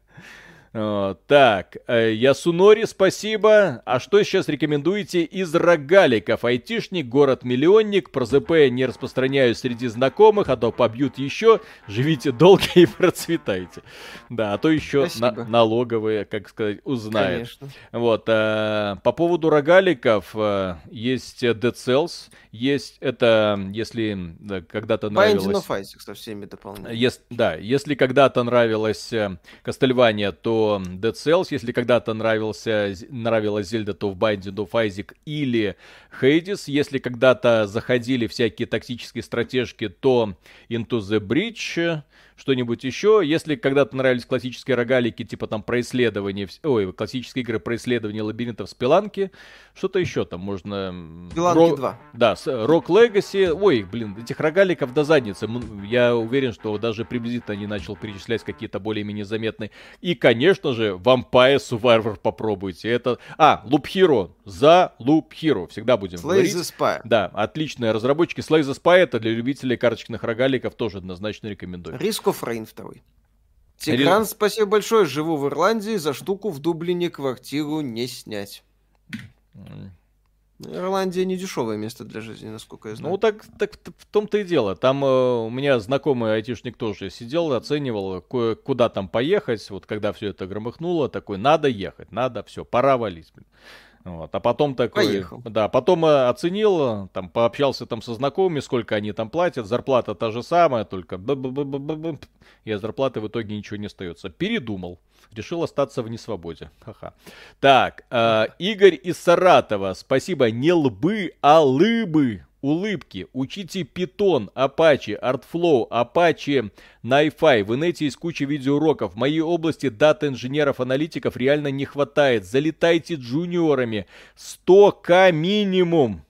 Так, э, Ясунори, спасибо. А что сейчас рекомендуете из рогаликов? Айтишник, город-миллионник, про ЗП не распространяю среди знакомых, а то побьют еще. Живите долго и (laughs) процветайте. Да, а то еще на- налоговые, как сказать, узнают. Конечно. Вот, а, по поводу рогаликов, а, есть Dead Cells, есть это, если да, когда-то нравилось... Binding of Isaac со всеми дополнениями. Ес, да, если когда-то нравилась Кастельвания, то Dead Cells, если когда-то нравился, нравилась Зельда, то в Binding of Isaac или Hades, если когда-то заходили всякие тактические стратежки, то Into the Breach, что-нибудь еще. Если когда-то нравились классические рогалики, типа там про исследование, ой, классические игры про исследование лабиринтов Спиланки, что-то еще там можно... Спиланки Ро... 2. Да, Rock Legacy. Ой, блин, этих рогаликов до задницы. Я уверен, что даже приблизительно не начал перечислять какие-то более-менее заметные. И, конечно же, Vampire Survivor попробуйте. Это... А, Loop Hero. За Loop Hero. Всегда будем Slay говорить. the Spy. Да, отличные разработчики. Slay the Spy это для любителей карточных рогаликов тоже однозначно рекомендую. Risk of Rain 2. Тигран, Рис... спасибо большое. Живу в Ирландии, за штуку в Дублине квартиру не снять. Ирландия не дешевое место для жизни, насколько я знаю. Ну, так, так в том-то и дело. Там э, у меня знакомый айтишник тоже сидел, оценивал, куда там поехать. Вот когда все это громыхнуло, такой, надо ехать, надо, все, пора валить. Вот. А потом такой, Поехал. да, потом э, оценил, там пообщался там со знакомыми, сколько они там платят, зарплата та же самая, только и от зарплаты в итоге ничего не остается. Передумал, решил остаться в несвободе. Ха-ха. Так, э, Игорь из Саратова, спасибо, не лбы, а лыбы улыбки. Учите Python, Apache, Artflow, Apache, NiFi. В инете есть куча видеоуроков. В моей области дата инженеров-аналитиков реально не хватает. Залетайте джуниорами. 100к минимум.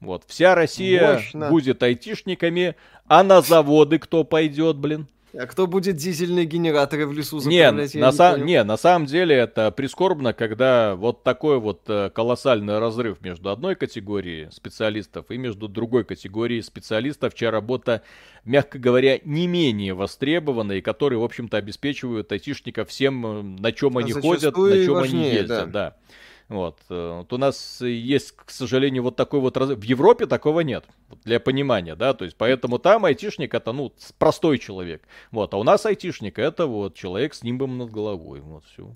Вот, вся Россия Мощно. будет айтишниками, а на заводы кто пойдет, блин? А кто будет дизельные генераторы в лесу заправлять? Не, на, са- не, на самом деле это прискорбно, когда вот такой вот э, колоссальный разрыв между одной категорией специалистов и между другой категорией специалистов, чья работа, мягко говоря, не менее востребована и которые, в общем-то, обеспечивают айтишников всем, э, на чем а они ходят, на чем они ездят. Да. Да. Вот. Э, вот у нас есть, к сожалению, вот такой вот... Раз... В Европе такого нет, для понимания, да, то есть поэтому там айтишник это, ну, простой человек. Вот, а у нас айтишник это вот человек с нимбом над головой, вот все.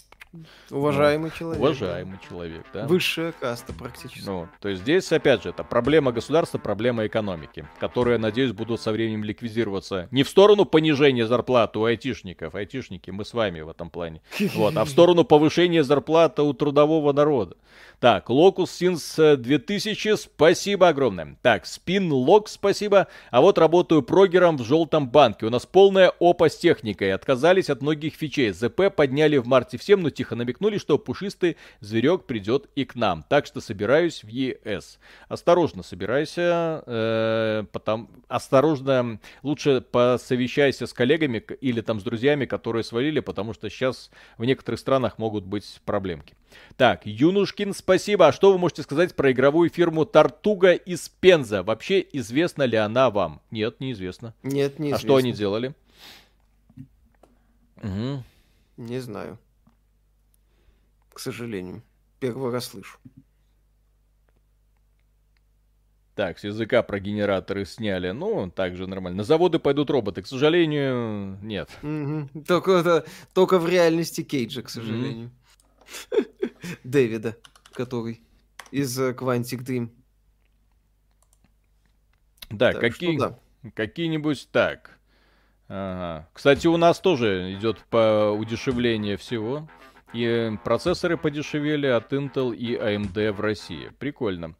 Уважаемый ну, человек. Уважаемый человек, да. Высшая каста практически. Ну, то есть здесь, опять же, это проблема государства, проблема экономики, которые, надеюсь, будут со временем ликвидироваться не в сторону понижения зарплаты у айтишников, айтишники, мы с вами в этом плане, вот, а в сторону повышения зарплаты у трудового народа. Так, Locus Sins 2000, спасибо огромное. Так, Spin Lock, спасибо. А вот работаю прогером в желтом банке. У нас полная опа с техникой. Отказались от многих фичей. ЗП подняли в марте всем, но тихо намекнули, что пушистый зверек придет и к нам. Так что собираюсь в ЕС. Осторожно собирайся. Э, потом, осторожно, лучше посовещайся с коллегами или там с друзьями, которые свалили, потому что сейчас в некоторых странах могут быть проблемки. Так, Юнушкин, спасибо. А что вы можете сказать про игровую фирму Тартуга из Пенза? Вообще известна ли она вам? Нет, неизвестно. Нет, неизвестно. А что они делали? Угу. Не знаю. К сожалению. Первый раз слышу. Так, с языка про генераторы сняли. Ну, также нормально. На заводы пойдут роботы. К сожалению, нет. Угу. Только, только в реальности Кейджа, к сожалению. Mm-hmm. (laughs) Дэвида, который из э, Quantic Dream. Да, так какие, да. какие-нибудь так. Ага. Кстати, у нас тоже идет по удешевление всего. И процессоры подешевели от Intel и AMD в России. Прикольно.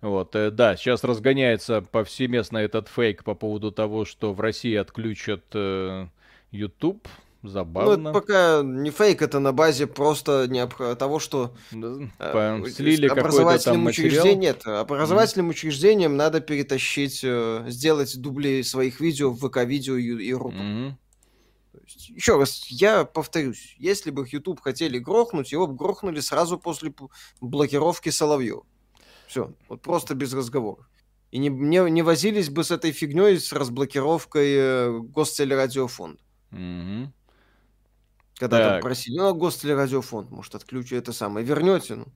Вот, э, да, сейчас разгоняется повсеместно этот фейк по поводу того, что в России отключат э, YouTube. Забавно. Ну, это пока не фейк, это на базе просто необх... того, что э, слили образовательным учреждениям нет, образовательным mm-hmm. учреждениям надо перетащить, э, сделать дубли своих видео в ВК-видео и, и Руту. Mm-hmm. Еще раз, я повторюсь, если бы YouTube хотели грохнуть, его бы грохнули сразу после блокировки Соловьев. Все, вот просто без разговоров. И не, не, не возились бы с этой фигней с разблокировкой э, Гостелерадиофонда. Угу. Когда так. там просили, ну, а Гостелерадиофонд, может, отключу это самое. Вернете, ну.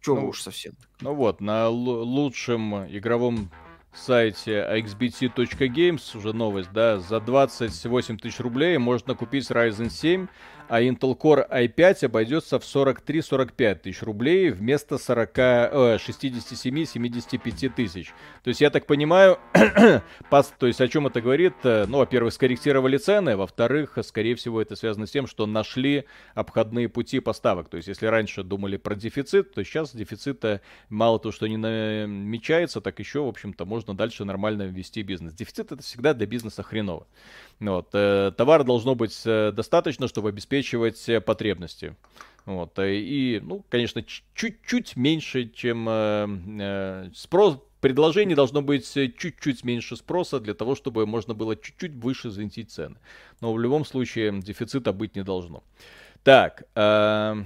Чего ну, уж совсем. Ну вот, на лучшем игровом сайте xbt.games уже новость, да, за 28 тысяч рублей можно купить Ryzen 7 а Intel Core i5 обойдется в 43-45 тысяч рублей вместо 40, э, 67-75 тысяч. То есть, я так понимаю, (clears throat) пас, то есть, о чем это говорит? Э, ну, во-первых, скорректировали цены, во-вторых, скорее всего, это связано с тем, что нашли обходные пути поставок. То есть, если раньше думали про дефицит, то сейчас дефицита мало то, что не намечается, так еще, в общем-то, можно дальше нормально вести бизнес. Дефицит это всегда для бизнеса хреново. Вот. Э, товара должно быть э, достаточно, чтобы обеспечивать э, потребности. Вот. И, ну, конечно, чуть-чуть меньше, чем спрос. Предложений должно быть чуть-чуть меньше спроса для того, чтобы можно было чуть-чуть выше завинтить цены. Но в любом случае дефицита быть не должно. Так, э,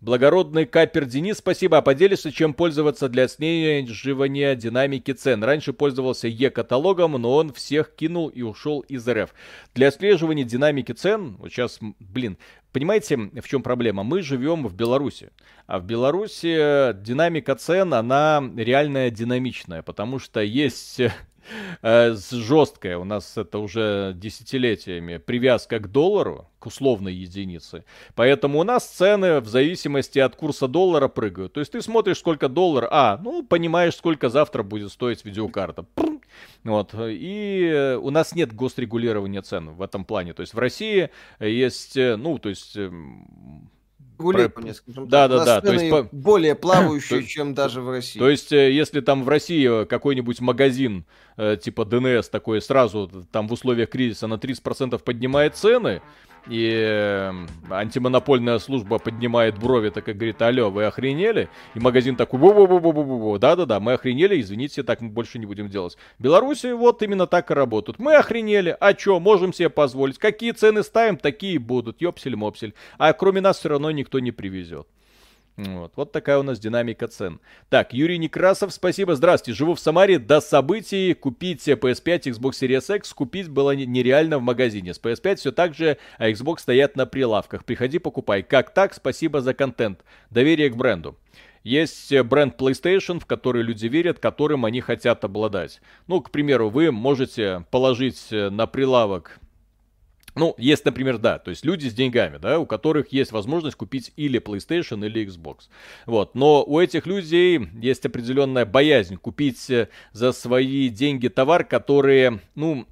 Благородный капер Денис, спасибо. А поделишься, чем пользоваться для отслеживания динамики цен? Раньше пользовался Е-каталогом, но он всех кинул и ушел из РФ. Для отслеживания динамики цен, вот сейчас, блин, понимаете, в чем проблема? Мы живем в Беларуси. А в Беларуси динамика цен, она реально динамичная, потому что есть э, жесткая, у нас это уже десятилетиями, привязка к доллару, к условной единице. Поэтому у нас цены в зависимости от курса доллара прыгают. То есть ты смотришь, сколько доллар, а, ну, понимаешь, сколько завтра будет стоить видеокарта. Вот. И у нас нет госрегулирования цен в этом плане. То есть в России есть, э, ну, то есть эм, регулирование, скажем да. Да, да, То есть более (coughs) плавающие, чем даже в России. То есть, э, если там в России какой-нибудь магазин э, типа ДНС такой сразу там в условиях кризиса на 30% поднимает цены, и эм, антимонопольная служба поднимает брови, так и говорит, алло, вы охренели? И магазин такой, бу бу бу бу бу бу да-да-да, мы охренели, извините, так мы больше не будем делать. В Беларуси вот именно так и работают. Мы охренели, а чё, можем себе позволить? Какие цены ставим, такие будут, ёпсель-мопсель. А кроме нас все равно никто не привезет. Вот, вот такая у нас динамика цен. Так, Юрий Некрасов, спасибо, здравствуйте. Живу в Самаре до событий. Купить PS5, Xbox Series X купить было нереально в магазине. С PS5 все так же, а Xbox стоят на прилавках. Приходи, покупай. Как так? Спасибо за контент. Доверие к бренду. Есть бренд PlayStation, в который люди верят, которым они хотят обладать. Ну, к примеру, вы можете положить на прилавок ну, есть, например, да, то есть люди с деньгами, да, у которых есть возможность купить или PlayStation, или Xbox. Вот, но у этих людей есть определенная боязнь купить э, за свои деньги товар, которые, ну,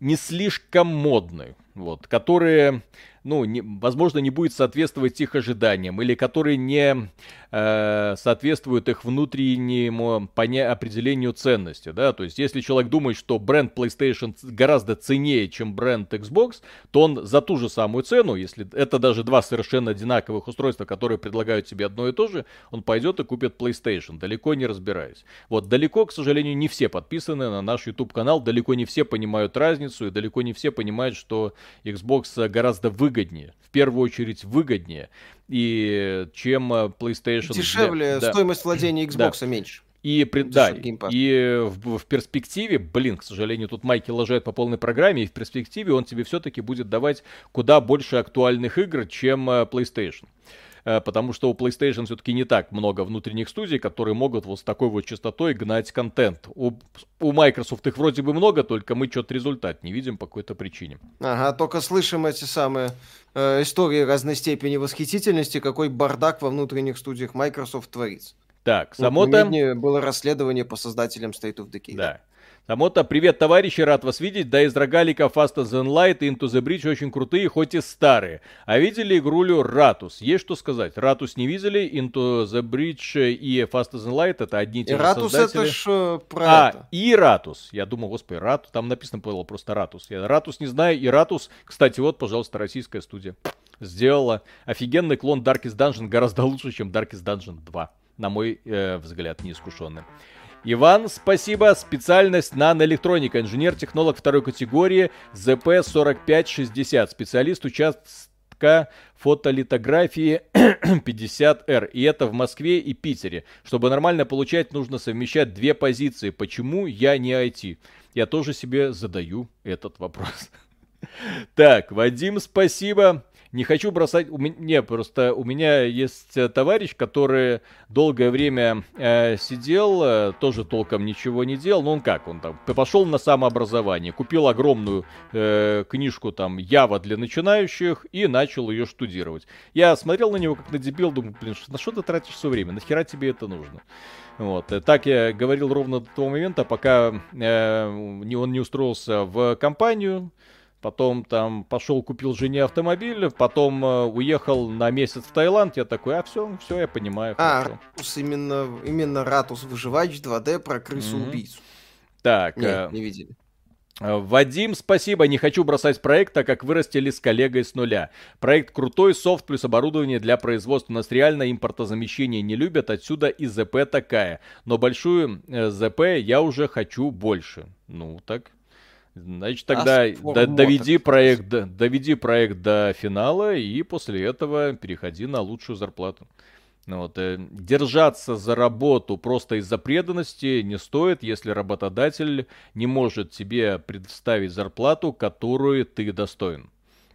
не слишком модный, вот, которые ну, не, возможно, не будет соответствовать их ожиданиям, или которые не э, соответствуют их внутреннему поня- определению ценности, да, то есть если человек думает, что бренд PlayStation гораздо ценнее, чем бренд Xbox, то он за ту же самую цену, если это даже два совершенно одинаковых устройства, которые предлагают себе одно и то же, он пойдет и купит PlayStation, далеко не разбираясь. Вот, далеко, к сожалению, не все подписаны на наш YouTube-канал, далеко не все понимают разницу, и далеко не все понимают, что Xbox гораздо выгоднее, в первую очередь выгоднее, и чем э, PlayStation. Дешевле, для... стоимость владения Xbox да. меньше. И, при, да, и в, в перспективе, блин, к сожалению, тут Майки лажает по полной программе, и в перспективе он тебе все-таки будет давать куда больше актуальных игр, чем э, PlayStation. э, потому что у PlayStation все-таки не так много внутренних студий, которые могут вот с такой вот частотой гнать контент. У, у Microsoft их вроде бы много, только мы что-то результат не видим по какой-то причине. Ага, только слышим эти самые э, истории разной степени восхитительности, какой бардак во внутренних студиях Microsoft творится. Так, Самота... Вот, было расследование по создателям State of Decay. Да. Самото, привет, товарищи, рад вас видеть. Да, из рогалика Faster Than Light и Into the Bridge очень крутые, хоть и старые. А видели игрулю Ратус? Есть что сказать? Ратус не видели, Into the Bridge и Faster Than Light это одни и те же Ратус создатели. это ж э, про А, это. и Ратус. Я думал, господи, Ратус. Там написано было просто Ратус. Я Ратус не знаю, и Ратус, кстати, вот, пожалуйста, российская студия сделала офигенный клон Darkest Dungeon гораздо лучше, чем Darkest Dungeon 2, на мой э, взгляд, неискушенный. Иван, спасибо. Специальность наноэлектроника. Инженер-технолог второй категории. ЗП-4560. Специалист участка фотолитографии (clears throat) 50R. И это в Москве и Питере. Чтобы нормально получать, нужно совмещать две позиции. Почему я не IT? Я тоже себе задаю этот вопрос. (laughs) Так, Вадим, спасибо не хочу бросать... У меня, просто у меня есть э, товарищ, который долгое время э, сидел, э, тоже толком ничего не делал. Ну, он как? Он там пошел на самообразование, купил огромную э, книжку там Ява для начинающих и начал ее штудировать. Я смотрел на него как на дебил, думаю, блин, на что ты тратишь все время? Нахера тебе это нужно? Вот. Э, так я говорил ровно до того момента, пока э, он не устроился в компанию, потом там пошел купил жене автомобиль, потом э, уехал на месяц в Таиланд, я такой, а все, все, я понимаю. А. Ратус, именно, именно Ратус Выживач 2D про крысу-убийцу. Mm-hmm. Так. Нет, э, не видели. Э, Вадим, спасибо. Не хочу бросать проект, так как вырастили с коллегой с нуля. Проект крутой, софт плюс оборудование для производства. У нас реально импортозамещение не любят, отсюда и ЗП такая. Но большую э, ЗП я уже хочу больше. Ну, так Значит, тогда до, доведи, проект, до, доведи проект до финала и после этого переходи на лучшую зарплату. Ну вот, э, держаться за работу просто из-за преданности не стоит, если работодатель не может тебе предоставить зарплату, которую ты достоин.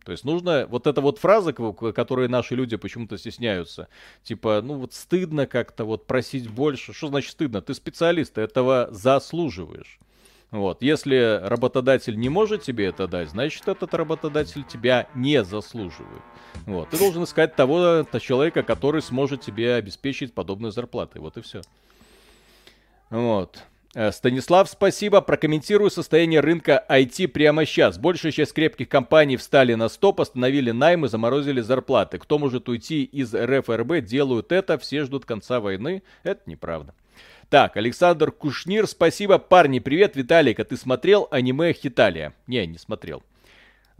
То есть нужно, вот эта вот фраза, которой наши люди почему-то стесняются, типа, ну вот стыдно как-то вот просить больше. Что значит стыдно? Ты специалист, ты этого заслуживаешь. Вот. Если работодатель не может тебе это дать, значит этот работодатель тебя не заслуживает. Вот. Ты должен искать того -то человека, который сможет тебе обеспечить подобную зарплату. Вот и все. Вот. Э, Станислав, спасибо. Прокомментирую состояние рынка IT прямо сейчас. Большая часть крепких компаний встали на стоп, остановили наймы, заморозили зарплаты. Кто может уйти из РФРБ, делают это, все ждут конца войны. Это неправда. Так, Александр Кушнир, спасибо. Парни, привет. Виталик, а ты смотрел аниме Хиталия? Не, не смотрел.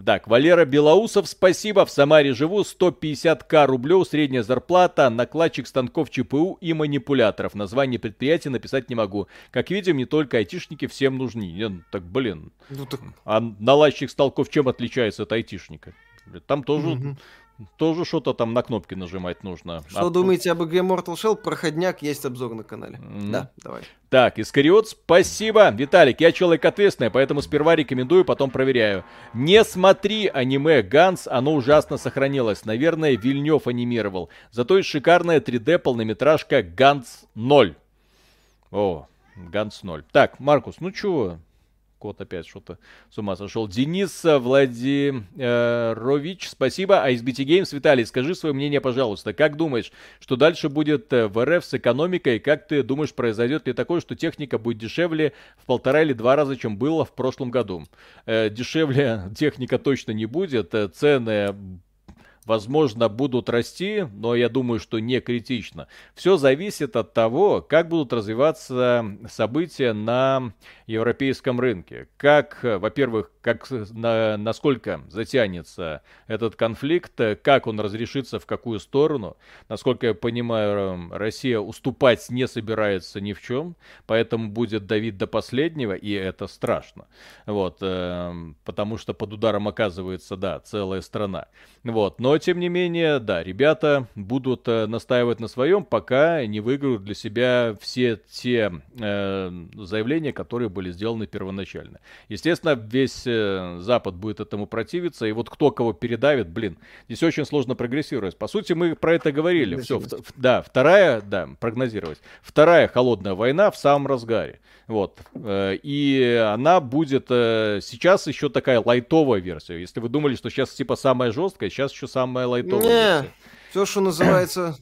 Так, Валера Белоусов, спасибо. В Самаре живу, 150к рублев, средняя зарплата, накладчик станков ЧПУ и манипуляторов. Название предприятия написать не могу. Как видим, не только айтишники всем нужны. Не, так, блин. Ну, так... А наладчик станков чем отличается от айтишника? Там тоже угу. Тоже что-то там на кнопки нажимать нужно. Что а думаете об игре Mortal Shell? Проходняк, есть обзор на канале. Mm. Да, давай. Так, Искариот, спасибо. Виталик, я человек ответственный, поэтому сперва рекомендую, потом проверяю. Не смотри аниме Ганс, оно ужасно сохранилось. Наверное, Вильнев анимировал. Зато есть шикарная 3D полнометражка Ганс 0. О, Ганс 0. Так, Маркус, ну чего? Кот опять что-то с ума сошел. Денис Владимирович, спасибо. А из BT Games, Виталий, скажи свое мнение, пожалуйста. Как думаешь, что дальше будет э, в РФ с экономикой? Как ты думаешь, произойдет ли такое, что техника будет дешевле в полтора или два раза, чем было в прошлом году? Э, дешевле (laughs) техника точно не будет. Э, цены возможно, будут расти, но я думаю, что не критично. Все зависит от того, как будут развиваться события на европейском рынке. Как, во-первых, как, на, насколько затянется этот конфликт, как он разрешится, в какую сторону. Насколько я понимаю, Россия уступать не собирается ни в чем, поэтому будет давить до последнего, и это страшно. Вот, э, потому что под ударом оказывается, да, целая страна. Вот, но тем не менее, да, ребята будут э, настаивать на своем, пока не выиграют для себя все те э, заявления, которые были сделаны первоначально. Естественно, весь если Запад будет этому противиться, и вот кто кого передавит, блин, здесь очень сложно прогрессировать. По сути, мы про это говорили. Все, да, вторая, да, прогнозировать. Вторая холодная война в самом разгаре. Вот. Э, и она будет э, сейчас еще такая лайтовая версия. Если вы думали, что сейчас типа самая жесткая, сейчас еще самая лайтовая Не, версия. Все, что называется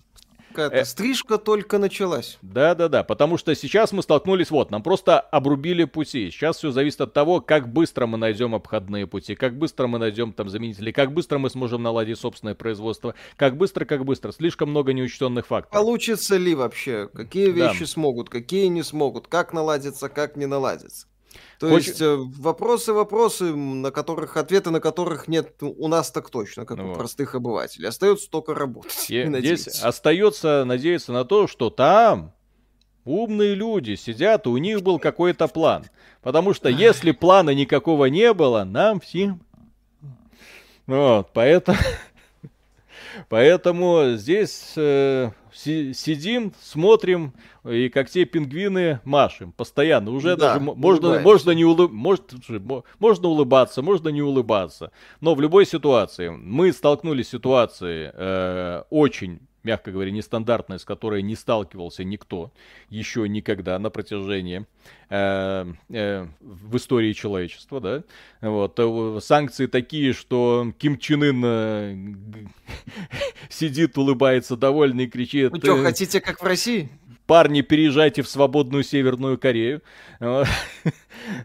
какая-то э, стрижка только началась. Да-да-да, потому что сейчас мы столкнулись, вот, нам просто обрубили пути. Сейчас все зависит от того, как быстро мы найдем обходные пути, как быстро мы найдем там заменители, как быстро мы сможем наладить собственное производство, как быстро, как быстро. Слишком много неучтенных факторов. Получится ли вообще? Какие вещи да. смогут, какие не смогут, как наладится, как не наладится? То Очень... есть э, вопросы, вопросы, на которых ответы на которых нет у нас так точно, как ну, у простых обывателей. Остается только работать. (laughs) И, здесь остается надеяться на то, что там умные люди сидят, и у них был какой-то план. Потому что если плана никакого не было, нам всем... Вот, поэтому... (laughs) Поэтому здесь э, сидим, смотрим, и как те пингвины машем постоянно. Уже да, даже можно, можно, не улыб... может, можно улыбаться, можно не улыбаться. Но в любой ситуации мы столкнулись с ситуацией э, очень мягко говоря, нестандартная, с которой не сталкивался никто еще никогда на протяжении э, э, в истории человечества, да. Вот. Э, санкции такие, что Ким Чен Ын э, (laughs) сидит, улыбается довольный и кричит... Вы что, хотите как в России? Парни, переезжайте в свободную Северную Корею. (laughs)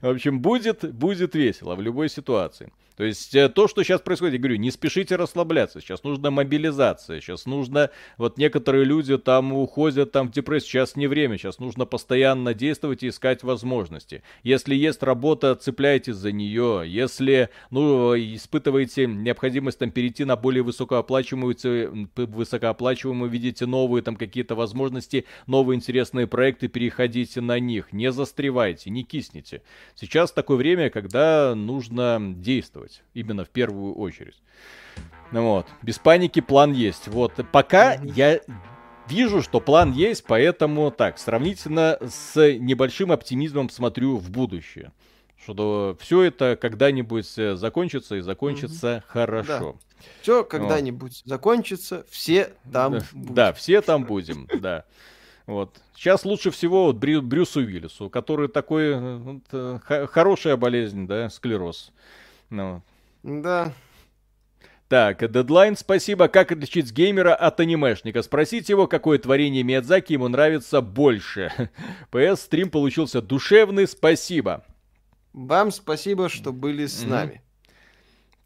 В общем, будет, будет весело в любой ситуации. То есть э, то, что сейчас происходит, я говорю, не спешите расслабляться. Сейчас нужна мобилизация. Сейчас нужно, вот некоторые люди там уходят там в депрессию. Сейчас не время. Сейчас нужно постоянно действовать и искать возможности. Если есть работа, цепляйтесь за нее. Если, ну, испытываете необходимость там перейти на более высокооплачиваемую, высокооплачиваемую, видите новые там какие-то возможности, новые интересные проекты, переходите на них. Не застревайте, не кисните. Сейчас такое время, когда нужно действовать. Именно в первую очередь. Ну вот. Без паники план есть. Вот. Пока я вижу, что план есть, поэтому так, сравнительно с небольшим оптимизмом смотрю в будущее. Что все это когда-нибудь э, закончится и закончится угу. хорошо. Да. Все когда-нибудь вот. закончится, все там да, будем. Да, все там будем, да. Вот. Сейчас лучше всего вот Брю, Брюсу Уиллису, который такой э, вот, э, хорошая болезнь, да, склероз. Ну. Да. Так, дедлайн, спасибо. Как отличить геймера от анимешника? Спросите его, какое творение Миядзаки ему нравится больше. (laughs) ПС, стрим получился душевный, спасибо. Вам спасибо, что были с нами.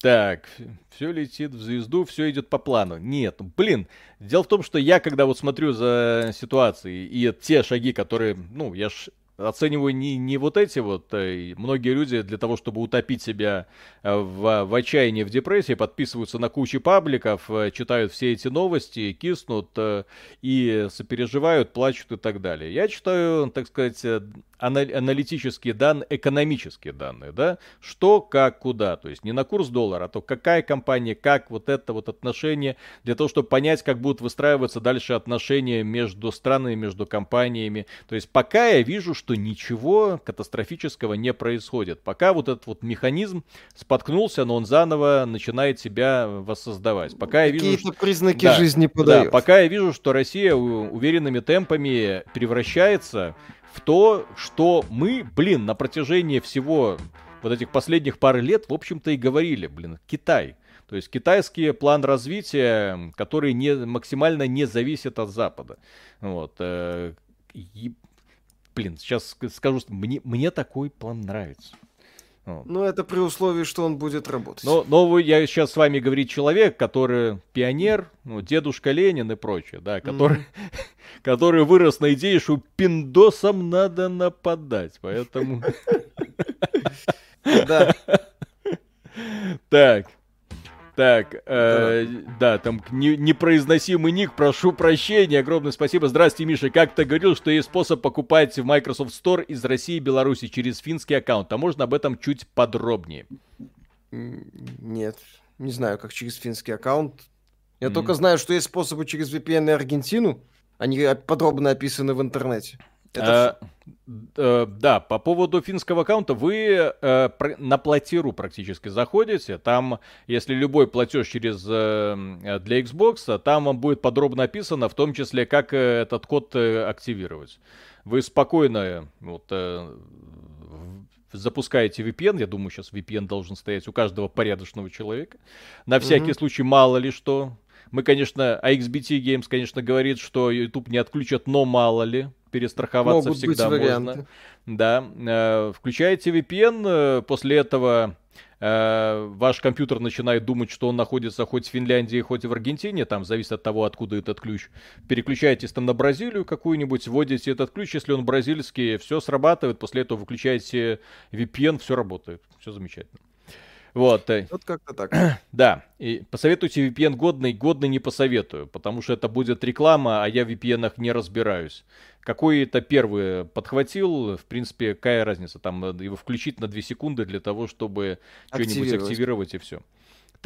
Так, все летит в звезду, все идет по плану. Нет, блин, дело в том, что я, когда вот смотрю за ситуацией и те шаги, которые, ну, я ж оцениваю не, не вот эти вот, э, многие люди для того, чтобы утопить себя э, в, в отчаянии, в депрессии, подписываются на кучу пабликов, э, читают все эти новости, киснут и сопереживают, плачут и так далее. Я читаю, так сказать, аналитические данные, экономические данные, да, что, как, куда, то есть не на курс доллара, а то какая компания, как вот это вот отношение, для того, чтобы понять, как будут выстраиваться дальше отношения между странами, между компаниями. То есть пока я вижу, что ничего катастрофического не происходит. Пока вот этот вот механизм споткнулся, но он заново начинает себя воссоздавать. Пока я вижу, что... признаки да, жизни подает. Да, пока я вижу, что Россия уверенными темпами превращается в то, что мы, блин, на протяжении всего вот этих последних пары лет, в общем-то, и говорили, блин, Китай. То есть китайский план развития, который не, максимально не зависит от Запада. Вот. Э, и, блин, сейчас скажу, мне, мне такой план нравится. Вот. Ну, это при условии, что он будет работать. Но, но я сейчас с вами говорит человек, который пионер, ну, дедушка Ленин и прочее, да, который, mm-hmm. (laughs) который вырос на идее, что пиндосам надо нападать, поэтому... (laughs) Да. (laughs) Так. Так, э, да, там не, непроизносимый ник, прошу прощения, огромное спасибо. Здравствуйте, Миша. Как ты говорил, что есть способ покупать в Microsoft Store из России и Беларуси через финский аккаунт. А можно об этом чуть подробнее? Нет, не знаю, как через финский аккаунт. Я mm. только знаю, что есть способы через VPN и Аргентину. Они подробно описаны в интернете. Это... А, Э, да, по поводу финского аккаунта, вы э, на платиру практически заходите. Там, если любой платеж через э, для Xbox, там вам будет подробно описано, в том числе, как э, этот код э, активировать. Вы спокойно вот, э, запускаете VPN, я думаю, сейчас VPN должен стоять у каждого порядочного человека. На всякий mm-hmm. случай, мало ли что. Мы, конечно, AXBT Games, конечно, говорит, что YouTube не отключат, но мало ли перестраховаться Могут всегда быть варианты. можно. Да, э, включаете VPN, э, после этого э, ваш компьютер начинает думать, что он находится хоть в Финляндии, хоть в Аргентине, там зависит от того, откуда этот ключ. Переключаетесь там на Бразилию какую-нибудь, вводите этот ключ, если он бразильский, все срабатывает, после этого выключаете VPN, все работает, все замечательно. Вот. Э, вот как-то так. (clears throat) Да. И посоветуйте VPN годный, годный не посоветую, потому что это будет реклама, а я в VPN не разбираюсь. Какой-то первый подхватил, в принципе, какая разница, там его включить на 2 секунды для того, чтобы что-нибудь активировать и все.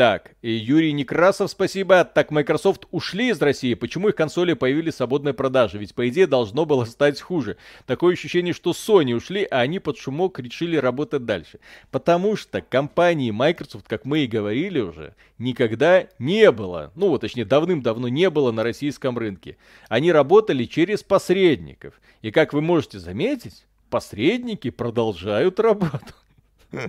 Так, и Юрий Некрасов, спасибо. Так, Microsoft ушли из России. Почему их консоли появились в свободной продаже? Ведь, по идее, должно было стать хуже. Такое ощущение, что Sony ушли, а они под шумок решили работать дальше. Потому что компании Microsoft, как мы и говорили уже, никогда не было. Ну, вот, точнее, давным-давно не было на российском рынке. Они работали через посредников. И, как вы можете заметить, посредники продолжают работу.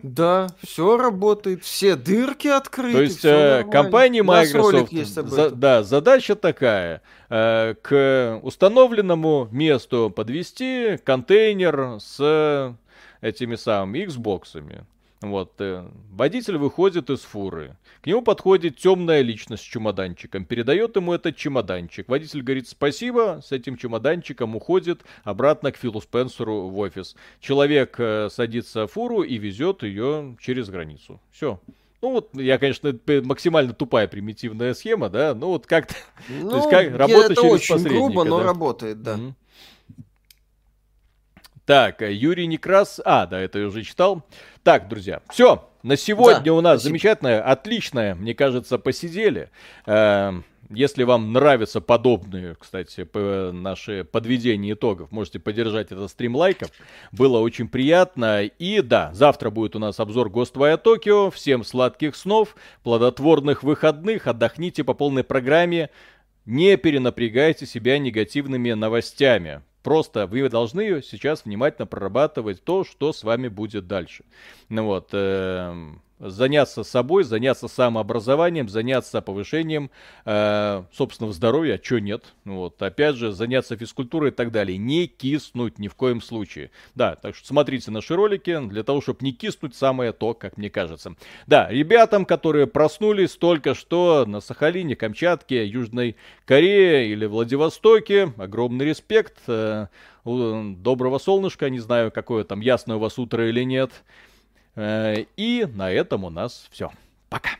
Да, все работает, все дырки открыты. То есть э, компания Microsoft, за, да, задача такая, э, к установленному месту подвести контейнер с этими самыми Xboxами. Вот, э, водитель выходит из фуры. К нему подходит темная личность с чемоданчиком, передает ему этот чемоданчик. Водитель говорит спасибо, с этим чемоданчиком уходит обратно к Филу Спенсеру в офис. Человек э, садится в фуру и везет ее через границу. Все. Ну вот, я, конечно, максимально тупая примитивная схема, да, ну вот как-то... Ну, (laughs) то есть как работа это через очень грубо, но да? работает, да. Mm-hmm. Так, Юрий Некрас... А, да, это я уже читал. Так, друзья, все. На сегодня да, у нас спасибо. замечательное, отличное, мне кажется, посидели. Эм, если вам нравятся подобные, кстати, наши подведения итогов, можете поддержать этот стрим лайков. Было очень приятно. И да, завтра будет у нас обзор Гоствая Токио. Всем сладких снов, плодотворных выходных. Отдохните по полной программе. Не перенапрягайте себя негативными новостями. Просто вы должны сейчас внимательно прорабатывать то, что с вами будет дальше. Ну вот, э, заняться собой, заняться самообразованием, заняться повышением э, собственного здоровья, а что нет. Вот, опять же, заняться физкультурой и так далее. Не киснуть ни в коем случае. Да, так что смотрите наши ролики для того, чтобы не киснуть, самое то, как мне кажется. Да, ребятам, которые проснулись только что на Сахалине, Камчатке, Южной Корее или Владивостоке, огромный респект. Э, доброго солнышка, не знаю, какое там ясное у вас утро или нет. Э, и на этом у нас все. Пока.